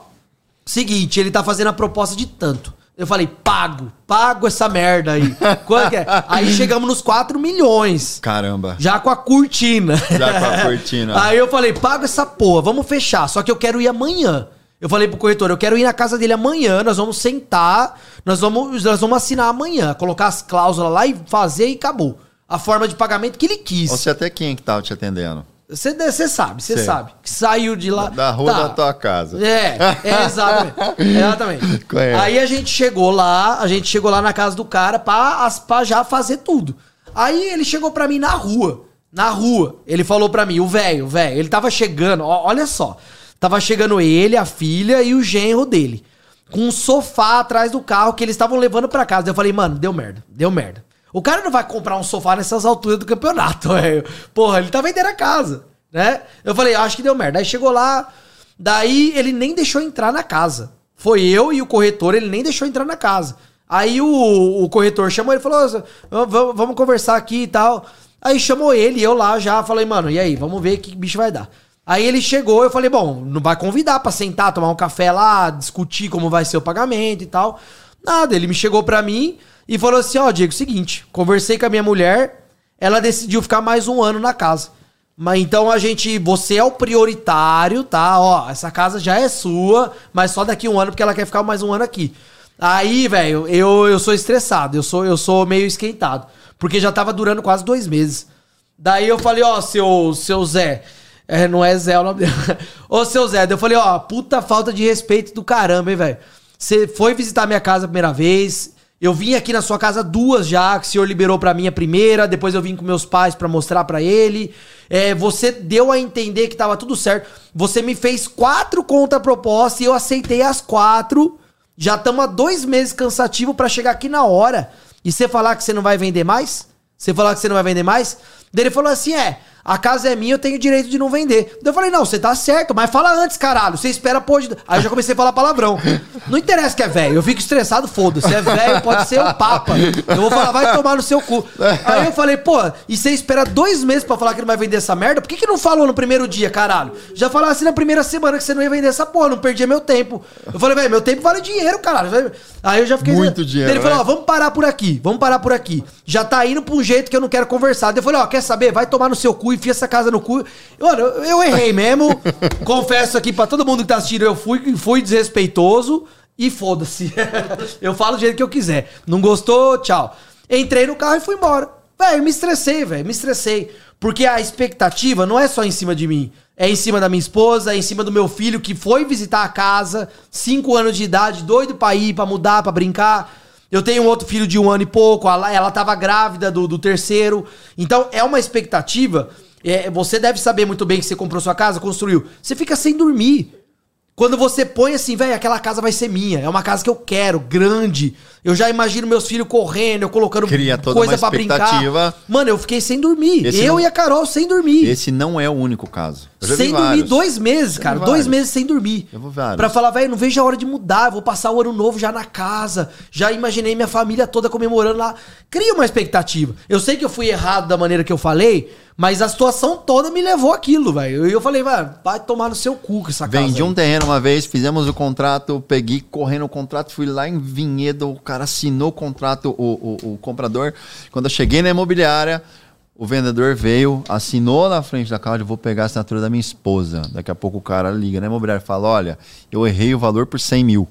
seguinte, ele tá fazendo a proposta de tanto. Eu falei, pago, pago essa merda aí. Quanto que é? Aí chegamos nos 4 milhões. Caramba. Já com a cortina. Já com a cortina. Aí eu falei, paga essa porra, vamos fechar. Só que eu quero ir amanhã. Eu falei pro corretor, eu quero ir na casa dele amanhã, nós vamos sentar, nós vamos, nós vamos assinar amanhã, colocar as cláusulas lá e fazer e acabou. A forma de pagamento que ele quis. Você até quem que tava te atendendo? Você você sabe, você sabe. Que saiu de lá. Da rua Tá. da tua casa. É, é exatamente. exatamente. Aí a gente chegou lá, a gente chegou lá na casa do cara pra, pra já fazer tudo. Aí ele chegou pra mim na rua. Na rua. Ele falou pra mim, o velho, o velho, ele tava chegando, ó, olha só. Tava chegando ele, a filha e o genro dele. Com um sofá atrás do carro que eles estavam levando pra casa. Eu falei, mano, deu merda, deu merda. O cara não vai comprar um sofá nessas alturas do campeonato, velho. Porra, ele tá vendendo a casa, né? Eu falei, acho que deu merda. Aí chegou lá, daí ele nem deixou entrar na casa. Foi eu e o corretor, ele nem deixou entrar na casa. Aí o, o corretor chamou ele e falou: "Ô, vamos, vamos conversar aqui e tal. Aí chamou ele, eu lá já falei, mano, e aí, vamos ver que bicho vai dar. Aí ele chegou, eu falei, bom, não vai convidar pra sentar, tomar um café lá, discutir como vai ser o pagamento e tal. Nada, ele me chegou pra mim e falou assim: ó, Diego, seguinte, conversei com a minha mulher, ela decidiu ficar mais um ano na casa. Mas então a gente, você é o prioritário, tá? Ó, essa casa já é sua, mas só daqui um ano porque ela quer ficar mais um ano aqui. Aí, velho, eu, eu sou estressado, eu sou, eu sou meio esquentado, porque já tava durando quase dois meses. Daí eu falei, ó, seu, seu Zé, é, não é Zé o nome dele. Ô, seu Zé, eu falei, ó, puta falta de respeito do caramba, hein, velho. Você foi visitar minha casa a primeira vez, Eu vim aqui na sua casa duas já, que o senhor liberou pra mim a primeira, depois eu vim com meus pais pra mostrar pra ele. É, você deu a entender que tava tudo certo. Você me fez quatro contrapropostas e eu aceitei as quatro. Já estamos há dois meses cansativo pra chegar aqui na hora. E você falar que você não vai vender mais? Você falar que você não vai vender mais? Daí ele falou assim: é, a casa é minha, eu tenho direito de não vender. Eu falei, não, você tá certo, mas fala antes, caralho. Você espera pôr. Aí eu já comecei a falar palavrão. Não interessa que é velho, eu fico estressado, foda-se. É velho, pode ser o Papa. Eu vou falar, vai tomar no seu cu. Aí eu falei, pô, e você espera dois meses pra falar que não vai vender essa merda? Por que, que não falou no primeiro dia, caralho? Já falasse na primeira semana que você não ia vender essa porra, não perdia meu tempo. Eu falei, velho, meu tempo vale dinheiro, caralho. Aí eu já fiquei. Muito dinheiro. Ele falou, né? ó, vamos parar por aqui, vamos parar por aqui. Já tá indo pra um jeito que eu não quero conversar. Daí eu falei, ó, quer saber? Vai tomar no seu cu, enfia essa casa no cu. Mano, eu, eu errei mesmo. Confesso aqui pra todo mundo que tá assistindo, eu fui, fui desrespeitoso e foda-se. eu falo do jeito que eu quiser. Não gostou? Tchau. Entrei no carro e fui embora. Velho, me estressei, velho, me estressei. Porque a expectativa não é só em cima de mim. É em cima da minha esposa, é em cima do meu filho que foi visitar a casa, 5 anos de idade, doido pra ir, pra mudar, pra brincar. Eu tenho um outro filho de um ano e pouco, ela, ela tava grávida do, do terceiro. Então é uma expectativa. É, você deve saber muito bem que você comprou sua casa, construiu. Você fica sem dormir. Quando você põe assim, velho, aquela casa vai ser minha. É uma casa que eu quero, grande. Eu já imagino meus filhos correndo, eu colocando Cria toda coisa uma pra brincar. expectativa. Mano, eu fiquei sem dormir. Esse eu não- e a Carol sem dormir. Esse não é o único caso. Sem dormir dois meses, cara. Dois meses sem dormir. Eu vou vários. Pra falar, velho, não vejo a hora de mudar. Eu vou passar o ano novo já na casa. Já imaginei minha família toda comemorando lá. Cria uma expectativa. Eu sei que eu fui errado da maneira que eu falei, mas a situação toda me levou aquilo, velho. E eu falei, mano, vai tomar no seu cu com essa casa. Vendi um terreno uma vez, fizemos o contrato, peguei correndo o contrato, fui lá em Vinhedo, o cara assinou o contrato, o, o, o comprador. Quando eu cheguei na imobiliária, o vendedor veio, assinou na frente da casa, eu vou pegar a assinatura da minha esposa. Daqui a pouco o cara liga na imobiliária e fala, olha, eu errei o valor por 100 mil.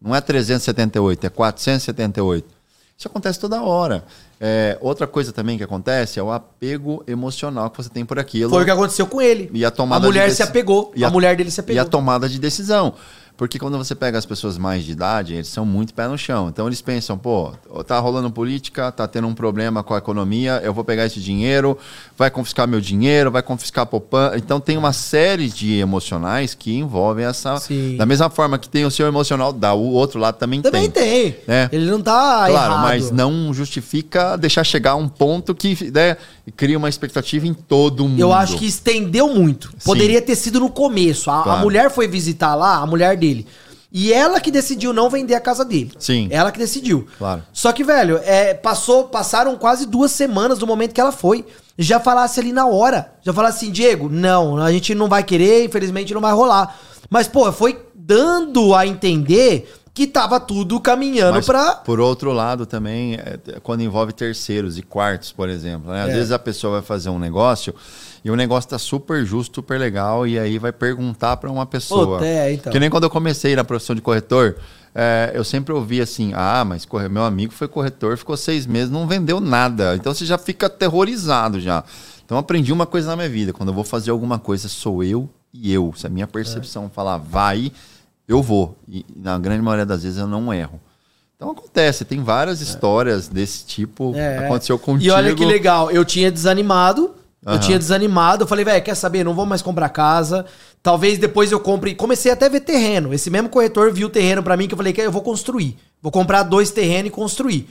Não é 378, é 478. Isso acontece toda hora. É, outra coisa também que acontece é o apego emocional que você tem por aquilo. Foi o que aconteceu com ele. E a tomada a mulher de se apegou. e a, mulher dele se apegou. E a tomada de decisão. Porque quando você pega as pessoas mais de idade, eles são muito pé no chão. Então eles pensam, pô, tá rolando política, tá tendo um problema com a economia, eu vou pegar esse dinheiro, vai confiscar meu dinheiro, vai confiscar a poupança. Então tem uma série de emocionais que envolvem essa. Sim. Da mesma forma que tem o seu emocional, da o outro lado também, Também tem. tem. né? Ele não tá Claro, errado. mas não justifica deixar chegar a um ponto que né, cria uma expectativa em todo mundo. Eu acho que estendeu muito. Poderia ter sido no começo. A, a Claro. mulher foi visitar lá, a mulher dele. E ela que decidiu não vender a casa dele. Sim. Ela que decidiu. Claro. Só que, velho, é, passou, passaram quase duas semanas do momento que ela foi. Já falasse ali na hora. Já falasse assim, Diego, não, a gente não vai querer, infelizmente não vai rolar. Mas, pô, foi dando a entender que tava tudo caminhando Mas, pra. Por outro lado, também, é, quando envolve terceiros e quartos, por exemplo. Né? Às É. vezes a pessoa vai fazer um negócio e o negócio tá super justo, super legal, e aí vai perguntar para uma pessoa. Puta, é, então. Que nem quando eu comecei na profissão de corretor, é, eu sempre ouvi assim: ah, mas meu amigo foi corretor, ficou seis meses, não vendeu nada. Então você já fica aterrorizado já. Então eu aprendi uma coisa na minha vida: quando eu vou fazer alguma coisa, sou eu e eu. Se a minha percepção falar vai, eu vou. E na grande maioria das vezes eu não erro. Então acontece, tem várias histórias desse tipo. É. Aconteceu contigo. E olha que legal, eu tinha desanimado. Eu Aham. tinha desanimado. Eu falei, velho, quer saber? Não vou mais comprar casa. Talvez depois eu compre. Comecei até a ver terreno. Esse mesmo corretor viu terreno pra mim que eu falei que eu vou construir. Vou comprar dois terrenos e construir.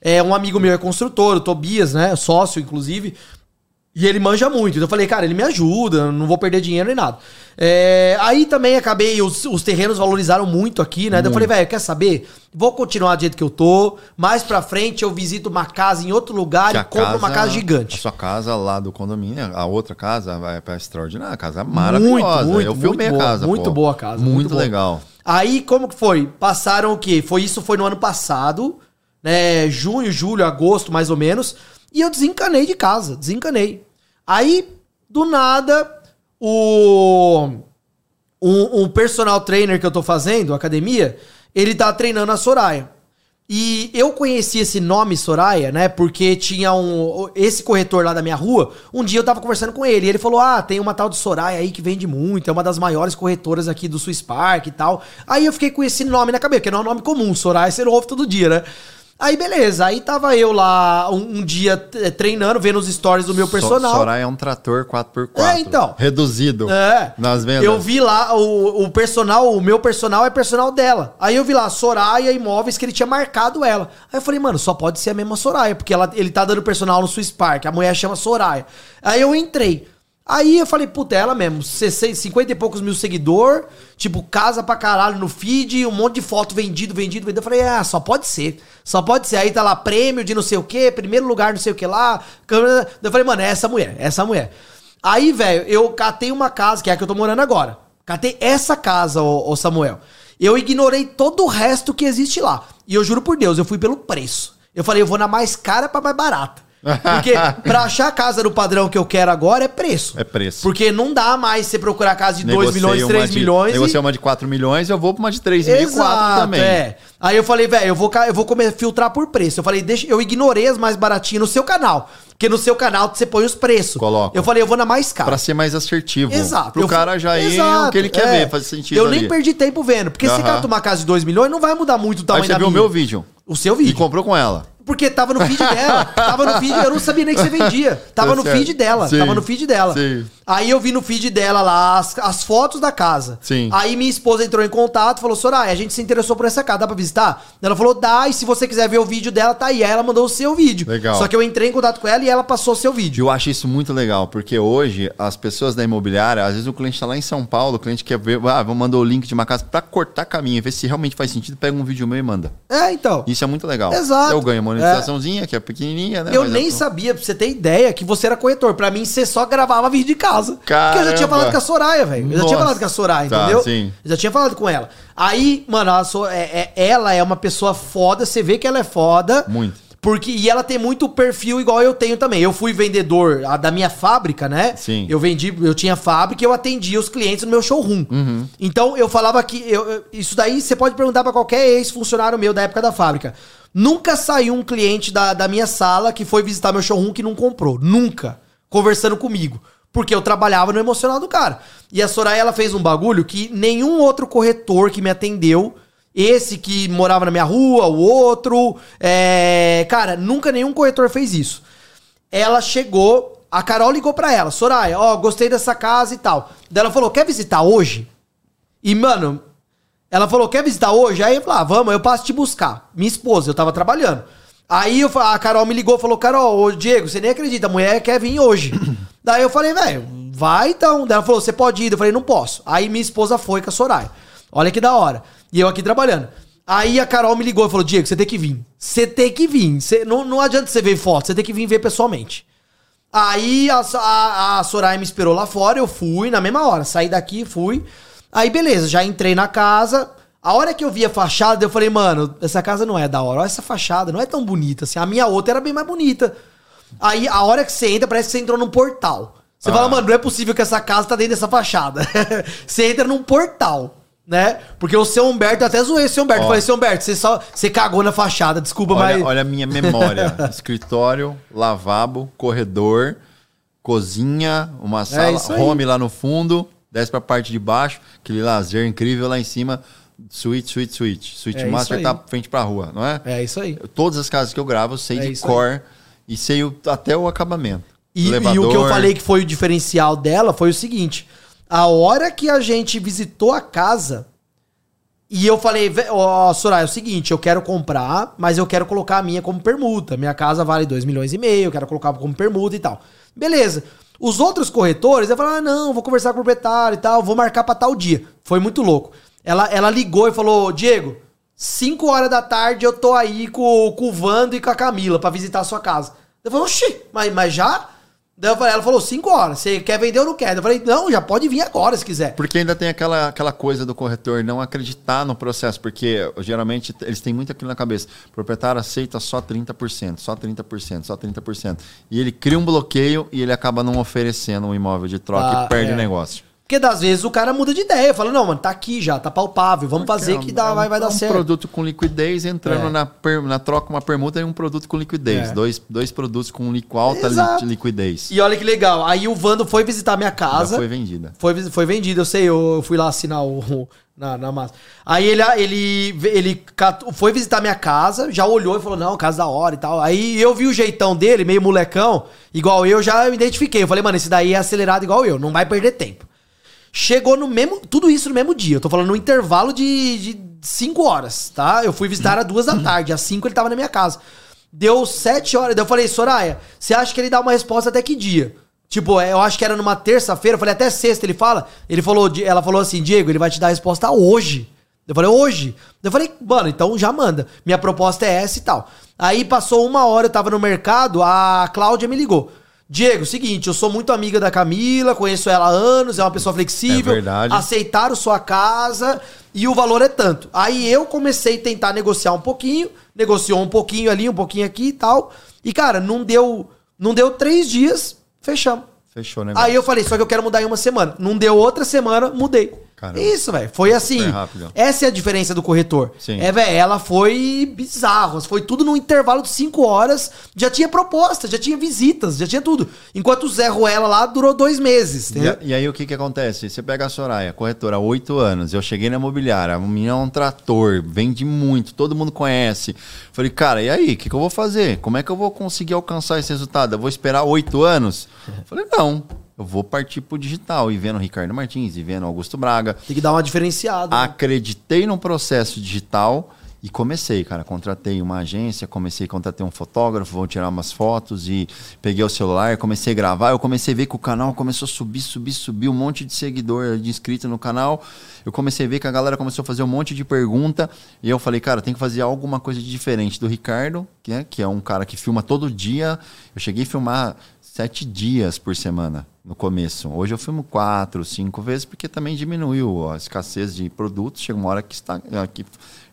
É um amigo meu é construtor, o Tobias, né? Sócio, inclusive. E ele manja muito. Então eu falei, cara, ele me ajuda, não vou perder dinheiro nem nada. É, aí também acabei, os, os terrenos valorizaram muito aqui, né? Daí eu falei, velho, quer saber? Vou continuar do jeito que eu tô. Mais pra frente eu visito uma casa em outro lugar Que e a compro uma casa A gigante. sua casa lá do condomínio, a outra casa vai para extraordinária, a casa maravilhosa. muito, eu filmei muito a boa, casa. muito pô. boa a casa, Muito, muito boa. legal. Aí, como que foi? Passaram o quê? Foi isso foi no ano passado, né? Junho, julho, agosto, mais ou menos. E eu desencanei de casa, desencanei. Aí, do nada, o um personal trainer que eu tô fazendo, academia, ele tá treinando a Soraya. E eu conheci esse nome Soraya, né? Porque tinha um. Esse corretor lá da minha rua, um dia eu tava conversando com ele. E ele falou: Ah, tem uma tal de Soraya aí que vende muito, é uma das maiores corretoras aqui do Swiss Park e tal. Aí eu fiquei com esse nome na cabeça, porque não é um nome comum. Soraya você ouve todo dia, né? Aí beleza, aí tava eu lá um, um dia treinando, vendo os stories do meu personal. So, Soraya é um trator 4x4. É, então. Reduzido. É. Nas vendas. Eu vi lá, o, o personal, o meu personal é personal dela. Aí eu vi lá, Soraya Imóveis, que ele tinha marcado ela. Aí eu falei, mano, só pode ser a mesma Soraya, porque ela, ele tá dando personal no Swiss Park, a mulher chama Soraya. Aí eu entrei. Aí eu falei, puta, é ela mesmo, 50 e poucos mil seguidor, tipo, casa pra caralho no feed, um monte de foto vendido, vendido, vendido. Eu falei, ah, só pode ser. Só pode ser. Aí tá lá, prêmio de não sei o que, primeiro lugar não sei o que lá. Eu falei, mano, é essa mulher, é essa mulher. Aí, velho, eu catei uma casa, que é a que eu tô morando agora. Catei essa casa, ô, ô Samuel. Eu ignorei todo o resto que existe lá. E eu juro por Deus, eu fui pelo preço. Eu falei, eu vou na mais cara pra mais barata. Porque pra achar a casa do padrão que eu quero agora é preço. É preço. Porque não dá mais você procurar casa de 2 milhões, 3 milhões. Se você e... uma de 4 milhões, eu vou pra uma de 3.4 também. É. Aí eu falei, velho, eu vou, eu vou comer, filtrar por preço. Eu falei, deixa, eu ignorei as mais baratinhas no seu canal. Porque no seu canal você põe os preços. Coloca. Eu falei, eu vou na mais cara. Pra ser mais assertivo. Exato. Pro eu cara já ir o que ele quer é. ver, faz sentido. Eu ali. nem perdi tempo vendo. Porque uh -huh. se o cara tomar casa de 2 milhões, não vai mudar muito o tamanho Aí você viu o meu vídeo. O seu vídeo. E comprou com ela. Porque tava no feed dela. tava no feed, eu não sabia nem que você vendia. Tava tá no feed dela. Sim. Tava no feed dela. Sim. Aí eu vi no feed dela lá as, as fotos da casa. Sim. Aí minha esposa entrou em contato, falou: Soraya, a gente se interessou por essa casa, dá pra visitar? Ela falou: dá, e se você quiser ver o vídeo dela, tá aí. Aí ela mandou o seu vídeo. Legal. Só que eu entrei em contato com ela e ela passou o seu vídeo. Eu acho isso muito legal, porque hoje as pessoas da imobiliária, às vezes o cliente tá lá em São Paulo, o cliente quer ver, ah, mandar o link de uma casa pra cortar caminho, ver se realmente faz sentido, pega um vídeo meu e manda. É, então. Isso é muito legal. Exato. Eu ganho monetizaçãozinha, é. que é pequenininha, né? Eu Mas nem sabia, pra você ter ideia, que você era corretor. Pra mim, você só gravava vídeo de casa. Caramba. Porque eu já tinha falado com a Soraya, velho. Eu já tinha falado com a Soraya, tá, entendeu? Sim. Eu já tinha falado com ela. Aí, mano, ela, é, é, ela é uma pessoa foda, você vê que ela é foda. Muito. Porque, e ela tem muito perfil igual eu tenho também. Eu fui vendedor a, da minha fábrica, né? Sim. Eu vendi, eu tinha fábrica e eu atendia os clientes no meu showroom. Uhum. Então eu falava que. Eu, isso daí você pode perguntar para qualquer ex-funcionário meu da época da fábrica. Nunca saiu um cliente da, da minha sala que foi visitar meu showroom que não comprou. Nunca. Conversando comigo. Porque eu trabalhava no emocional do cara. E a Soraya, ela fez um bagulho que nenhum outro corretor que me atendeu, esse que morava na minha rua, o outro, é... cara, nunca nenhum corretor fez isso. Ela chegou, a Carol ligou pra ela, Soraya, ó, gostei dessa casa e tal. Daí ela falou, quer visitar hoje? E, mano, ela falou, quer visitar hoje? Aí eu falei, ah, vamos, eu passo te buscar. Minha esposa, eu tava trabalhando. Aí eu, a Carol me ligou falou, Carol, ô Diego, você nem acredita, a mulher quer vir hoje. Daí eu falei, velho, vai então. Daí ela falou, você pode ir? Eu falei, não posso. Aí minha esposa foi com a Soraya. Olha que da hora. E eu aqui trabalhando. Aí a Carol me ligou e falou, Diego, você tem que vir. Você tem que vir. Você, não, não adianta você ver foto, você tem que vir ver pessoalmente. Aí a, a, a Soraya me esperou lá fora, eu fui na mesma hora. Saí daqui, fui. Aí beleza, já entrei na casa. A hora que eu vi a fachada, eu falei, mano, essa casa não é da hora. Olha essa fachada, não é tão bonita assim. A minha outra era bem mais bonita. Aí a hora que você entra, parece que você entrou num portal. Você ah. fala, mano, não é possível que essa casa tá dentro dessa fachada. você entra num portal, né? Porque o seu Humberto, eu até zoei o seu Humberto. Eu falei, seu Humberto, você só você cagou na fachada, desculpa, olha, mas. Olha a minha memória: escritório, lavabo, corredor, cozinha, uma é sala, é home lá no fundo desce pra parte de baixo, aquele lazer incrível lá em cima. Suíte, suíte, suíte. Suíte é Master tá frente pra rua, não é? É isso aí. Todas as casas que eu gravo, eu sei é de cor e sei o, até o acabamento. E, e, o que eu falei que foi o diferencial dela foi o seguinte: a hora que a gente visitou a casa, e eu falei, ó, oh, Soraya, é o seguinte, eu quero comprar, mas eu quero colocar a minha como permuta. Minha casa vale 2 milhões e meio, eu quero colocar como permuta e tal. Beleza. Os outros corretores, eu falei, ah, não, vou conversar com o proprietário e tal, vou marcar pra tal dia. Foi muito louco. Ela, ela ligou e falou, Diego, 5 horas da tarde eu tô aí com, com o Vando e com a Camila para visitar a sua casa. Eu falei, oxi, mas, mas já? Daí eu falei, ela falou, 5 horas, você quer vender ou não quer? Eu falei, não, já pode vir agora se quiser. Porque ainda tem aquela, aquela coisa do corretor não acreditar no processo, porque geralmente eles têm muito aquilo na cabeça. O proprietário aceita só 30%, só 30%, só 30%. E ele cria um bloqueio e ele acaba não oferecendo um imóvel de troca ah, e perde é. o negócio. Porque das vezes o cara muda de ideia, fala, não, mano, tá aqui já, tá palpável, vamos fazer É um- que dá, é um- vai, vai dar é um certo. produto com liquidez entrando É. na, per- na troca, uma permuta e um produto com liquidez. É. Dois, dois produtos com alta li- liquidez. E olha que legal, aí o Vando foi visitar minha Já casa. foi vendida. Foi, foi vendido, eu sei, eu fui lá assinar o, o- na, na massa. Aí ele, ele, ele catou- foi visitar minha casa, já olhou e falou, não, casa da hora e tal. Aí eu vi o jeitão dele, meio molecão, igual eu, já me identifiquei. Eu falei, mano, esse daí é acelerado igual eu, não vai perder tempo. Chegou no mesmo, tudo isso no mesmo dia, eu tô falando no intervalo de 5 horas, tá? Eu fui visitar às duas da tarde, às 5 ele tava na minha casa. Deu 7 horas, daí eu falei, Soraya, você acha que ele dá uma resposta até que dia? Tipo, é, eu acho que era numa terça-feira, eu falei, até sexta ele fala. Ele falou, ela falou assim, Diego, ele vai te dar a resposta hoje. Eu falei, hoje? Eu falei, mano, então já manda. Minha proposta é essa e tal. Aí passou uma hora, eu tava no mercado, a Cláudia me ligou. Diego, seguinte, eu sou muito amiga da Camila, conheço ela há anos, é uma pessoa flexível. É verdade. Aceitaram sua casa e o valor é tanto. Aí eu comecei a tentar negociar um pouquinho, negociou um pouquinho ali, um pouquinho aqui e tal. E, cara, não deu, não deu três dias, fechamos. Fechou o negócio. Aí eu falei, só que eu quero mudar em uma semana. Não deu outra semana, mudei. Caramba. Isso, velho. Foi assim. Essa é a diferença do corretor. Sim. É, velho, ela foi bizarro. Foi tudo num intervalo de 5 horas. Já tinha proposta, já tinha visitas, já tinha tudo. Enquanto o Zé Ruela lá durou dois meses. E, Entendeu? e aí o que que acontece? Você pega a Soraya, corretora, há oito anos. Eu cheguei na imobiliária, a menina é um trator, vende muito, todo mundo conhece. Falei, cara, e aí, o que, que eu vou fazer? Como é que eu vou conseguir alcançar esse resultado? Eu vou esperar oito anos? Falei, não, eu vou partir pro digital, e vendo Ricardo Martins, e vendo Augusto Braga. Tem que dar uma diferenciada. né? Acreditei no processo digital e comecei, cara. Contratei uma agência, comecei a contratar um fotógrafo, vou tirar umas fotos e peguei o celular, comecei a gravar. Eu comecei a ver que o canal começou a subir, subir, subir, um monte de seguidor, de inscrito no canal. Eu comecei a ver que a galera começou a fazer um monte de pergunta e eu falei, cara, tem que fazer alguma coisa de diferente do Ricardo, que é, que é um cara que filma todo dia. Eu cheguei a filmar sete dias por semana no começo. Hoje eu filmo quatro, cinco vezes, porque também diminuiu a escassez de produtos. Chega uma hora que, está, que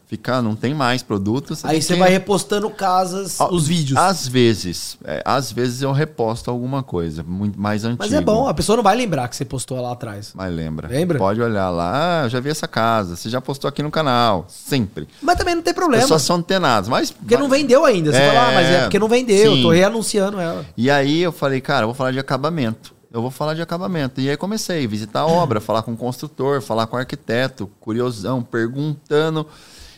fica, não tem mais produtos. Aí tem você que- vai repostando casas, Ah, os vídeos. Às vezes. é, às vezes eu reposto alguma coisa, muito mais antigo. Mas é bom, a pessoa não vai lembrar que você postou lá atrás. Mas lembra. Lembra? Pode olhar lá, ah, eu já vi essa casa, você já postou aqui no canal. Sempre. Mas também não tem problema. Pessoas são antenadas, mas... Porque não vendeu ainda. Você É, fala, ah, mas é porque não vendeu. sim. Tô reanunciando ela. E aí eu falei, cara, eu vou falar de acabamento. Eu vou falar de acabamento. E aí comecei a visitar a obra, falar com o construtor, falar com o arquiteto, curiosão, perguntando.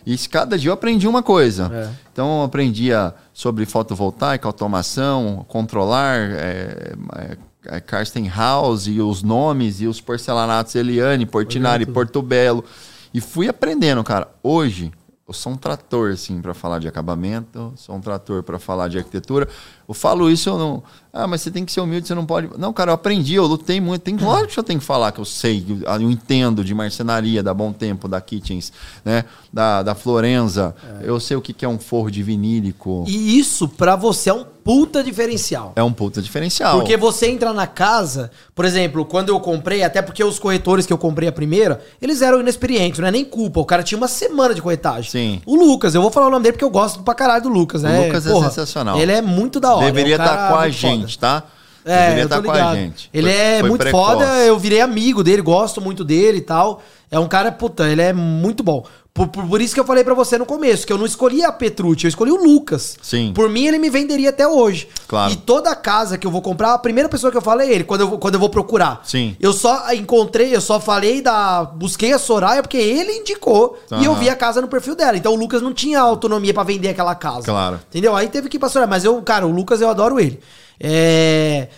E cada dia eu aprendi uma coisa. É. Então eu aprendia sobre fotovoltaica, automação, controlar, é, é, é, Karsten House e os nomes e os porcelanatos Eliane, Portinari, tudo. Porto Belo. E fui aprendendo, cara. Hoje, eu sou um trator, assim, para falar de acabamento, sou um trator para falar de arquitetura. Eu falo isso, eu não. Ah, mas você tem que ser humilde, você não pode. Não, cara, eu aprendi, eu lutei muito. Tem, lógico que eu tenho que falar que eu sei, que eu entendo de marcenaria, da Bom Tempo, da Kitchens, né? Da, da Florenza. Eu sei o que é um forro de vinílico. E isso, pra você, é um puta diferencial. É um puta diferencial. Porque você entra na casa, por exemplo, quando eu comprei, até porque os corretores que eu comprei a primeira, eles eram inexperientes, não é nem culpa. O cara tinha uma semana de corretagem. Sim. O Lucas, eu vou falar o nome dele porque eu gosto pra caralho do Lucas, né? Lucas é sensacional. Ele é muito da hora. Deveria é um estar com a gente, foda. tá? É, Deveria estar com a gente. Ele Foi- é foi muito precoce. foda, eu virei amigo dele, gosto muito dele e tal. É um cara, puta, ele é muito bom. Por, por, por isso que eu falei pra você no começo, que eu não escolhi a Petrucci, eu escolhi o Lucas. Sim. Por mim, ele me venderia até hoje. Claro. E toda casa que eu vou comprar, a primeira pessoa que eu falo é ele, quando eu, vou- quando eu vou procurar. Sim. Eu só encontrei, eu só falei da. Busquei a Soraya porque ele indicou e eu vi a casa no perfil dela. Então o Lucas não tinha autonomia pra vender aquela casa. Claro. Entendeu? Aí teve que ir pra Soraya. Mas eu, cara, o Lucas eu adoro ele. É.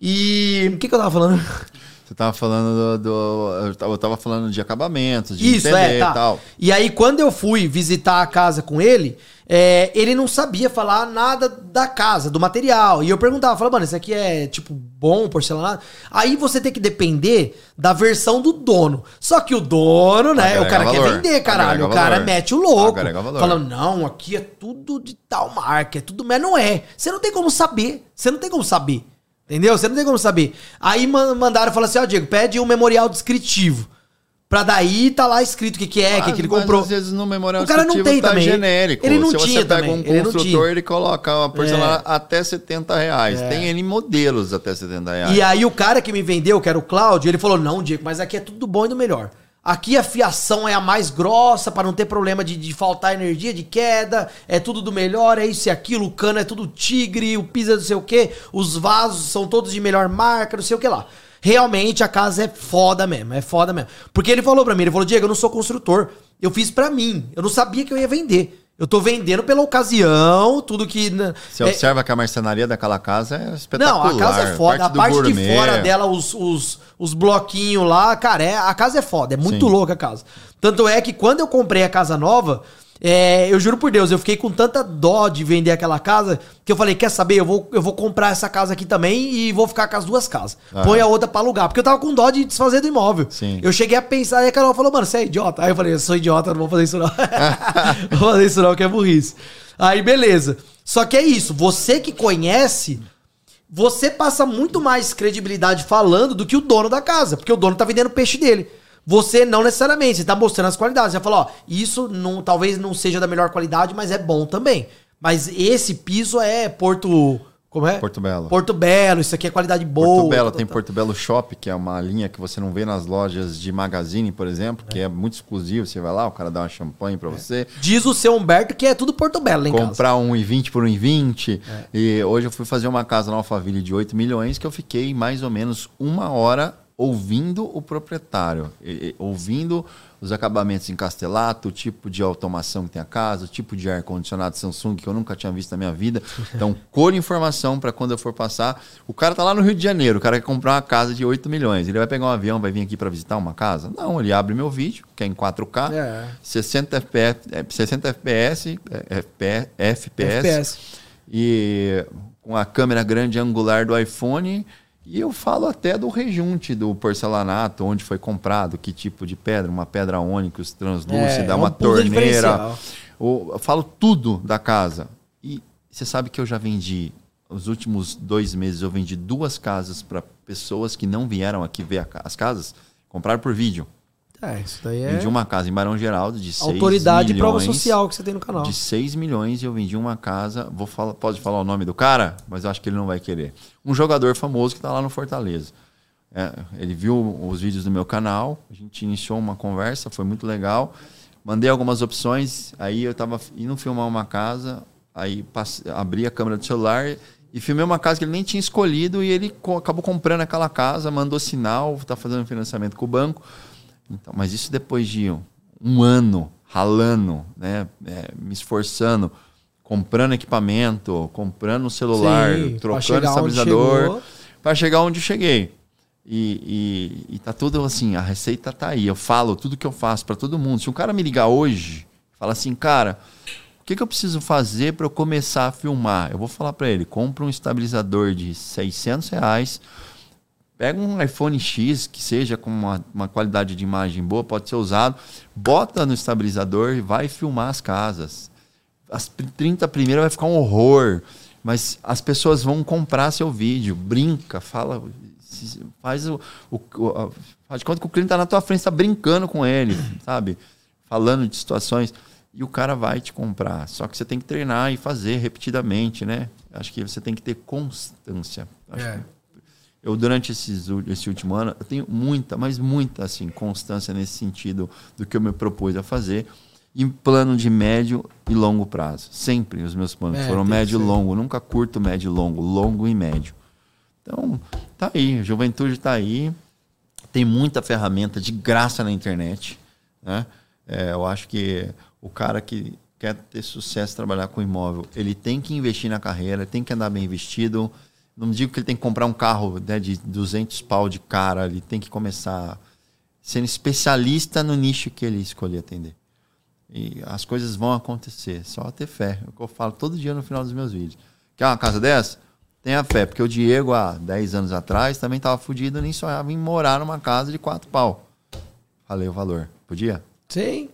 E. O que, que eu tava falando? Você tava falando do. do- eu, tava, falando de acabamentos, de Isso, é, tá. e tal. E aí, quando eu fui visitar a casa com ele, é, ele não sabia falar nada da casa, do material. E eu perguntava, falava, mano, isso aqui é, tipo, bom, porcelanato? Aí você tem que depender da versão do dono. Só que o dono, né, o cara valor. quer vender, caralho. O cara valor. mete o louco. Falando, não, aqui é tudo de tal marca, é tudo... Mas não é. Você não tem como saber. Você não tem como saber. Entendeu? Você não tem como saber. Aí man- mandaram, falaram assim, ó, Diego, pede um memorial descritivo. Pra daí tá lá escrito o que, que é, o que, que ele comprou. às vezes no memorial O cara não tem tá também. genérico. Ele não Se tinha você pega também. um Ele construtor, tinha. ele coloca uma porcelana É. até 70 reais. É. Tem N modelos até 70 reais. E aí o cara que me vendeu, que era o Cláudio, ele falou: não, Diego, mas aqui é tudo do bom e do melhor. Aqui a fiação é a mais grossa para não ter problema de, de faltar energia, de queda, é tudo do melhor, é isso e aquilo, o cano é tudo tigre, o piso é não sei o que, os vasos são todos de melhor marca, não sei o que lá. Realmente a casa é foda mesmo, é foda mesmo. Porque ele falou pra mim, ele falou, Diego, eu não sou construtor, eu fiz pra mim, eu não sabia que eu ia vender. Eu tô vendendo pela ocasião, tudo que... né, Você é- observa que a marcenaria daquela casa é espetacular. não, a casa é foda. a do parte de gourmet. fora dela, os, os, os bloquinhos lá, cara, é, a casa é foda. É muito Sim. louca a casa. Tanto é que quando eu comprei a casa nova, é, eu juro por Deus, eu fiquei com tanta dó de vender aquela casa que eu falei: quer saber? Eu vou, eu vou comprar essa casa aqui também e vou ficar com as duas casas. Aham. Põe a outra pra alugar. Porque eu tava com dó de desfazer do imóvel. Sim. Eu cheguei a pensar e a Carol falou: mano, você é idiota? Aí eu falei: eu sou idiota, não vou fazer isso não. não vou fazer isso não, que é burrice. Aí beleza. Só que é isso, você que conhece você passa muito mais credibilidade falando do que o dono da casa, porque o dono tá vendendo o peixe dele. Você não necessariamente, você tá mostrando as qualidades. Você fala, ó, isso não, talvez não seja da melhor qualidade, mas é bom também. Mas esse piso é Porto. Como é? Porto Belo. Porto Belo, isso aqui é qualidade boa. Porto Belo tá, tem tá, tá. Porto Belo Shop, que é uma linha que você não vê nas lojas de magazine, por exemplo, que é muito exclusivo. Você vai lá, o cara dá uma champanhe É. pra você. Diz o seu Humberto que é tudo Porto Belo casa. comprar um 1,20 por 1,20. É. E hoje eu fui fazer uma casa na Alphaville de 8 milhões que eu fiquei mais ou menos uma hora ouvindo o proprietário, ouvindo os acabamentos em castelato, o tipo de automação que tem a casa, o tipo de ar-condicionado Samsung que eu nunca tinha visto na minha vida. Então, cor informação para quando eu for passar. O cara tá lá no Rio de Janeiro, o cara quer comprar uma casa de 8 milhões. Ele vai pegar um avião, vai vir aqui para visitar uma casa? Não, ele abre meu vídeo, que é em 4K, É. 60 FPS, é, 60 FPS, FP- FPS, FPS. e com a câmera grande angular do iPhone. E eu falo até do rejunte do porcelanato, onde foi comprado, que tipo de pedra, uma pedra ônix translúcida, É, é um uma torneira. Eu falo tudo da casa. E você sabe que eu já vendi, os últimos dois meses, eu vendi duas casas para pessoas que não vieram aqui ver a as casas, compraram por vídeo. É, isso daí é Vendi uma casa em Barão Geraldo de 6 autoridade e prova milhões, social que você tem no canal. De 6 milhões e eu vendi uma casa. Vou falar, pode falar o nome do cara, mas eu acho que ele não vai querer. Um jogador famoso que está lá no Fortaleza. É, ele viu os vídeos do meu canal, a gente iniciou uma conversa, foi muito legal. Mandei algumas opções, aí eu estava indo filmar uma casa, aí abri a câmera do celular e filmei uma casa que ele nem tinha escolhido e ele co- acabou comprando aquela casa, mandou sinal, está fazendo financiamento com o banco. Então, mas isso depois de um, um ano ralando, né, é, me esforçando, comprando equipamento, comprando celular, Sim, trocando estabilizador, para chegar onde cheguei. E, e, e tá tudo assim, a receita tá aí. Eu falo tudo que eu faço para todo mundo. Se um cara me ligar hoje, fala assim, cara, o que, que eu preciso fazer para eu começar a filmar? Eu vou falar para ele, compra um estabilizador de 600 reais, Pega um iPhone X que seja com uma, uma qualidade de imagem boa, pode ser usado, bota no estabilizador e vai filmar as casas. As 30 primeiras vai ficar um horror, mas as pessoas vão comprar seu vídeo, brinca, fala, faz o, o, o faz de conta que o cliente está na tua frente, está brincando com ele, sabe? Falando de situações e o cara vai te comprar. Só que você tem que treinar e fazer repetidamente, né? Acho que você tem que ter constância. Acho É. que eu, durante esses, esse último ano, eu tenho muita, mas muita, assim, constância nesse sentido do que eu me propus a fazer. Em plano de médio e longo prazo. Sempre os meus planos É, foram médio e longo. Nunca curto, médio e longo. Longo e médio. Então, tá aí. A juventude tá aí. Tem muita ferramenta de graça na internet. Né? É, eu acho que o cara que quer ter sucesso, trabalhar com imóvel, ele tem que investir na carreira, tem que andar bem vestido. Não digo que ele tem que comprar um carro né, de 200 pau de cara, ele tem que começar sendo especialista no nicho que ele escolher atender. E as coisas vão acontecer, só ter fé. É o que eu falo todo dia no final dos meus vídeos. Quer uma casa dessa? Tenha fé, porque o Diego, há 10 anos atrás, também estava fudido, nem sonhava em morar numa casa de quatro pau. Falei o valor. Podia? Sim.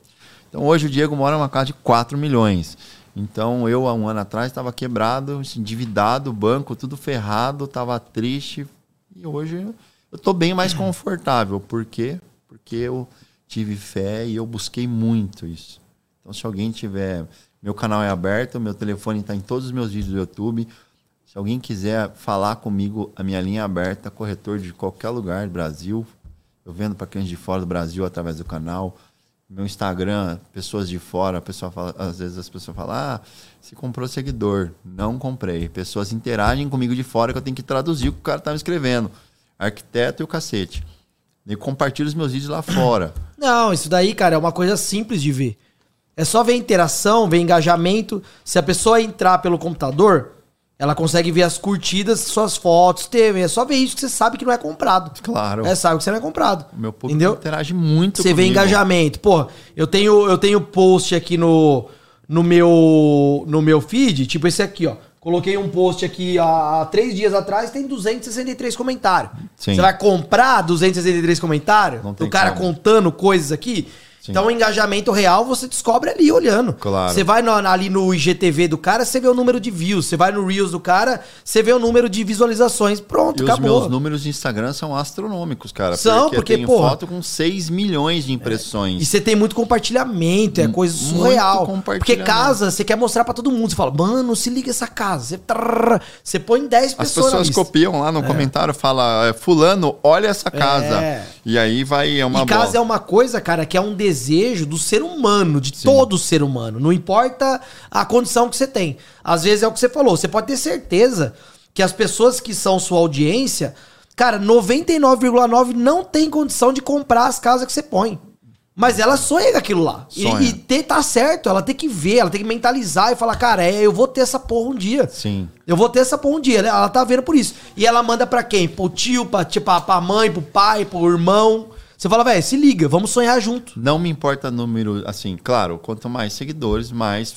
Então hoje o Diego mora numa casa de 4 milhões. Então eu, há um ano atrás, estava quebrado, endividado, banco tudo ferrado, estava triste. E hoje eu estou bem mais confortável. Por quê? Porque eu tive fé e eu busquei muito isso. Então, se alguém tiver. Meu canal é aberto, meu telefone está em todos os meus vídeos do YouTube. Se alguém quiser falar comigo, a minha linha é aberta, corretor de qualquer lugar do Brasil. Eu vendo para clientes de fora do Brasil através do canal. Meu Instagram, pessoas de fora, pessoa fala, às vezes as pessoas falam: ah, se comprou seguidor. Não comprei. Pessoas interagem comigo de fora que eu tenho que traduzir o que o cara está me escrevendo. Arquiteto e o cacete. E compartilho os meus vídeos lá fora. Não, isso daí, cara, é uma coisa simples de ver. É só ver interação, ver engajamento. Se a pessoa entrar pelo computador, ela consegue ver as curtidas, suas fotos, TV. É só ver isso que você sabe que não é comprado. Claro. É, sabe que você não é comprado. O meu público entendeu? interage muito Você vê engajamento. Pô, eu tenho, eu tenho post aqui no, no, meu, no meu feed, tipo esse aqui, ó. Coloquei um post aqui há três dias atrás, tem 263 comentários. Sim. Você vai comprar 263 comentários? Não tem o cara como. contando coisas aqui? Sim. Então, o engajamento real você descobre ali olhando. Claro. Você vai no, ali no IGTV do cara, você vê o número de views. Você vai no Reels do cara, você vê o número de visualizações. Pronto, e acabou. Os meus números de Instagram são astronômicos, cara. São, porque, porque tem foto com 6 milhões de impressões. É. E você tem muito compartilhamento, é coisa surreal. Porque casa, você quer mostrar para todo mundo. Você fala, mano, se liga essa casa. Você, trrr, você põe 10 pessoas. As pessoas copiam lá no é. comentário, fala, é, fulano, olha essa casa. É. E aí vai, é uma E casa bola. é uma coisa, cara, que é um desejo do ser humano, de Sim. todo ser humano. Não importa a condição que você tem. Às vezes é o que você falou. Você pode ter certeza que as pessoas que são sua audiência, cara, 99,9 não tem condição de comprar as casas que você põe. Mas ela sonha com aquilo lá. Sonha. E, e ter, tá certo, ela tem que ver, ela tem que mentalizar e falar, cara, é, eu vou ter essa porra um dia. Sim. Eu vou ter essa porra um dia. Ela tá vendo por isso. E ela manda para quem? Pro tio, pra, tipo, pra mãe, pro pai, pro irmão. Você fala, velho, se liga, vamos sonhar junto. Não me importa número, assim, claro, quanto mais seguidores, mais,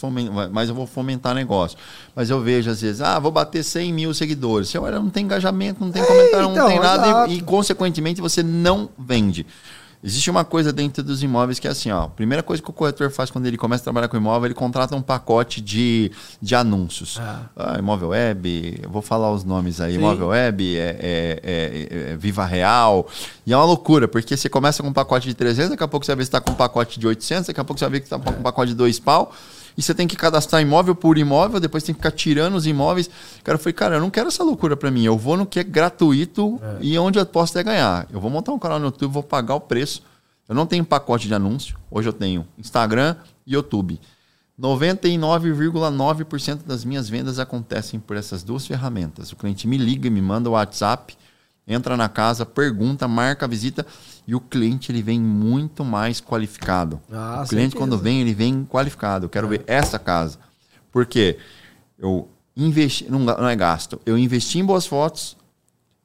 mais eu vou fomentar negócio. Mas eu vejo, às vezes, ah, vou bater 100 mil seguidores. Você olha, não tem engajamento, não tem é, comentário, então, não tem nada, e, e, consequentemente, você não vende. Existe uma coisa dentro dos imóveis que é assim, ó. A primeira coisa que o corretor faz quando ele começa a trabalhar com imóvel, ele contrata um pacote de, de anúncios. Ah. Ah, imóvel web, vou falar os nomes aí. Sim. Imóvel web, é, é, é, é, Viva Real. E é uma loucura, porque você começa com um pacote de 300, daqui a pouco você vai ver se está com um pacote de 800, daqui a pouco você vai ver que está com um pacote de dois pau e você tem que cadastrar imóvel por imóvel, depois tem que ficar tirando os imóveis. Cara, eu falei, cara, eu não quero essa loucura para mim. Eu vou no que é gratuito é. e onde eu posso até ganhar. Eu vou montar um canal no YouTube, vou pagar o preço. Eu não tenho pacote de anúncio. Hoje eu tenho Instagram e YouTube. 99,9% das minhas vendas acontecem por essas duas ferramentas. O cliente me liga, me manda o WhatsApp, entra na casa, pergunta, marca a visita e o cliente ele vem muito mais qualificado. Ah, o cliente certeza. quando vem, ele vem qualificado. Eu quero é. ver essa casa. Porque eu investi, não, não é gasto, eu investi em boas fotos,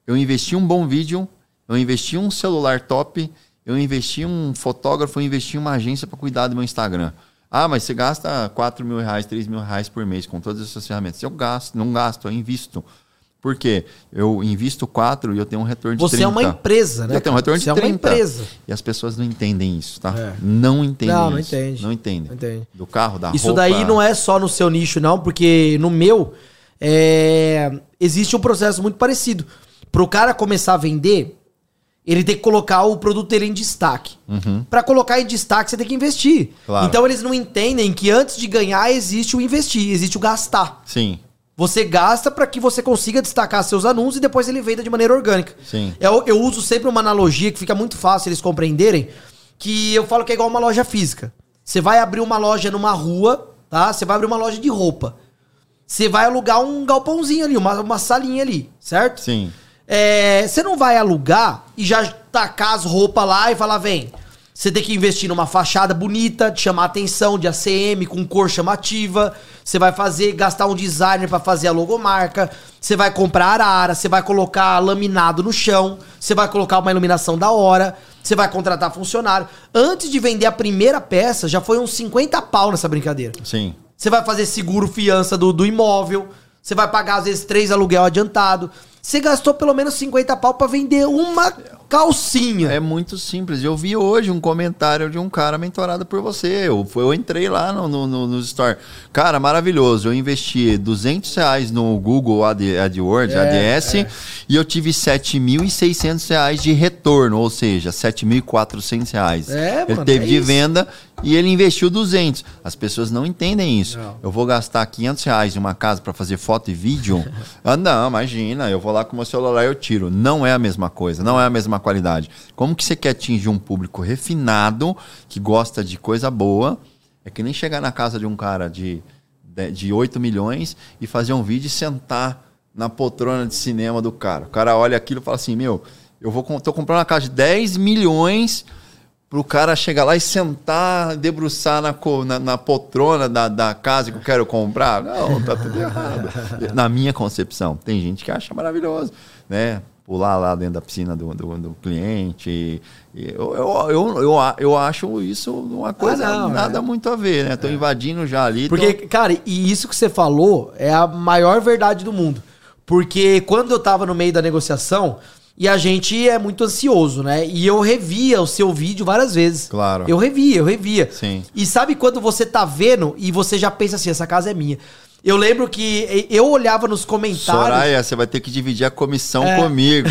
eu investi em um bom vídeo, eu investi em um celular top, eu investi em um fotógrafo, eu investi em uma agência para cuidar do meu Instagram. Ah, mas você gasta 4 mil reais, 3 mil reais por mês com todas essas ferramentas. Eu gasto, não gasto, eu invisto. Por quê? Eu invisto 4 e eu tenho um retorno de Você 30. Você é uma empresa, né? Eu tenho um retorno Você de 30. é uma empresa. E as pessoas não entendem isso, tá? É. Não entendem não, não isso. Entende. Não entendem. Não entende. Do carro, da isso roupa. Isso daí não é só no seu nicho, não, porque no meu é... existe um processo muito parecido. Para o cara começar a vender, ele tem que colocar o produto dele em destaque. Uhum. Para colocar em destaque, você tem que investir. Claro. Então eles não entendem que antes de ganhar existe o investir, existe o gastar. Sim. Você gasta para que você consiga destacar seus anúncios e depois ele venda de maneira orgânica. Sim. Eu, eu uso sempre uma analogia que fica muito fácil eles compreenderem, que eu falo que é igual uma loja física. Você vai abrir uma loja numa rua, tá? Você vai abrir uma loja de roupa. Você vai alugar um galpãozinho ali, uma, uma salinha ali, certo? Sim. É, você não vai alugar e já tacar as roupas lá e falar, vem, você tem que investir numa fachada bonita, de chamar atenção, de ACM, com cor chamativa. Você vai fazer, gastar um designer para fazer a logomarca. Você vai comprar arara, você vai colocar laminado no chão. Você vai colocar uma iluminação da hora. Você vai contratar funcionário. Antes de vender a primeira peça, já foi uns 50 pau nessa brincadeira. Sim. Você vai fazer seguro, fiança do, do imóvel. Você vai pagar, às vezes, três aluguel adiantado. você gastou pelo menos 50 pau pra vender uma calcinha. É muito simples. Eu vi hoje um comentário de um cara mentorado por você. Eu, eu entrei lá no, no, no, no Store. Cara, maravilhoso. Eu investi 200 reais no Google Ad, AdWords, É, ADS, e eu tive 7.600 reais de retorno, ou seja, 7.400 reais. É, ele mano, teve é de isso. venda e ele investiu 200. As pessoas não entendem isso. Não. Eu vou gastar 500 reais em uma casa para fazer foto e vídeo? ah, não, imagina. Eu vou lá com o meu celular e eu tiro. Não é a mesma coisa, não é a mesma qualidade. Como que você quer atingir um público refinado, que gosta de coisa boa? É que nem chegar na casa de um cara de, de, de 8 milhões e fazer um vídeo e sentar na poltrona de cinema do cara. O cara olha aquilo e fala assim, meu, eu vou tô comprando uma casa de 10 milhões pro cara chegar lá e sentar, debruçar na, na, na poltrona da, da casa que eu quero comprar. Não, tá tudo errado. Na minha concepção. Tem gente que acha maravilhoso, né? Pular lá dentro da piscina do, do, do cliente. E Eu, eu, eu, eu, eu acho isso uma coisa não, nada é. muito a ver, né? Tô invadindo já ali. tô- Porque, cara, e isso que você falou é a maior verdade do mundo. Porque quando eu tava no meio da negociação, e a gente é muito ansioso, né? E eu revia o seu vídeo várias vezes. Claro. Eu revia, eu revia. Sim. E sabe quando você tá vendo e você já pensa assim, essa casa é minha. Eu lembro que eu olhava nos comentários. Soraya, você vai ter que dividir a comissão É. comigo.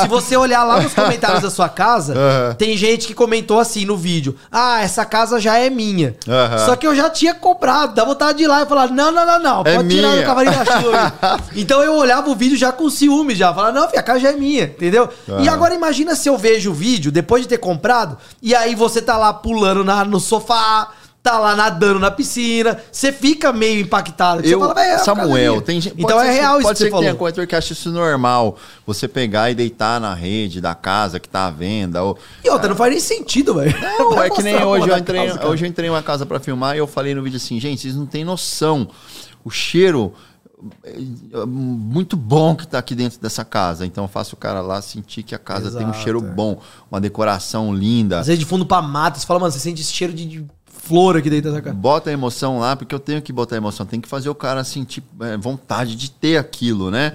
Se você olhar lá nos comentários da sua casa, Aham. tem gente que comentou assim no vídeo: Ah, essa casa já é minha. Aham. Só que eu já tinha comprado, dá vontade de ir lá e falar: Não, não, não, não, É pode tirar minha. o cavalinho da chuva. então eu olhava o vídeo já com ciúme, já. Falava: Não, filho, a casa já é minha, entendeu? E Aham. agora imagina se eu vejo o vídeo depois de ter comprado, e aí você tá lá pulando na- no sofá. Tá lá nadando na piscina, você fica meio impactado. Eu, fala, "Véi, é Samuel, minha." tem gente, Então pode é real isso Pode que você ser que tenha falou. corretor que acha isso normal. Você pegar e deitar na rede da casa que tá à venda. Ou... E outra, não faz nem sentido, velho. Não, é que nem hoje eu entrei. casa, hoje eu entrei em uma casa pra filmar e eu falei no vídeo assim, gente, vocês não têm noção. O cheiro é, muito bom que tá aqui dentro dessa casa. Então eu faço o cara lá sentir que a casa tem um Exato, cheiro é. bom, uma decoração linda. Às vezes de fundo pra mato, você fala, mano, você sente esse cheiro de flor aqui dentro dessa casa. Bota a emoção lá, porque eu tenho que botar a emoção. Tem que fazer o cara sentir é, vontade de ter aquilo, né?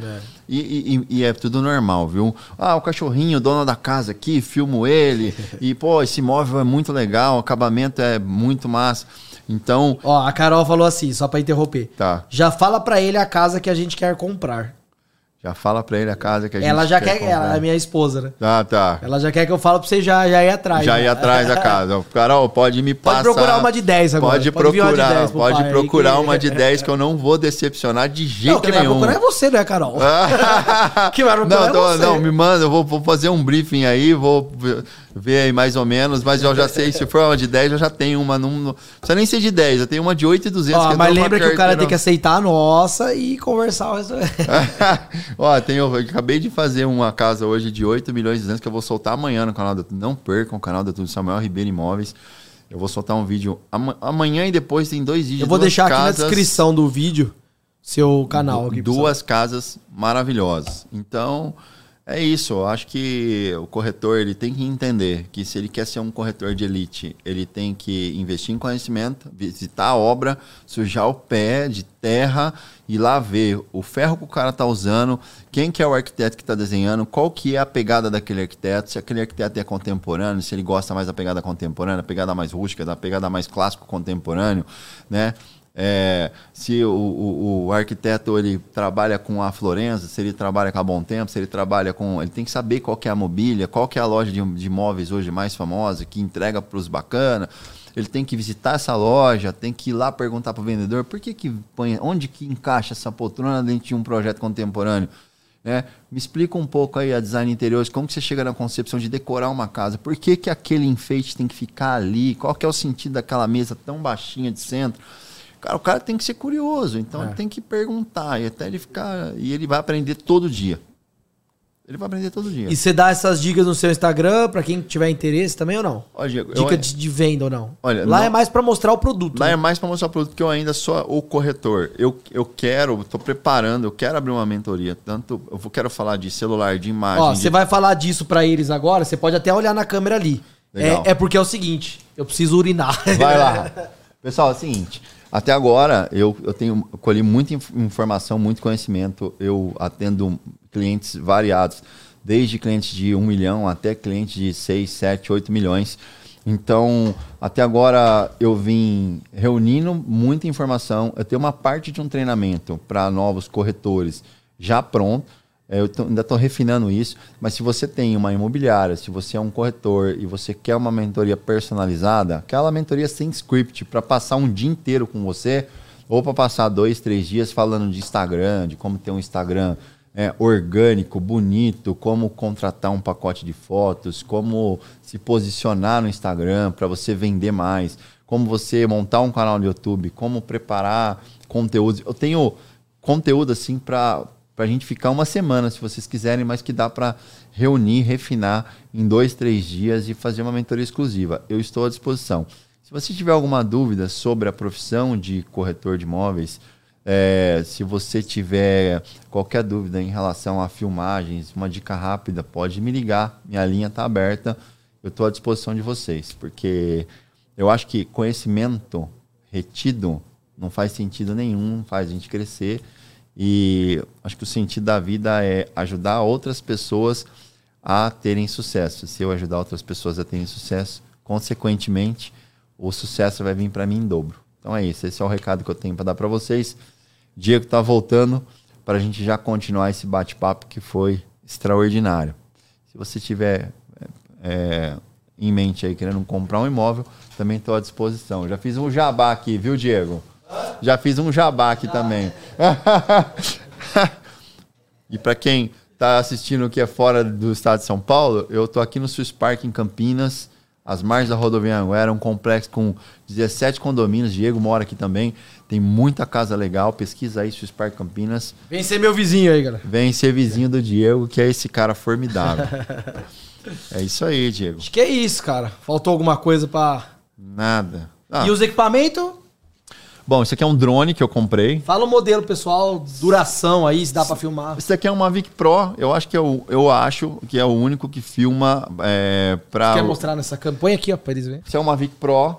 E, e- e- e é tudo normal, viu? Ah, o cachorrinho, dono da casa aqui, filmo ele. e, pô, esse móvel é muito legal, o acabamento é muito massa. Então, Ó, a Carol falou assim, só pra interromper. tá. Já fala pra ele a casa que a gente quer comprar. Já fala pra ele a casa que a gente ela já quer, comprar. ela é minha esposa, né? Ah, tá. Ela já quer que eu fale pra você já, já ir atrás. Já né? ir atrás da casa. Carol, pode me Pode passar. procurar uma de 10 agora. Pode Pode uma de procurar, 10 pro pode pai procurar que- uma de 10 que eu não vou decepcionar de jeito Não, quem vai nenhum. procurar é você, né, Carol? Quem vai procurar não, é tô- você. não, me manda, eu vou, vou fazer um briefing aí, vou ver- aí mais ou menos, mas eu já sei, se for uma de 10, eu já tenho uma, não, não precisa nem ser de 10, eu tenho uma de 8,200. Ó, que eu mas lembra que o cara tem que aceitar a nossa e conversar o resto. Ó, tenho, eu acabei de fazer uma casa hoje de 8 milhões e 200 que eu vou soltar amanhã no canal do Não percam o canal do YouTube Samuel Ribeiro Imóveis. Eu vou soltar um vídeo ama- amanhã e depois tem dois vídeos. Eu vou deixar aqui na descrição do vídeo seu canal aqui. pessoal. duas casas maravilhosas. Então, é isso. Eu acho que o corretor ele tem que entender que se ele quer ser um corretor de elite, ele tem que investir em conhecimento, visitar a obra, sujar o pé de terra e lá ver o ferro que o cara tá usando, quem que é o arquiteto que está desenhando, qual que é a pegada daquele arquiteto, se aquele arquiteto é contemporâneo, se ele gosta mais da pegada contemporânea, a pegada mais rústica, da pegada mais clássico contemporâneo, né? É, se o, o- o arquiteto ele trabalha com a Florença, se ele trabalha com a Bom Tempo, se ele trabalha com. Ele tem que saber qual que é a mobília, qual que é a loja de, de imóveis hoje mais famosa, que entrega para os bacana. Ele tem que visitar essa loja, tem que ir lá perguntar para o vendedor por que, que põe, onde que encaixa essa poltrona dentro de um projeto contemporâneo. né? Me explica um pouco aí a design interiores, como que você chega na concepção de decorar uma casa, por que, que aquele enfeite tem que ficar ali, qual que é o sentido daquela mesa tão baixinha de centro. Cara, o cara tem que ser curioso, então É. ele tem que perguntar e até ele ficar. E ele vai aprender todo dia. Ele vai aprender todo dia. E você dá essas dicas no seu Instagram pra quem tiver interesse também ou não? Olha, Diego, Dica eu- de, venda ou não? Olha, Lá não- é mais pra mostrar o produto. Lá né? é mais para mostrar o produto que eu ainda sou o corretor. Eu, eu quero, estou preparando, eu quero abrir uma mentoria. Tanto eu quero falar de celular, de imagem. Ó, de- você vai falar disso pra eles agora, você pode até olhar na câmera ali. É, é porque é o seguinte, eu preciso urinar. Vai lá. Pessoal, é o seguinte. Até agora, eu, eu tenho eu colhi muita inf- informação, muito conhecimento. Eu atendo clientes variados, desde clientes de 1 milhão até clientes de 6, 7, 8 milhões. Então, até agora eu vim reunindo muita informação. Eu tenho uma parte de um treinamento para novos corretores já pronto. É, Eu tô- ainda estou refinando isso, mas se você tem uma imobiliária, se você é um corretor e você quer uma mentoria personalizada, aquela mentoria sem script para passar um dia inteiro com você, ou para passar dois, três dias falando de Instagram, de como ter um Instagram é, orgânico, bonito, como contratar um pacote de fotos, como se posicionar no Instagram para você vender mais, como você montar um canal no YouTube, como preparar conteúdo. Eu tenho conteúdo assim para para a gente ficar uma semana, se vocês quiserem, mas que dá para reunir, refinar em dois, três dias e fazer uma mentoria exclusiva. Eu estou à disposição. Se você tiver alguma dúvida sobre a profissão de corretor de imóveis, é, se você tiver qualquer dúvida em relação a filmagens, uma dica rápida, pode me ligar. Minha linha está aberta. Eu estou à disposição de vocês, porque eu acho que conhecimento retido não faz sentido nenhum, faz a gente crescer. E acho que o sentido da vida é ajudar outras pessoas a terem sucesso. Se eu ajudar outras pessoas a terem sucesso, consequentemente, o sucesso vai vir para mim em dobro. Então é isso. Esse é o recado que eu tenho para dar para vocês. Diego está voltando para a gente já continuar esse bate-papo que foi extraordinário. Se você tiver é, em mente aí querendo comprar um imóvel, também estou à disposição. Já fiz um jabá aqui, viu, Diego? Já fiz um jabá aqui também. e para quem está assistindo que é fora do estado de São Paulo, eu estou aqui no Swiss Park em Campinas, às margens da rodovia Anguera, um complexo com 17 condomínios. Diego mora aqui também. Tem muita casa legal. Pesquisa aí Swiss Park Campinas. Vem ser meu vizinho aí, galera. Vem ser vizinho do Diego, que é esse cara formidável. é isso aí, Diego. Acho que é isso, cara. Faltou alguma coisa pra. Nada. Ah, E os equipamentos? Bom, isso aqui é um drone que eu comprei. Fala o modelo, pessoal, duração aí, se dá pra filmar. Esse aqui é um Mavic Pro. Eu acho que é o, eu acho que é o único que filma é, para. Quer mostrar nessa câmera? Põe aqui, ó, pra eles verem. Esse é o Mavic Pro.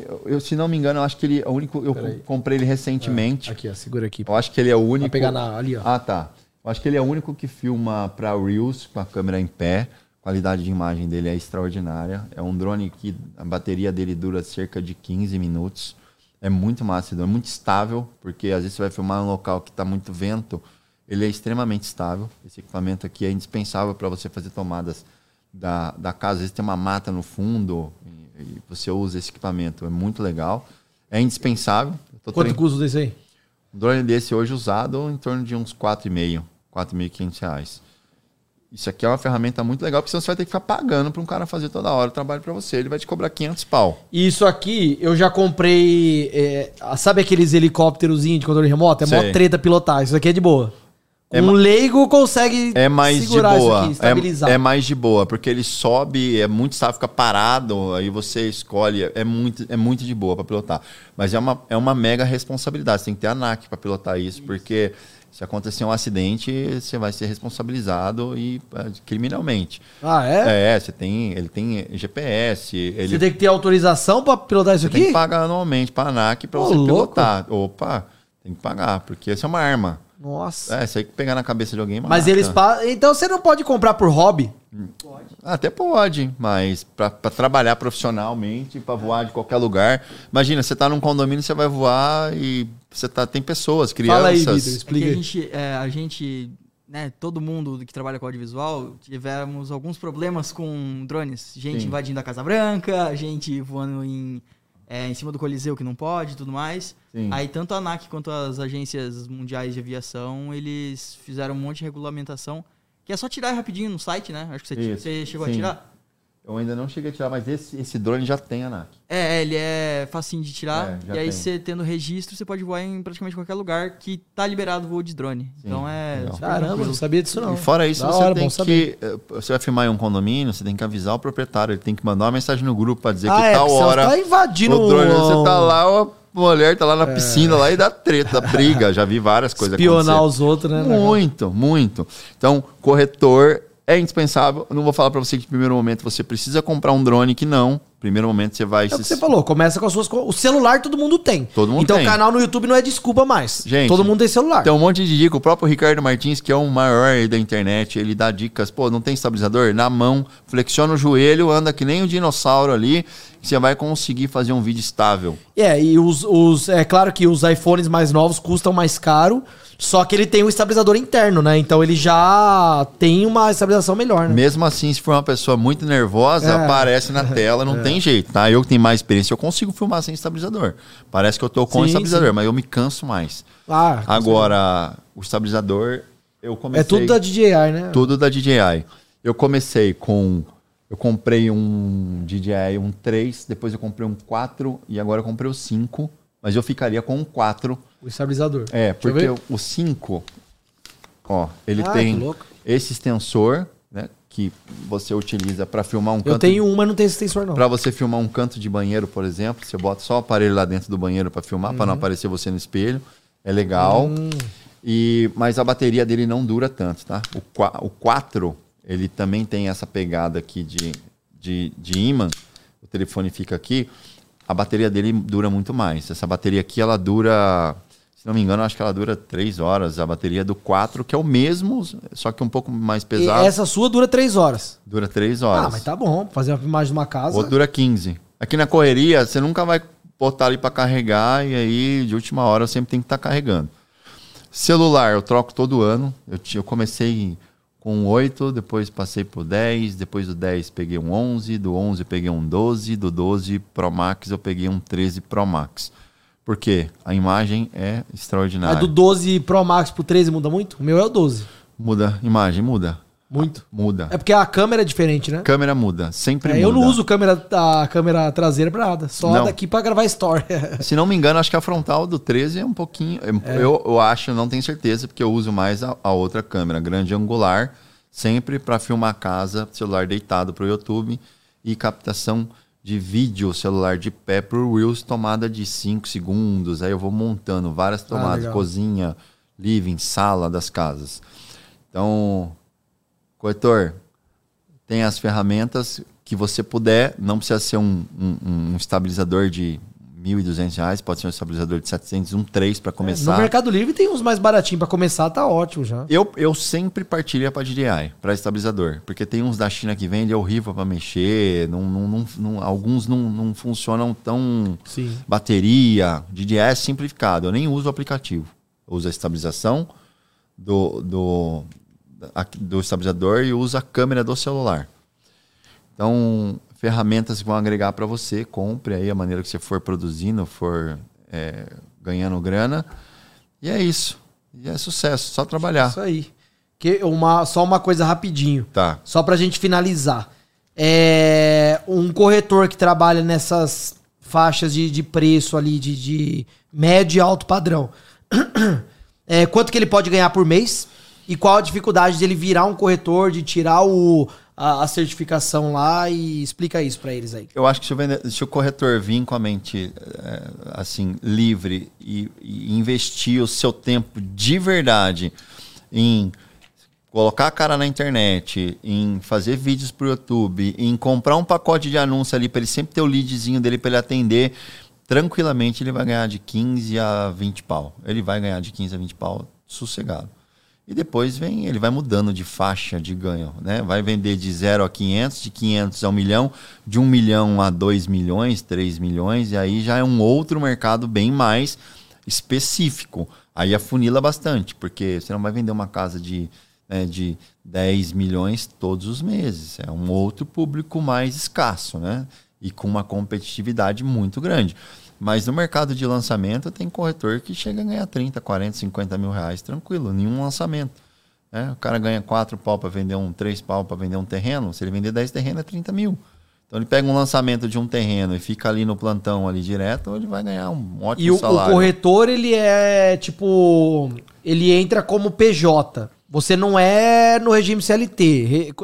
Eu, eu, se não me engano, eu acho que ele é o único. Eu Peraí. comprei ele recentemente. Aqui, ó, segura aqui. Eu acho que ele é o único. Vai pegar na, ali, ó. Ah, tá. Eu acho que ele é o único que filma para Reels com a câmera em pé. A qualidade de imagem dele é extraordinária. É um drone que a bateria dele dura cerca de 15 minutos. É muito massa, drone, muito estável, porque às vezes você vai filmar um local que está muito vento, ele é extremamente estável. Esse equipamento aqui é indispensável para você fazer tomadas da, da casa. Às vezes tem uma mata no fundo e, e você usa esse equipamento. É muito legal. É indispensável. Quanto trein- custa desse aí? um drone desse hoje usado em torno de uns 4,5, 4.500 reais. Isso aqui é uma ferramenta muito legal, porque senão você vai ter que ficar pagando para um cara fazer toda hora o trabalho para você. Ele vai te cobrar 500 pau. Isso aqui, eu já comprei. é, sabe aqueles helicópterozinhos de controle remoto? É mó Sei. treta pilotar. Isso aqui é de boa. É um leigo consegue É mais de segurar isso boa. aqui, estabilizar. é, é mais de boa, porque ele sobe, é muito estável, fica parado, aí você escolhe. É muito, é muito de boa para pilotar. Mas é uma, é uma mega responsabilidade. Você tem que ter ANAC para pilotar isso, porque se acontecer um acidente, você vai ser responsabilizado e é, criminalmente. Ah, é? É, você tem, ele tem GPS, ele Você tem que ter autorização pra pilotar isso você tem aqui? que pagar anualmente para a ANAC para você louco. pilotar. Opa, tem que pagar, porque isso é uma arma. Nossa. É, isso aí que pegar na cabeça de alguém, Mas mata. eles pa... Então você não pode comprar por hobby. Até pode, mas para trabalhar profissionalmente, para voar de qualquer lugar. Imagina, você tá num condomínio, você vai voar e você tá, tem pessoas, crianças. Fala aí, Vitor, É que explica a gente, é, a gente, né, todo mundo que trabalha com audiovisual, tivemos alguns problemas com drones. Gente Sim. invadindo a Casa Branca, gente voando em, é, em cima do Coliseu que não pode e tudo mais. Sim. Aí tanto a ANAC quanto as agências mundiais de aviação, eles fizeram um monte de regulamentação, que é só tirar rapidinho no site, né? Acho que você, você chegou sim. a tirar. Eu ainda não cheguei a tirar, mas esse, esse drone já tem ANAC. É, ele é facinho de tirar. É, e aí, tem. você tendo registro, você pode voar em praticamente qualquer lugar que tá liberado o voo de drone. então é. Caramba, tranquilo. não sabia disso não. E fora isso, Da você hora, tem bom saber. que. eh, Você vai filmar em um condomínio, você tem que avisar o proprietário, ele tem que mandar uma mensagem no grupo para dizer Ah, que é, tal hora. você tá invadindo o drone, você tá lá, a mulher tá lá na piscina lá e dá treta, dá briga. Já vi várias coisas Espionar acontecer. os outros, né? Muito, muito. Então, corretor é indispensável. Eu não vou falar para você que, de primeiro momento, você precisa comprar um drone que não. primeiro momento você vai É o que você falou, começa com as suas. O celular todo mundo tem. Todo mundo então tem. o canal no YouTube não é desculpa mais. Gente, todo mundo tem celular. Tem um monte de dica. O próprio Ricardo Martins, que é o maior da internet, ele dá dicas. Pô, não tem estabilizador? Na mão, flexiona o joelho, anda que nem um dinossauro ali, você vai conseguir fazer um vídeo estável. É, e os, os. É claro que os iPhones mais novos custam mais caro, só que ele tem um estabilizador interno, né? Então ele já tem uma estabilização melhor, né? Mesmo assim, se for uma pessoa muito nervosa, É. aparece na tela, não tem jeito, tá? Eu que tenho mais experiência, eu consigo filmar sem estabilizador. Parece que eu tô com Sim, estabilizador, sim. mas eu me canso mais. Ah, Agora, o estabilizador, eu comecei... É tudo da DJI, né? Tudo da DJI. Eu comecei com. Eu comprei um DJI, um 3, depois eu comprei um 4 e agora eu comprei o 5. Mas eu ficaria com um 4. O estabilizador. É, Deixa eu porque o o 5, ó, ele Ah, tem esse extensor, né? Que você utiliza para filmar um Eu canto. tenho um, mas não tem esse extensor, não. Para você filmar um canto de banheiro, por exemplo, você bota só o aparelho lá dentro do banheiro para filmar, para não Uhum. aparecer você no espelho. É legal. Hum. E, mas a bateria dele não dura tanto, tá? O 4, ele também tem essa pegada aqui de, de, de imã. O telefone fica aqui. A bateria dele dura muito mais. Essa bateria aqui, ela dura, se não me engano, acho que ela dura 3 horas. A bateria do 4, que é o mesmo, só que um pouco mais E pesado, essa sua dura três horas. dura 3 horas. Ah, mas tá bom. Fazer uma filmagem de uma casa. O outro dura 15. Aqui na correria, você nunca vai botar ali para carregar e aí de última hora eu sempre tenho que estar carregando. Celular eu troco todo ano. Eu, eu comecei com 8, depois passei por 10, depois do 10 peguei um 11, do 11 eu peguei um 12, do 12 Pro Max eu peguei um 13 Pro Max. Por quê? A imagem é Mas extraordinária. do 12 Pro Max pro 13 muda muito? O meu é o 12. Muda, imagem muda, Muito. muda. É porque a câmera é diferente, né? Câmera muda, sempre É, muda. eu não uso câmera, a câmera traseira pra nada. Só Não. daqui pra gravar story. Se não me engano, acho que a frontal do 13 é um pouquinho. Eu, eu acho, não tenho certeza, porque eu uso mais a, a outra câmera, grande angular, sempre para filmar casa, celular deitado para o YouTube e captação de vídeo, celular de pé para o Reels, tomada de 5 segundos. Aí eu vou montando várias tomadas, legal. cozinha, living, sala das casas. Então, corretor, tem as ferramentas que você puder, não precisa ser um, um- um estabilizador de 1.200 reais, pode ser um estabilizador de 700, um 3 para No começar. Mercado Livre tem uns mais baratinhos pra começar, tá ótimo já. Eu, eu sempre partilho para DJI, para estabilizador, porque tem uns da China que vende, é horrível para mexer, não, não, não- não- alguns não, não funcionam tão Sim. bateria, DJI é simplificado, eu nem uso o aplicativo. Eu uso a estabilização do, do, do estabilizador e uso a câmera do celular. Então, ferramentas que vão agregar para você, compre aí a maneira que você for produzindo, for é, ganhando grana. E é isso. E é sucesso, só trabalhar. Isso aí. Que uma, só uma coisa rapidinho. Tá. Só pra gente finalizar. É, um corretor que trabalha nessas faixas de, de preço ali, de, de médio e alto padrão. É, quanto que ele pode ganhar por mês? E qual a dificuldade dele virar um corretor, de tirar o, a, a certificação lá e explica isso pra eles aí. Eu acho que se o, vende- se o corretor vir com a mente é, assim livre e, e investir o seu tempo de verdade em colocar a cara na internet, em fazer vídeos pro YouTube, em comprar um pacote de anúncio ali para ele sempre ter o leadzinho dele para ele atender, tranquilamente ele vai ganhar de 15 a 20 pau. Ele vai ganhar de 15 a 20 pau sossegado. E depois vem, ele vai mudando de faixa de ganho, né? Vai vender de 0 a 500, de 500 a 1 milhão, de 1 milhão a 2 milhões, 3 milhões, e aí já é um outro mercado bem mais específico. Aí afunila bastante, porque você não vai vender uma casa de, né, de 10 milhões todos os meses. É um outro público mais escasso, né? E com uma competitividade muito grande. Mas no mercado de lançamento tem corretor que chega a ganhar 30, 40, 50 mil reais tranquilo, nenhum lançamento. né? O cara ganha 4 pau para vender um, 3 pau para vender um terreno. Se ele vender 10 terrenos, é 30 mil. Então ele pega um lançamento de um terreno e fica ali no plantão ali direto, ele vai ganhar um ótimo E o, o salário. corretor, ele é tipo. Ele entra como PJ. Você não é no regime CLT.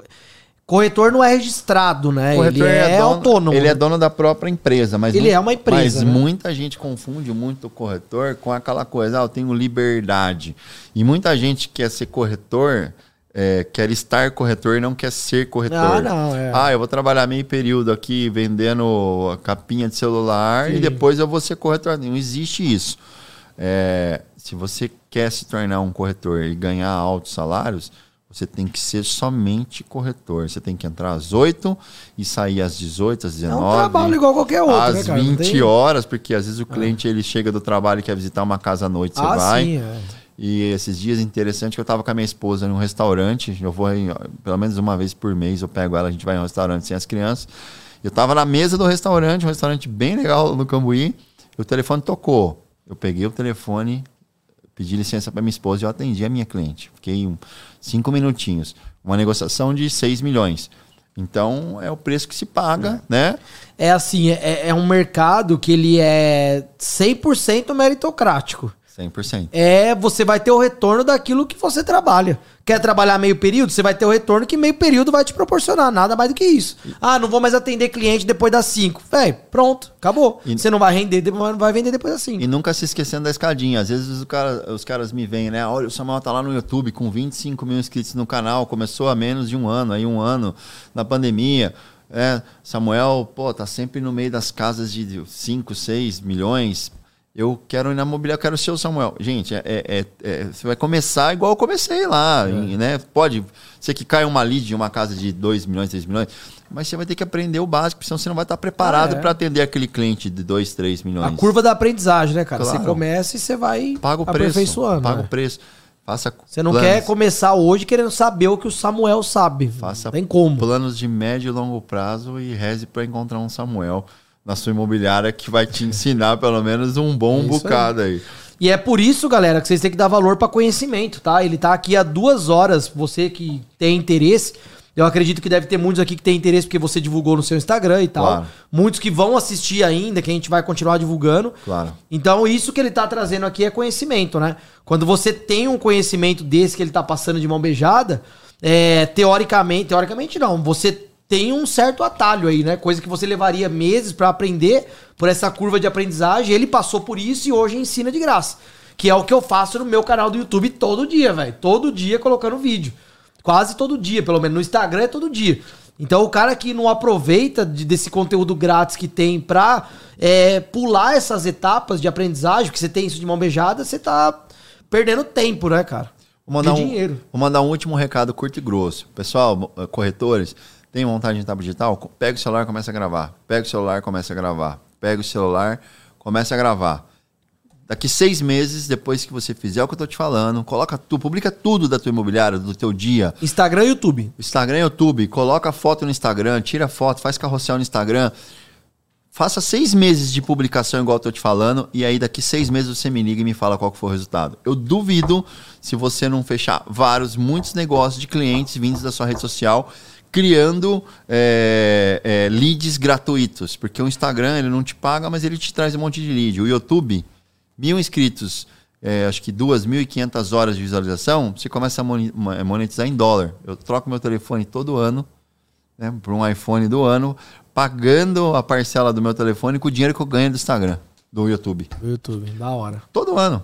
Re- co- Corretor não é registrado, né? corretor ele é, dono- autônomo. Ele é dono da própria empresa, mas Ele é uma empresa, Mas né? muita gente confunde muito o corretor com aquela coisa, ah, eu tenho liberdade. E muita gente quer ser corretor é, quer estar corretor e não quer ser corretor. Ah, não, é. Ah, eu vou trabalhar meio período aqui vendendo a capinha de celular Sim. e depois eu vou ser corretor. Não existe isso. É, se você quer se tornar um corretor e ganhar altos salários, você tem que ser somente corretor. Você tem que entrar às 8 e sair às 18, às É 19. um trabalho igual qualquer outro, às né, cara? Não 20 tem- horas, porque às vezes o cliente ele chega do trabalho e quer visitar uma casa à noite, você Ah, vai. sim, é. E esses dias interessante que eu tava com a minha esposa num restaurante, eu vou pelo menos uma vez por mês, eu pego ela, a gente vai em um restaurante sem as crianças. Eu tava na mesa do restaurante, um restaurante bem legal no Cambuí, e o telefone tocou. Eu peguei o telefone, pedi licença para minha esposa e eu atendi a minha cliente. Fiquei um, cinco minutinhos. Uma negociação de 6 milhões. Então é o preço que se paga, né? É assim, é, é um mercado que ele é 100% meritocrático. 100%. É, você vai ter o retorno daquilo que você trabalha. Quer trabalhar meio período? Você vai ter o retorno que meio período vai te proporcionar, nada mais do que isso. Ah, não vou mais atender cliente depois das 5. Véi, pronto, acabou. E- Você não vai render, depois- vai vender depois das 5. E nunca se esquecendo da escadinha. Às vezes o cara- os caras me veem, né? Olha, o Samuel tá lá no YouTube com 25 mil inscritos no canal, começou há menos de um ano, aí um ano na pandemia. É, Samuel, pô, tá sempre no meio das casas de 5, 6 milhões. Eu quero ir na imobiliária, eu quero ser o Samuel. Gente, é, é- é- você vai começar igual eu comecei lá, em- né? Pode ser que caia uma lead de uma casa de 2 milhões, 3 milhões, mas você vai ter que aprender o básico, senão você não vai estar preparado Ah, é. para atender aquele cliente de 2, 3 milhões. A curva da aprendizagem, né, cara? Você Claro. começa e você vai Paga o preço. aperfeiçoando. Paga né? o preço. Faça Você não planos, quer começar hoje querendo saber o que o Samuel sabe. Faça não tem como. planos de médio e longo prazo e reze para encontrar um Samuel na sua imobiliária que vai te ensinar pelo menos um bom Isso bocado aí. E é por isso, galera, que vocês têm que dar valor para conhecimento, tá? Ele tá aqui há duas horas. Você que tem interesse, eu acredito que deve ter muitos aqui que tem interesse porque você divulgou no seu Instagram e tal. Claro. Muitos que vão assistir ainda, que a gente vai continuar divulgando. Claro. Então, isso que ele tá trazendo aqui é conhecimento, né? Quando você tem um conhecimento desse que ele tá passando de mão beijada, é, teoricamente, teoricamente não, você tem um certo atalho aí, né? Coisa que você levaria meses pra aprender por essa curva de aprendizagem. Ele passou por isso e hoje ensina de graça. Que é o que eu faço no meu canal do YouTube todo dia, velho. Todo dia colocando vídeo. Quase todo dia, pelo menos no Instagram é todo dia. Então o cara que não aproveita de- desse conteúdo grátis que tem pra é, pular essas etapas de aprendizagem, que você tem isso de mão beijada, você tá perdendo tempo, né, cara? Vou mandar, um, dinheiro. vou mandar um último recado curto e grosso. Pessoal, eh, corretores, tem vontade de etapa digital? Pega o celular começa a gravar. Pega o celular começa a gravar. Pega o celular, começa a gravar. Daqui seis meses, depois que você fizer o que eu tô te falando, coloca tu, publica tudo da tua imobiliária, do teu dia, Instagram e YouTube. Instagram e YouTube, coloca foto no Instagram, tira foto, faz carrossel no Instagram. Faça seis meses de publicação igual eu tô te falando, e aí daqui seis meses você me liga e me fala qual que foi o resultado. Eu duvido se você não fechar vários, muitos negócios de clientes vindos da sua rede social, criando é, é, leads gratuitos. Porque o Instagram ele não te paga, mas ele te traz um monte de lead. O YouTube, mil inscritos, é, acho que 2.500 horas de visualização, você começa a monetizar em dólar. Eu troco meu telefone todo ano, né, por um iPhone do ano, pagando a parcela do meu telefone com o dinheiro que eu ganho do Instagram, do YouTube. Do YouTube, da hora. Todo ano.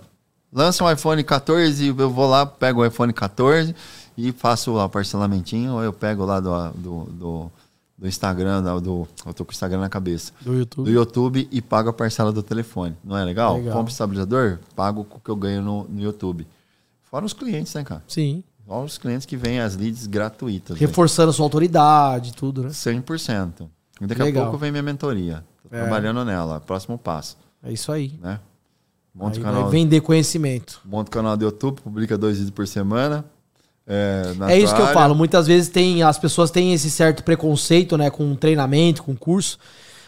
Lança um iPhone 14, eu vou lá, pego o iPhone 14 e faço lá o parcelamentinho, ou eu pego lá do, do, do, do Instagram, do, eu tô com o Instagram na cabeça, Do YouTube. do YouTube e pago a parcela do telefone. Não é legal? Legal. Compro estabilizador, pago o que eu ganho no, no YouTube. Fora os clientes, né, cara? Sim. Fora os clientes que vêm as leads gratuitas. velho. Reforçando sua autoridade, tudo, né? 100%. E daqui Legal. a pouco vem minha mentoria. Tô É. trabalhando nela. Próximo passo, É isso aí. né? Monta Aí canal, vender conhecimento. monta o canal do YouTube, publica dois vídeos por semana. É, é isso que eu falo. Muitas vezes tem as pessoas têm esse certo preconceito, né, com treinamento, com curso.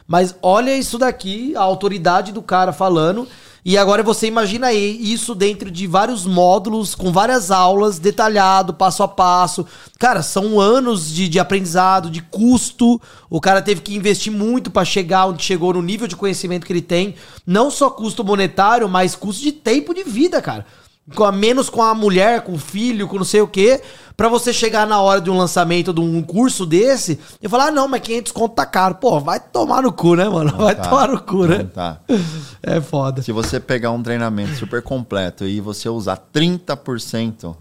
Mas olha isso daqui, a autoridade do cara falando. E agora você imagina aí isso dentro de vários módulos, com várias aulas, detalhado, passo a passo. Cara, são anos de, de aprendizado, de custo. O cara teve que investir muito pra chegar onde chegou, no nível de conhecimento que ele tem. Não só custo monetário, mas custo de tempo de vida, cara com a, menos com a mulher, com o filho, com não sei o quê, pra você chegar na hora de um lançamento de um curso desse e falar, ah, não, mas 500 conto tá caro. Pô, vai tomar no cu, né, mano? Vai Tá, tomar no cu, né? não tá. É foda. Se você pegar um treinamento super completo e você usar 30%,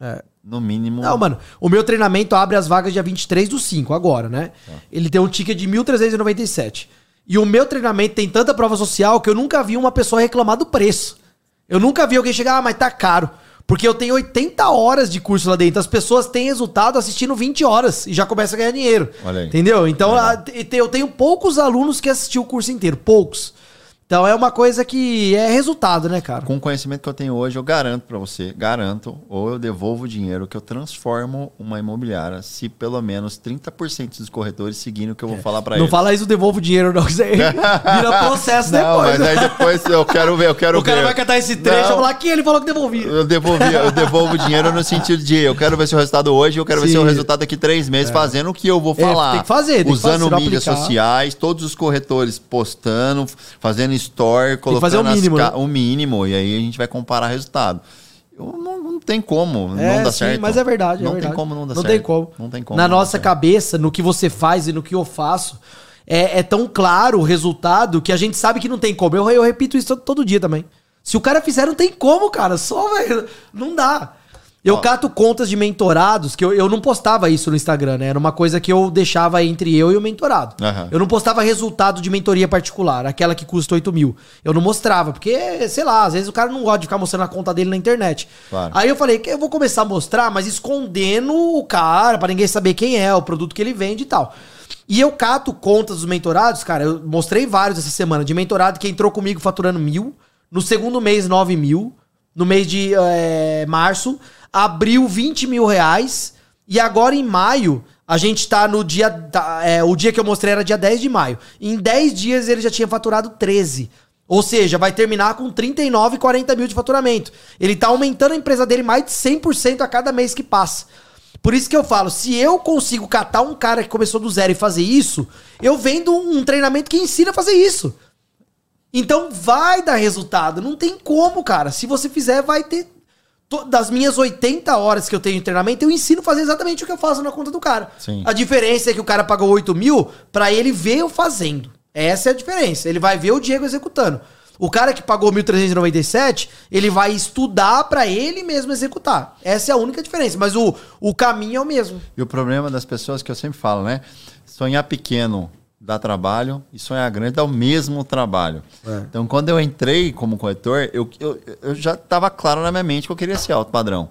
É. no mínimo. Não, mano, o meu treinamento abre as vagas dia 23 do 5, agora, né? Ele tem um ticket de 1.397. E o meu treinamento tem tanta prova social que eu nunca vi uma pessoa reclamar do preço. Eu nunca vi alguém chegar, ah, mas tá caro. Porque eu tenho 80 horas de curso lá dentro. As pessoas têm resultado assistindo 20 horas e já começa a ganhar dinheiro. Olha aí. Entendeu? Então te- eu tenho poucos alunos que assistiram o curso inteiro. Poucos. Então é uma coisa que é resultado, né, cara? Com o conhecimento que eu tenho hoje, eu garanto pra você, garanto, ou eu devolvo o dinheiro que eu transformo uma imobiliária se pelo menos 30% dos corretores seguirem o que eu vou falar pra Não eles. fala isso, devolvo o dinheiro, não. Isso aí vira processo Não, depois. mas aí depois eu quero ver, eu quero o ver. cara vai catar esse trecho e Não. falar que ele falou que devolvia. Eu devolvi, eu devolvo o dinheiro no sentido de eu quero ver seu resultado hoje, eu quero ver Sim. seu resultado daqui três meses fazendo o que eu vou falar. tem que fazer, tem que Usando fazer, se não mídias aplicar. sociais, todos os corretores postando, fazendo store, colocando fazer o mínimo, né? o mínimo, e aí a gente vai comparar resultado. Eu não, não tem como É, não dar sim, certo. mas é verdade. é Não verdade. tem como não dar não certo. Tem como. Não tem como. Na nossa cabeça, no que você faz e no que eu faço, é, é tão claro o resultado que a gente sabe que não tem como. Eu, eu repito isso todo, todo dia também. Se o cara fizer, não tem como, cara. Só, velho. Não dá. Eu Ó. cato contas de mentorados, que eu, eu não postava isso no Instagram, né? Era uma coisa que eu deixava entre eu e o mentorado. Aham. Eu não postava resultado de mentoria particular, aquela que custa 8 mil. Eu não mostrava, porque, sei lá, às vezes o cara não gosta de ficar mostrando a conta dele na internet. Claro. Aí eu falei que eu vou começar a mostrar, mas escondendo o cara, pra ninguém saber quem é, o produto que ele vende e tal. E eu cato contas dos mentorados, cara, eu mostrei vários essa semana, de mentorado que entrou comigo faturando mil, no segundo mês 9 mil, no mês de eh, março, abriu 20 mil reais, e agora em maio, a gente tá no dia, tá, é, o dia que eu mostrei era dia 10 de maio. Em 10 dias ele já tinha faturado 13. Ou seja, vai terminar com 39, 40 mil de faturamento. Ele tá aumentando a empresa dele mais de 100% a cada mês que passa. Por isso que eu falo, se eu consigo catar um cara que começou do zero e fazer isso, eu vendo um treinamento que ensina a fazer isso. Então vai dar resultado. Não tem como, cara. Se você fizer, vai ter. Das minhas 80 horas que eu tenho de treinamento, eu ensino a fazer exatamente o que eu faço na conta do cara. Sim. A diferença é que o cara pagou 8 mil pra ele ver eu fazendo. Essa é a diferença. Ele vai ver o Diego executando. O cara que pagou 1.397, ele vai estudar pra ele mesmo executar. Essa é a única diferença. Mas o, o caminho é o mesmo. E o problema das pessoas que eu sempre falo, né? Sonhar pequeno dá trabalho e sonhar grande dá o mesmo trabalho. É. Então, quando eu entrei como corretor, eu, eu, eu já estava claro na minha mente que eu queria ser alto padrão.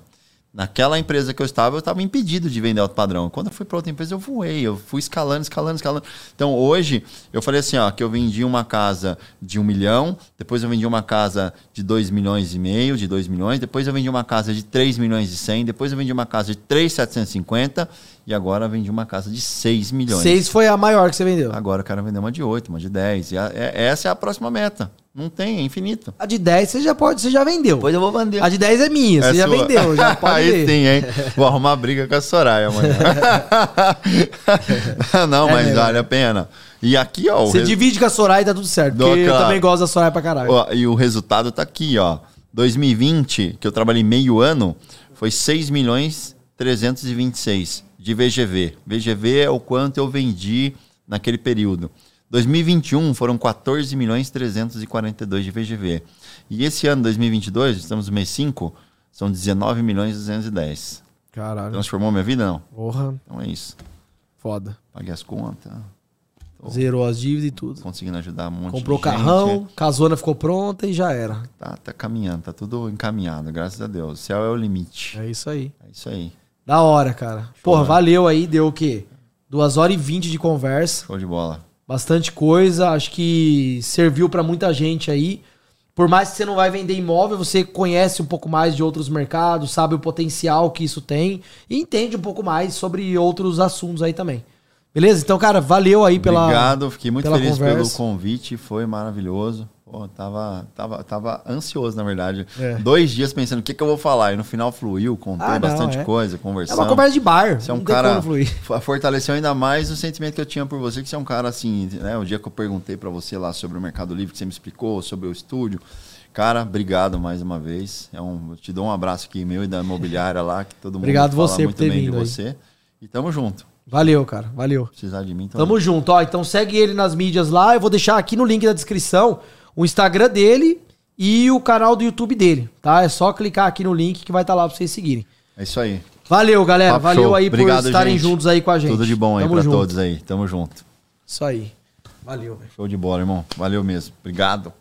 Naquela empresa que eu estava, eu estava impedido de vender alto padrão. Quando eu fui para outra empresa, eu voei, eu fui escalando, escalando, escalando. Então, hoje, eu falei assim, ó, que eu vendi uma casa de um milhão, depois eu vendi uma casa de dois milhões e meio, de dois milhões, depois eu vendi uma casa de 3 milhões e 100, depois eu vendi uma casa de 3,750 e agora vendi uma casa de 6 milhões. Seis foi a maior que você vendeu. Agora eu quero vender uma de 8, uma de 10. E a- é- essa é a próxima meta. Não tem, é infinito. A de 10 você já pode, você já vendeu. Depois eu vou vender. A de 10 é minha, você É já sua. vendeu, já pode Aí ver. sim, hein? Vou arrumar briga com a Soraya amanhã. Não, mas É, vale a pena. E aqui, ó. Você res- divide com a Soraya e tá tudo certo. Porque eu também gosto da Soraya pra caralho. ó, E o resultado tá aqui, ó. 2020, que eu trabalhei meio ano, foi 6 milhões 326 de VGV. VGV é o quanto eu vendi naquele período. 2021 foram 14 milhões 342 de VGV. E esse ano, 2022, estamos no mês 5, são 19 milhões 210. Caralho. Transformou minha vida? Não. Porra, Então é isso. foda. Paguei as contas, Zerou as dívidas e tudo. conseguindo ajudar um monte Comprou de gente. carrão, casona ficou pronta e já era. Tá, tá caminhando, tá tudo encaminhado, graças a Deus. O céu é o limite. É isso aí. É isso aí. Da hora, cara. Porra, né? valeu aí, deu o quê? Duas horas e vinte de conversa. Show de bola. Bastante coisa. Acho que serviu pra muita gente aí. Por mais que você não vai vender imóvel, você conhece um pouco mais de outros mercados, sabe o potencial que isso tem e entende um pouco mais sobre outros assuntos aí também. Beleza? Então, cara, valeu aí pela. Obrigado, fiquei muito feliz conversa. pelo convite, foi maravilhoso. Pô, tava, tava, tava ansioso, na verdade. É. Dois dias pensando o que, que eu vou falar. E no final fluiu, contei Ah, não, bastante é. coisa, É conversando. uma conversa de bar. Você é um cara. Fortaleceu ainda mais o sentimento que eu tinha por você, que você é um cara assim, né? O dia que eu perguntei pra você lá sobre o Mercado Livre, que você me explicou, sobre o estúdio. Cara, obrigado mais uma vez. É um, te dou um abraço aqui meu e da imobiliária lá, que todo mundo Obrigado fala você por muito ter bem de vindo aí. você. E tamo junto. Valeu, cara. Valeu. Precisar de mim, Tamo junto, ó. Então segue ele nas mídias lá. Eu vou deixar aqui no link da descrição o Instagram dele e o canal do YouTube dele, tá? É só clicar aqui no link que vai estar tá lá pra vocês seguirem. É isso aí. Valeu, galera. Papo Valeu show. aí Obrigado, por estarem gente. juntos aí com a gente. Tudo de bom aí Tamo pra junto. todos aí. Tamo junto. Isso aí. Valeu. Show de bola, irmão. Valeu mesmo. Obrigado.